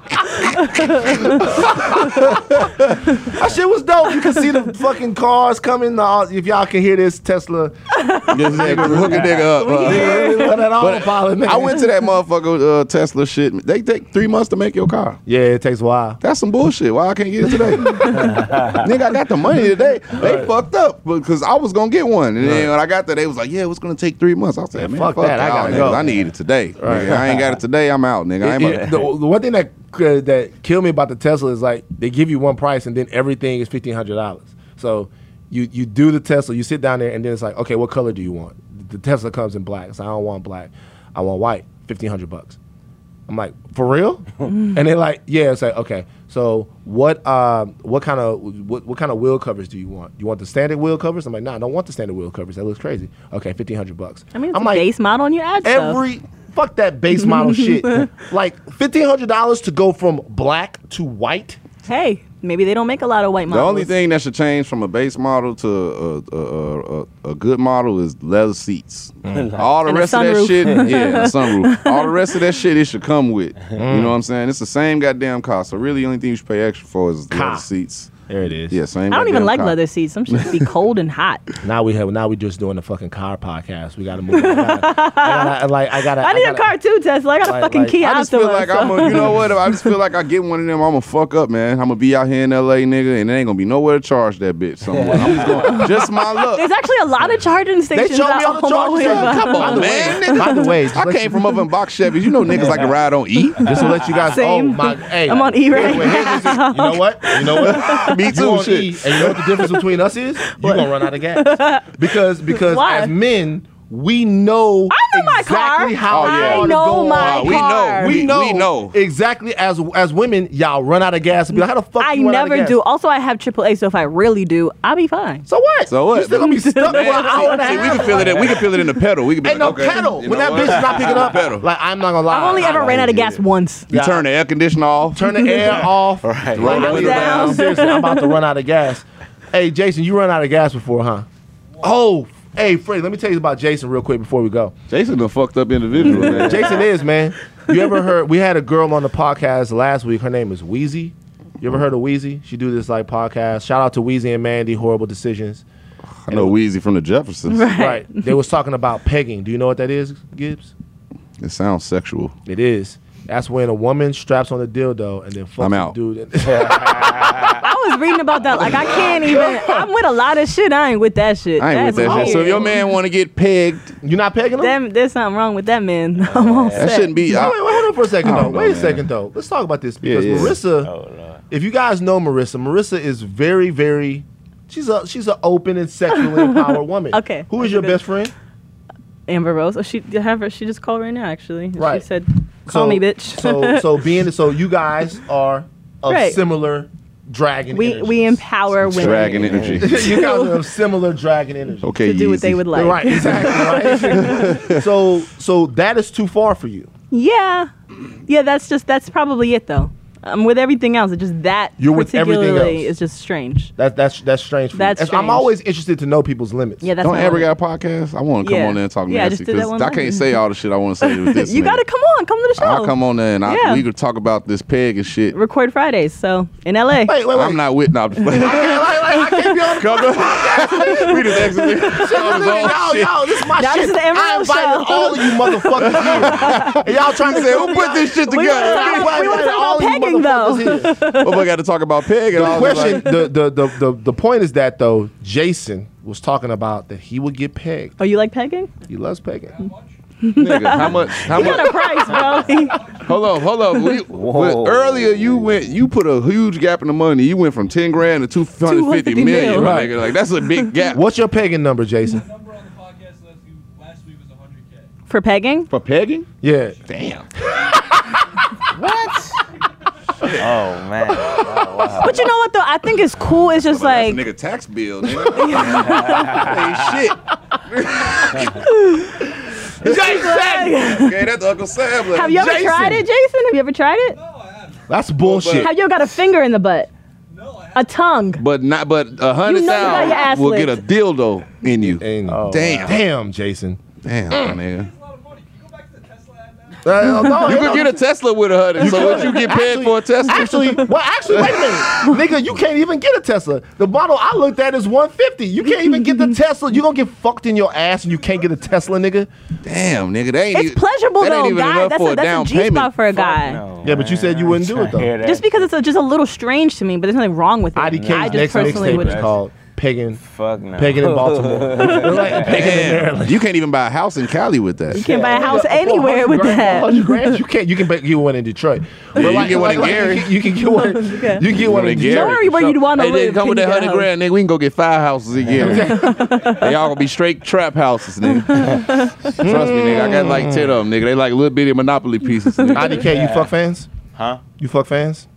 S1: That shit was dope. You can see the fucking cars coming. Uh, if y'all can hear this Tesla,
S5: yeah, hook a nigga up. I went to that motherfucker uh, Tesla shit. They take three months to make your car.
S1: Yeah, it takes a while.
S5: That's some bullshit. Why I can't get it today? (laughs) Nigga, I got the money today. They fucked up because I was gonna get one, and then when I got there, they was like, "Yeah, it's gonna take three months." I said, "Man,
S1: fuck
S5: fuck,
S1: that. I gotta go."
S5: I need it today.
S1: Right.
S5: Nigga, I ain't got it today. I'm out, nigga.
S1: It- it- the, the one thing that uh, that killed me about the Tesla is like they give you one price and then everything is fifteen hundred dollars. So you you do the Tesla, you sit down there, and then it's like, okay, what color do you want? The Tesla comes in black. So I don't want black. I want white. Fifteen hundred bucks. I'm like, for real? (laughs) and they're like, yeah. It's like, okay. So what um what kind of what, what kind of wheel covers do you want? You want the standard wheel covers? I'm like, nah, I don't want the standard wheel covers. That looks crazy. Okay, fifteen hundred bucks.
S4: I mean, it's
S1: I'm
S4: a
S1: like,
S4: base model and you add stuff.
S1: Every fuck that base model (laughs) shit. Like fifteen hundred dollars to go from black to white.
S4: Hey, maybe they don't make a lot of white models.
S5: The only thing that should change from a base model to a, a, a, a, a good model is leather seats. Mm. All the
S4: And a
S5: rest of that shit, yeah, a (laughs) sunroof. All the rest of that shit, it should come with. You mm. know what I'm saying? It's the same goddamn cost. So really, the only thing you should pay extra for is the leather seats.
S1: There it is.
S5: Yeah, same.
S4: I don't even like
S5: cost.
S4: leather seats. Some shit be cold and hot. (laughs)
S1: Now we have. Now we just doing the fucking car podcast. We gotta move. I gotta, I gotta, like I gotta.
S4: I need a
S1: gotta-
S4: car too, Tesla. I got a fucking
S1: like,
S4: Kia
S5: I just feel like
S4: so-
S5: I'm a, you know what? I just feel like I get one of them, I'm gonna fuck up, man. I'm gonna be out here in LA, nigga, and there ain't gonna be nowhere to charge that bitch somewhere. I'm just going, (laughs) just my luck.
S4: There's actually a lot of charging
S1: They
S4: stations.
S1: showed me
S4: out
S1: all the charges.
S4: way
S1: Come on, man.
S5: way, nigga.
S1: By the way,
S5: I came from up in box Chevys. You know niggas like to ride on E.
S1: Just to let you guys.
S4: Same.
S1: Oh my. Hey,
S4: I'm on E right
S1: wait, wait, here's the thing. You know what? You know what? (laughs)
S5: Me too, shit.
S1: E, and you know what the difference between us is? You gonna run out of gas (laughs) because because
S4: Why?
S1: as men we know
S4: I know my
S1: exactly
S4: car.
S1: how
S5: Oh, yeah.
S1: hard
S4: I
S1: to
S4: know
S1: go
S4: my
S1: on.
S5: we know.
S1: We
S5: We-
S1: know,
S5: we know.
S1: exactly as as women, y'all run out of gas and be like, how the fuck
S4: I
S1: you run out of
S4: never
S1: gas?
S4: do. Also, I have AAA, so if I really do, I'll be fine.
S1: So what?
S5: So what?
S1: You still gonna be (laughs) stuck for an hour and a half.
S5: we can feel it. In, we can feel it in the pedal. We can be
S1: Ain't no
S5: okay,
S1: pedal.
S5: you
S1: When that
S5: what?
S1: bitch is not picking up,
S5: pedal.
S1: like I'm not gonna lie.
S4: I've only ever ran out of gas once.
S5: you turn the air conditioner off.
S1: Turn the air (laughs) off.
S7: Right.
S5: Roll the window
S4: down.
S5: down.
S1: Seriously, I'm about to run out of gas. Hey, Jason, you run out of gas before, huh? Oh, hey, Freddie, let me tell you about Jason real quick before we go.
S5: Jason a fucked up individual, (laughs) man.
S1: Jason is, man. You ever (laughs) heard? We had a girl on the podcast last week. Her name is Wheezy. You ever heard of Wheezy? She do this like podcast. Shout out to Wheezy and Mandy. Horrible decisions.
S5: I know Wheezy from the Jeffersons.
S4: Right.
S1: Right. They was talking about pegging. Do you know what that is, Gibbs?
S5: It sounds sexual.
S1: It is. That's when a woman straps on a dildo and then fucks
S5: I'm out.
S1: dude. (laughs)
S4: I was reading about that. Like, I can't even. I'm with a lot of shit. I ain't with that shit.
S5: I ain't with
S4: That's
S5: that shit. So if your man want to get pegged,
S1: you not pegging him?
S4: Them, there's something wrong with that man. (laughs) I'm all
S5: that
S4: set.
S5: shouldn't be.
S1: Wait,
S5: I-
S1: wait, wait, hold on for a second though.
S5: know,
S1: Wait a
S5: man.
S1: second though. Let's talk about this because
S5: yeah.
S1: Marissa.
S7: Oh, Lord.
S1: if you guys know Marissa, Marissa is very, very. She's a she's an open and sexually (laughs) empowered woman.
S4: Okay,
S1: Who is your
S4: good.
S1: best friend?
S4: Amber Rose. Oh, she have her. She just called right now. Actually,
S1: Right.
S4: She said, "Call me, bitch."
S1: so so (laughs) being so you guys are of
S4: Right.
S1: similar dragon.
S4: we
S1: energy.
S4: we empower women
S5: dragon energy.
S1: you guys are of similar dragon energy.
S5: Okay,
S4: to do what they would like.
S1: Right, exactly. Right. (laughs) so so that is too far for you.
S4: Yeah, yeah. That's just that's probably it though. Um, with everything else, it's just that
S1: You're with everything
S4: particularly
S1: else.
S4: is just strange.
S1: That that's that's strange. For
S4: That's
S1: you. I'm always interested to know people's limits.
S4: Yeah, that's
S5: Don't ever
S4: limit.
S5: got a podcast. I want to come
S4: Yeah.
S5: on there and talk
S4: Yeah, I
S5: nasty
S4: just did that
S5: because
S4: one
S5: I can't say all the shit I want to say with (laughs) this.
S4: you gotta come on, come to the show.
S5: I'll come on there and I,
S4: Yeah.
S5: we could talk about this peg and shit.
S4: Record Fridays, so in LA.
S1: Wait, wait, wait.
S5: I'm not with. No, I'm just playing.
S1: like, like, I can't be on the
S5: Come on. we just exited.
S1: Yo, yo, this is my
S4: Now
S1: shit.
S4: this is the
S1: I
S4: Emerald
S1: invited
S4: Show.
S1: all of you motherfuckers here. (laughs) And y'all trying to
S5: Say, who put this shit together?
S4: wanna we wanna talk about pegging, though.
S5: Oh, (laughs) I got to talk about peg and
S1: The
S5: all
S1: question, the, the, the, the, the point is that though, Jason was talking about that he would get pegged.
S4: Oh, you like pegging?
S1: He loves pegging.
S5: nigga, how much? (laughs) How
S4: You got a price, bro. (laughs)
S5: Hold on, hold on. We,
S7: Whoa.
S5: but earlier you went, you put a huge gap in the money. You went from ten grand to two hundred fifty million,
S4: mil.
S1: Right.
S5: nigga. Like that's a big gap.
S1: What's your pegging number, Jason?
S8: number on the podcast last week, last week 100K.
S4: For pegging?
S5: for pegging?
S1: Yeah.
S5: Damn.
S7: Oh (laughs) Oh, man. Wow, (laughs) wow.
S4: But you know what though? I think it's cool. It's just
S5: But
S4: like
S5: a nigga tax bill, nigga. (laughs) hey,
S1: Jason!
S5: shit. Okay, that's Uncle Sam. like,
S4: Have you ever
S1: Jason.
S4: tried it, Jason? Have you ever tried it?
S8: No, I haven't.
S1: That's bullshit.
S4: Have you ever got a finger in the butt?
S8: No, I haven't.
S4: A tongue?
S5: But not, but a hundred
S4: You know you got your ass
S5: thousand will get a
S4: licked.
S5: dildo in you.
S1: And-
S7: Oh,
S5: Damn,
S1: Damn, Jason.
S5: damn, nigga.
S8: That's a lot of money. Can you go back to the Tesla ad now?
S1: Uh, (laughs) no,
S5: You
S1: no,
S5: could get a Tesla with a hundred. So what you get paid
S1: Actually-
S5: for a Tesla?
S1: Actually, well, actually, wait a minute, (laughs) nigga, you can't even get a Tesla. The model I looked at is 150. You can't even get the Tesla. You gonna get fucked in your ass and you can't get a Tesla, nigga.
S5: damn, nigga, they ain't
S4: It's
S5: even-
S4: pleasurable
S5: that ain't
S4: though,
S5: even
S4: guy.
S5: enough
S4: That's
S5: for
S4: a,
S5: a
S4: that's
S5: down
S4: a G spot
S5: payment.
S4: for a guy.
S7: no,
S1: Yeah, but you said you wouldn't do it, though.
S4: Just because it's a, just a little strange to me, but there's nothing wrong with it. I just
S1: next
S4: personally would.
S1: is called Pagan,
S7: Fuck no.
S1: Pagan in Baltimore. (laughs) They're like Pagan in Maryland.
S5: You can't even buy a house in Cali with that.
S4: You can't buy a house
S1: For
S4: anywhere with
S1: grand-
S4: that.
S1: grand, you can't. You can ba- get one in Detroit. But
S5: you can get one in Gary.
S1: You can, you can get one. You can get one in
S5: Gary.
S4: Don't worry where you'd want to
S5: Hey,
S4: live.
S5: they come with that
S4: you get a
S5: hundred grand, nigga. We can go get five houses again. (laughs) they all gonna be straight trap houses, nigga. (laughs) Trust me, nigga. I got like ten of them, nigga. They like little bitty monopoly pieces. Nigga.
S1: IDK, you fuck fans?
S7: Huh?
S1: You fuck fans?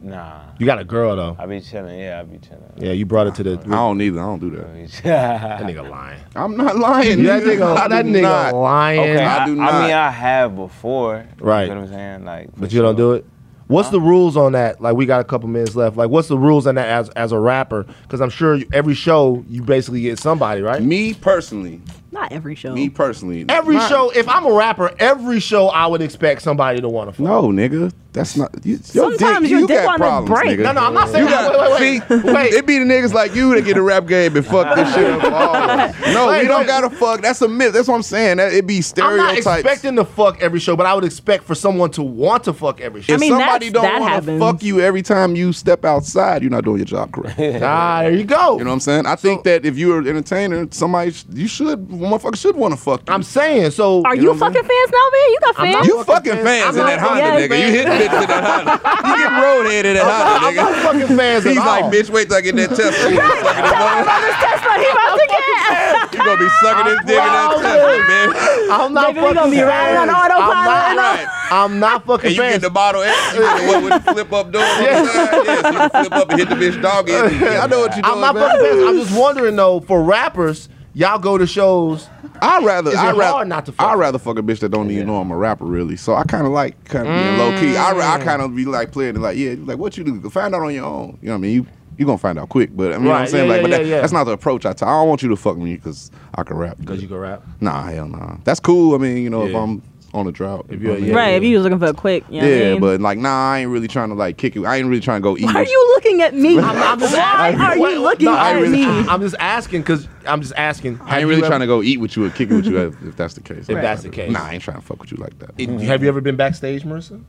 S7: Nah.
S1: You got a girl though.
S7: I be chilling. Yeah, I be chilling.
S1: Yeah, you brought it to the.
S5: I don't either. I don't do that.
S1: That nigga lying.
S5: I'm not lying.
S1: That nigga,
S5: I
S1: that nigga
S5: not.
S1: lying.
S5: I
S7: I,
S5: do not.
S7: I mean, I have before.
S1: Right.
S7: You know what I'm saying? Like,
S1: But you don't do it. What's the rules on that? Like we got a couple minutes left. Like what's the rules on that as as a rapper? Because I'm sure you, every show you basically get somebody right.
S5: Me personally,
S4: Not every show.
S5: me personally.
S1: Every
S5: not-
S1: show, if I'm a rapper, every show I would expect somebody to want to fuck.
S5: No, nigga. That's not. You, your
S4: Sometimes
S5: dick,
S4: your
S5: you
S4: dick
S5: got problems,
S4: break.
S5: nigga.
S1: No, no, I'm not saying
S5: You
S1: that.
S5: got,
S1: Wait, wait, wait.
S5: See,
S1: Wait.
S5: it be the niggas like you that get a rap game and fuck this shit up. (laughs) always. No,
S1: Wait,
S5: we don't gotta fuck. That's a myth. That's what I'm saying. That it be stereotypes.
S1: I'm not expecting to fuck every show, but I would expect for someone to want to fuck every show.
S5: if
S4: I mean,
S5: somebody don't want to fuck you every time you step outside, you're not doing your job correct. (laughs)
S1: ah, there you go.
S5: You know what I'm saying? I think that if you're an entertainer, somebody you should motherfucker should want to fuck you.
S1: I'm saying so.
S4: Are
S5: You
S4: you,
S5: know what I'm
S4: fucking fans now, man? You got fans?
S1: not
S5: you
S1: fucking
S5: fucking
S1: fans.
S5: fans in that Honda,
S4: fucking
S5: nigga. You hitting bitches in that Honda. (laughs) You get roadhead in that Honda,
S1: I'm not
S5: nigga.
S1: fucking fans
S5: He's
S1: at
S5: like,
S1: all.
S5: bitch, wait till I get that Tesla. You gonna suck in this
S4: Tesla, he about to get.
S5: You gonna be sucking this dick in that Tesla, man.
S1: I'm not
S4: Baby, we gonna be riding on
S1: I'm
S4: autopilot
S1: not. I'm not fucking
S5: And you get the bottle, and you get the with the flip up door on the side. Yeah, so you flip up and hit the bitch dog. in. (laughs) I know what you're doing,
S1: I'm not
S5: man.
S1: fucking fans. I'm just wondering though, for rappers, y'all go to shows.
S5: I'd rather,
S1: Is it
S5: I'd rather,
S1: not to fuck?
S5: I'd rather fuck a bitch that don't even know I'm a rapper, really. So I kind of like kind of being low key. I,
S1: Mm.
S5: I kind of be like playing it like, yeah, like what you do, find out on your own. You know what I mean? You you gonna find out quick, but I mean, you know what I'm saying?
S1: yeah,
S5: like,
S1: yeah,
S5: but that,
S1: yeah, yeah.
S5: that's not the approach I take. I don't want you to fuck me because I can rap.
S1: Because you can rap.
S5: Nah, hell nah. That's cool. I mean, you know, if I'm on a drought,
S1: If
S5: you know
S1: you're-
S5: what I mean?
S1: yeah.
S4: Right, if you was looking for a quick, you know what I
S5: Yeah,
S4: mean?
S5: but like, nah, I ain't really trying to like kick it. I ain't really trying to go eat.
S4: Why are you looking at me? (laughs)
S1: I'm just
S4: Why are you looking
S1: no,
S4: at
S1: really-
S4: me?
S1: I'm just asking because I'm just asking.
S5: I ain't really trying to go eat with you or kick it with you if, if that's the case.
S1: If that's the case.
S5: Nah, I ain't trying to fuck with you like that.
S1: to. Mm-hmm. Have you ever been backstage, Marissa?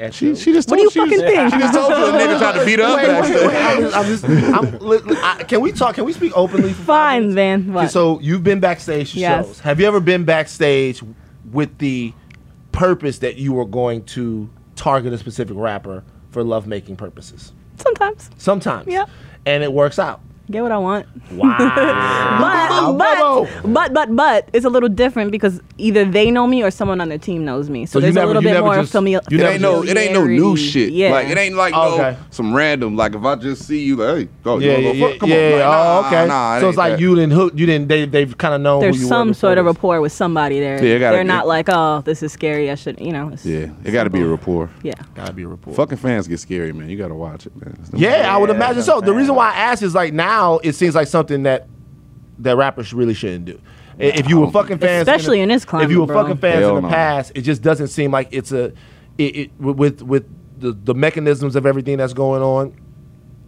S1: At
S5: She she just
S4: What
S5: told
S4: do you
S5: she was-
S4: fucking think? (laughs)
S5: She just told you a nigga tried to beat her up.
S1: Wait, wait,
S5: backstage.
S1: wait, I'm just, I'm just, I'm, li- li- I, can we talk? Can we speak openly?
S4: Fine,
S1: minutes?
S4: Van. What?
S1: so you've been backstage to
S4: Yes.
S1: shows. Have you ever been backstage with the purpose that you were going to target a specific rapper for lovemaking purposes?
S4: Sometimes.
S1: Sometimes.
S4: Yeah.
S1: And it works out.
S4: Get what I want. (laughs)
S1: Wow.
S4: But, but, but, but, but, it's a little different because either they know me or someone on their team knows me. So,
S1: So
S4: there's
S1: never-
S4: a little bit more
S1: just-
S4: familiar.
S1: you
S5: It
S1: never
S5: ain't no, it ain't no new shit.
S4: Yeah.
S5: Like it ain't like
S1: Oh,
S5: no some random. Like if I just see you, like, hey, go,
S1: yeah,
S5: you
S1: yeah,
S5: wanna go
S1: yeah.
S5: fuck? Come
S1: yeah.
S5: on, like,
S1: oh, okay.
S5: Nah, it
S1: so it's like
S5: that.
S1: you didn't hook. You didn't. They they've kind of known.
S4: There's
S1: who you
S4: some
S1: were
S4: sort of rapport with somebody there.
S5: Yeah, gotta
S4: They're
S5: be.
S4: not like, oh, this is scary. I should, you know.
S5: Yeah, it got to be a rapport.
S4: Yeah.
S1: Gotta be a report.
S5: Fucking fans get scary, man. You got to watch it, man.
S1: Yeah, I would imagine so. The reason why I asked is like now it seems like something that that rappers really shouldn't do. I- If you were fucking fans,
S4: Especially
S1: the-
S4: in this
S1: if you were
S4: bro.
S1: fucking fans
S5: Hell
S1: in the
S5: no.
S1: past, it just doesn't seem like it's a it, it with with the, the mechanisms of everything that's going on.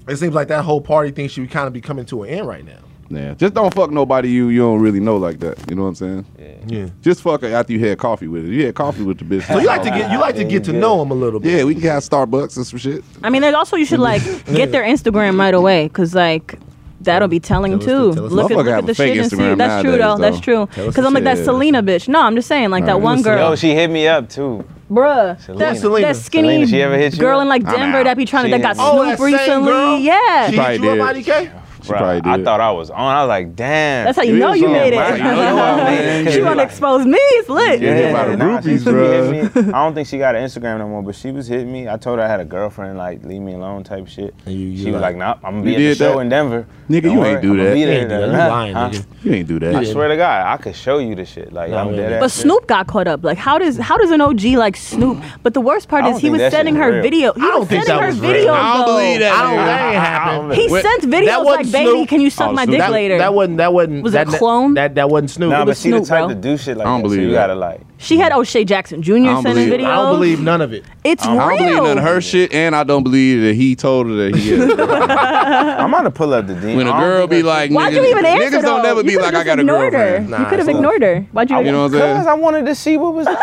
S1: It seems like that whole party thing should kind of be coming to an end right now.
S5: Yeah, just don't fuck nobody you you don't really know like that. You know what I'm saying?
S1: Yeah. yeah.
S5: Just fuck her after you had coffee with it. You had coffee with the bitch.
S1: So you like to get you like to get to know them a little bit.
S5: Yeah, we can have Starbucks and some shit.
S4: I mean, there's also you should (laughs) like get their Instagram right away because like that'll be telling
S1: Tell
S4: too.
S1: the- tell
S4: look at, look at the
S5: a fake
S4: shit and see. That's true
S5: nowadays,
S4: though. That's true. Because I'm like that. Selena bitch. No, I'm just saying like that
S5: Right.
S4: one girl,
S7: Yo, she hit me up too.
S4: bruh.
S7: Selena.
S4: That,
S1: Selena.
S4: that skinny
S7: Selena, she ever hit you
S4: girl
S7: up?
S4: in like Denver that be trying
S7: She
S4: to that got
S7: hit me.
S1: Oh,
S4: Snoop recently. Yeah.
S1: She
S5: Probably
S1: hit you up,
S5: did.
S1: IDK?
S5: She
S7: Bruh,
S5: probably
S7: I thought I was on. I was like, damn.
S4: That's how you
S5: It
S4: know you made it.
S5: man.
S7: I know I made
S4: she want to
S7: Like-
S4: expose me. It's lit.
S5: Yeah. hit by the
S7: nah, she
S5: groupies,
S7: used to be
S5: bruh.
S7: hitting me. (laughs) I don't think she got an Instagram no more, but she was hitting me. I told her I had a girlfriend, like leave me alone type shit.
S1: And you- you
S7: she was
S1: like-
S7: like, nah, I'm gonna be at the
S5: did
S7: show
S5: that?
S7: in Denver.
S5: Nigga,
S7: Don't
S5: you
S7: worry,
S5: ain't do that.
S1: You ain't do that. Lying,
S7: Huh?
S5: You ain't do that.
S7: I swear to God, I could show you the shit. Like I'm dead ass
S4: But. Snoop got caught up. Like, how does how does an OG like Snoop? But the worst part is he was sending her video. He was sending her
S1: was real.
S4: videos.
S1: I don't
S4: though.
S1: believe that.
S6: I don't-
S1: nigga.
S6: that ain't happened.
S4: He sent videos
S1: wasn't
S4: like, "Baby,
S1: Snoop?
S4: can you suck
S5: Oh,
S4: my
S5: Snoop.
S4: dick
S1: That,
S4: later?"
S1: that wasn't that wasn't
S4: Was it
S1: that,
S4: a clone?
S1: That that wasn't Snoop.
S7: Nah,
S1: It
S7: but
S1: was
S7: she the
S4: Snoop,
S7: type
S4: bro.
S7: to do shit like
S5: I don't
S7: that. So
S5: believe
S7: you
S5: that.
S7: gotta like.
S4: She had O'Shea Jackson Jr.
S5: don't
S4: sending
S5: believe it.
S4: videos.
S1: I don't believe none of it.
S4: It's
S5: I
S4: real.
S5: don't believe none of her shit, and I don't believe that he told her that he had. (laughs)
S7: I'm gonna pull up the D.
S5: when a girl be like,
S4: Why'd
S5: niggas,
S4: you even answer?
S5: niggas don't
S4: though?
S5: never
S4: You
S5: be
S4: could've
S5: like, I
S4: just
S5: got a
S4: ignored
S5: girlfriend.
S4: Her.
S1: Nah,
S4: you could have
S1: it's
S4: ignored her. Why'd you?
S5: You know what I'm
S7: Cause
S5: saying?
S7: I wanted to see what was (laughs) like.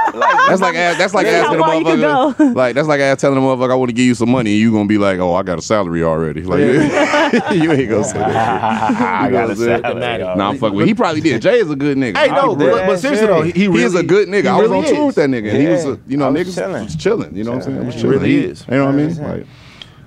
S5: That's like ask- that's like
S4: That's
S5: asking a
S4: how far you could
S5: motherfucker. (laughs) Like that's like ask- telling a motherfucker I want to give you some money, and you gonna be like, oh, I got a salary already. Like you ain't gonna say that.
S7: I got
S5: what
S7: a
S5: I'm saying?
S7: salary.
S5: Nah, I'm fucking with. He probably did. Jay is a good nigga.
S1: Hey, no, but, but seriously though, he, he really
S5: He is a good nigga.
S1: He
S5: I was
S1: really
S5: on tour
S1: is.
S5: with that nigga. and He was, a, you know,
S7: I was
S5: niggas
S7: chilling.
S5: was chilling. You know what I'm saying? It was
S7: He
S5: chilling.
S1: really is.
S5: You know what I mean?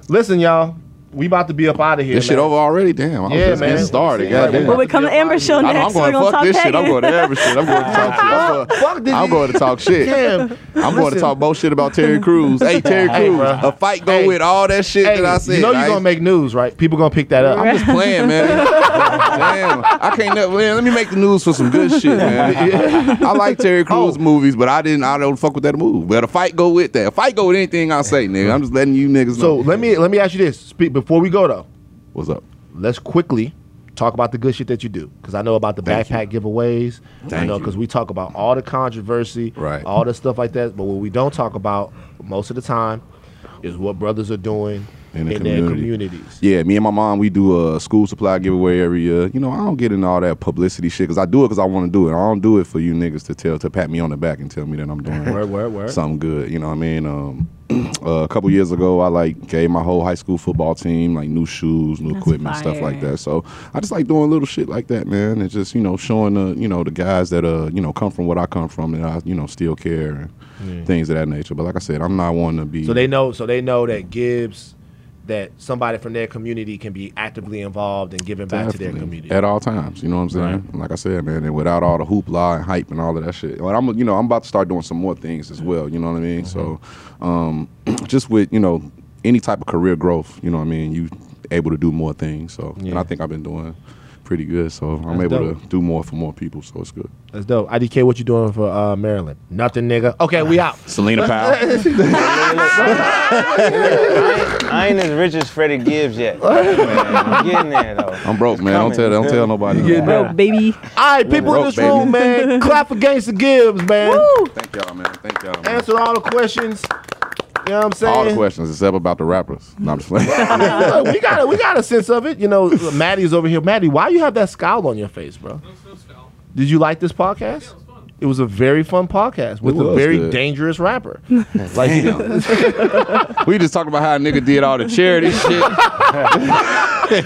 S1: Listen, y'all, we about to be up out of here.
S5: this shit over already. Damn, I was
S1: Yeah,
S5: just
S1: man.
S5: getting started.
S1: Yeah,
S5: Goddamn.
S4: When we come to Amber Show
S5: I know,
S4: next,
S5: I'm
S4: we're
S5: going
S4: gonna
S5: fuck
S4: talk
S5: this shit. I'm going to every shit. I'm going to talk shit. I'm going- I'm going to talk shit.
S1: Damn.
S5: I'm going to talk bullshit about Terry Crews. Hey, Terry
S1: Hey,
S5: Crews,
S1: bruh.
S5: a fight go
S1: Hey.
S5: with all that shit
S1: Hey,
S5: that I said.
S1: you know you're
S5: right?
S1: gonna make news, right? People gonna pick that up.
S5: I'm just playing, man. (laughs) Damn, I can't. Never, man, let me make the news for some good shit, man. I like Terry Crews
S1: Oh.
S5: movies, but I didn't. I don't fuck with that move. But a fight go with that. A fight go with anything I say, nigga. I'm just letting you niggas know.
S1: So let me let me ask you this. Speak before we go though.
S5: what's up?
S1: Let's quickly talk about the good shit that you do because I know about the
S5: Thank
S1: backpack giveaways. I
S5: Thank
S1: know because we talk about all the controversy,
S5: Right.
S1: All the stuff like that. But what we don't talk about most of the time is what brothers are doing
S5: In the
S1: in their
S5: community.
S1: communities.
S5: Yeah, me and my mom, we do a school supply giveaway every year. You know, I don't get into all that publicity shit because I do it because I want to do it. I don't do it for you niggas to tell to pat me on the back and tell me that I'm doing (laughs)
S1: Word, word, word.
S5: something good. You know what I mean? Um, (clears throat) uh, a couple years ago, I like gave my whole high school football team like new shoes, new
S4: That's
S5: equipment, stuff like that. So I just like doing little shit like that, man. And just you know showing the you know the guys that uh you know come from what I come from and I you know still care and things of that nature. But like I said, I'm not one to be.
S1: So they know. So they know that Gibbs, that somebody from their community can be actively involved and giving back to their community.
S5: at all times. You know what I'm saying? Like I said, man, and without all the hoopla and hype and all of that shit. But I'm, you know, I'm about to start doing some more things as well. You know what I mean? So, um, (clears throat) just with you know any type of career growth, you know what I mean? You able to do more things. So, and I think I've been doing pretty good. So I'm
S1: That's
S5: able
S1: dope.
S5: to do more for more people. So it's good.
S1: That's dope. IDK, what you doing for uh, Maryland? Nothing, nigga. Okay, we out. (laughs)
S5: Selena Powell. (laughs)
S7: I ain't as rich as Freddie Gibbs yet. (laughs) I'm getting there though.
S5: I'm broke, man. Don't tell, don't tell nobody.
S4: Bro, baby.
S1: All right, people in
S5: Broke,
S1: this room, man, clap for Gangsta Gibbs, man.
S4: Woo!
S5: Thank y'all, man. Thank y'all. Man.
S1: Answer all the questions. You know what I'm saying?
S5: all the questions except about the rappers. No, I'm just playing. (laughs)
S1: Look, we got a, we got a sense of it. You know, Maddie's over here. Maddie, why you have that scowl on your face, bro? Did you like this podcast? It was a very fun podcast with a very
S5: good.
S1: dangerous rapper. (laughs) like, (laughs)
S5: we just talking about how a nigga did all the charity shit.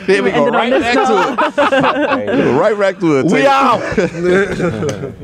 S5: then we go right back to it. Right back to it.
S1: we out.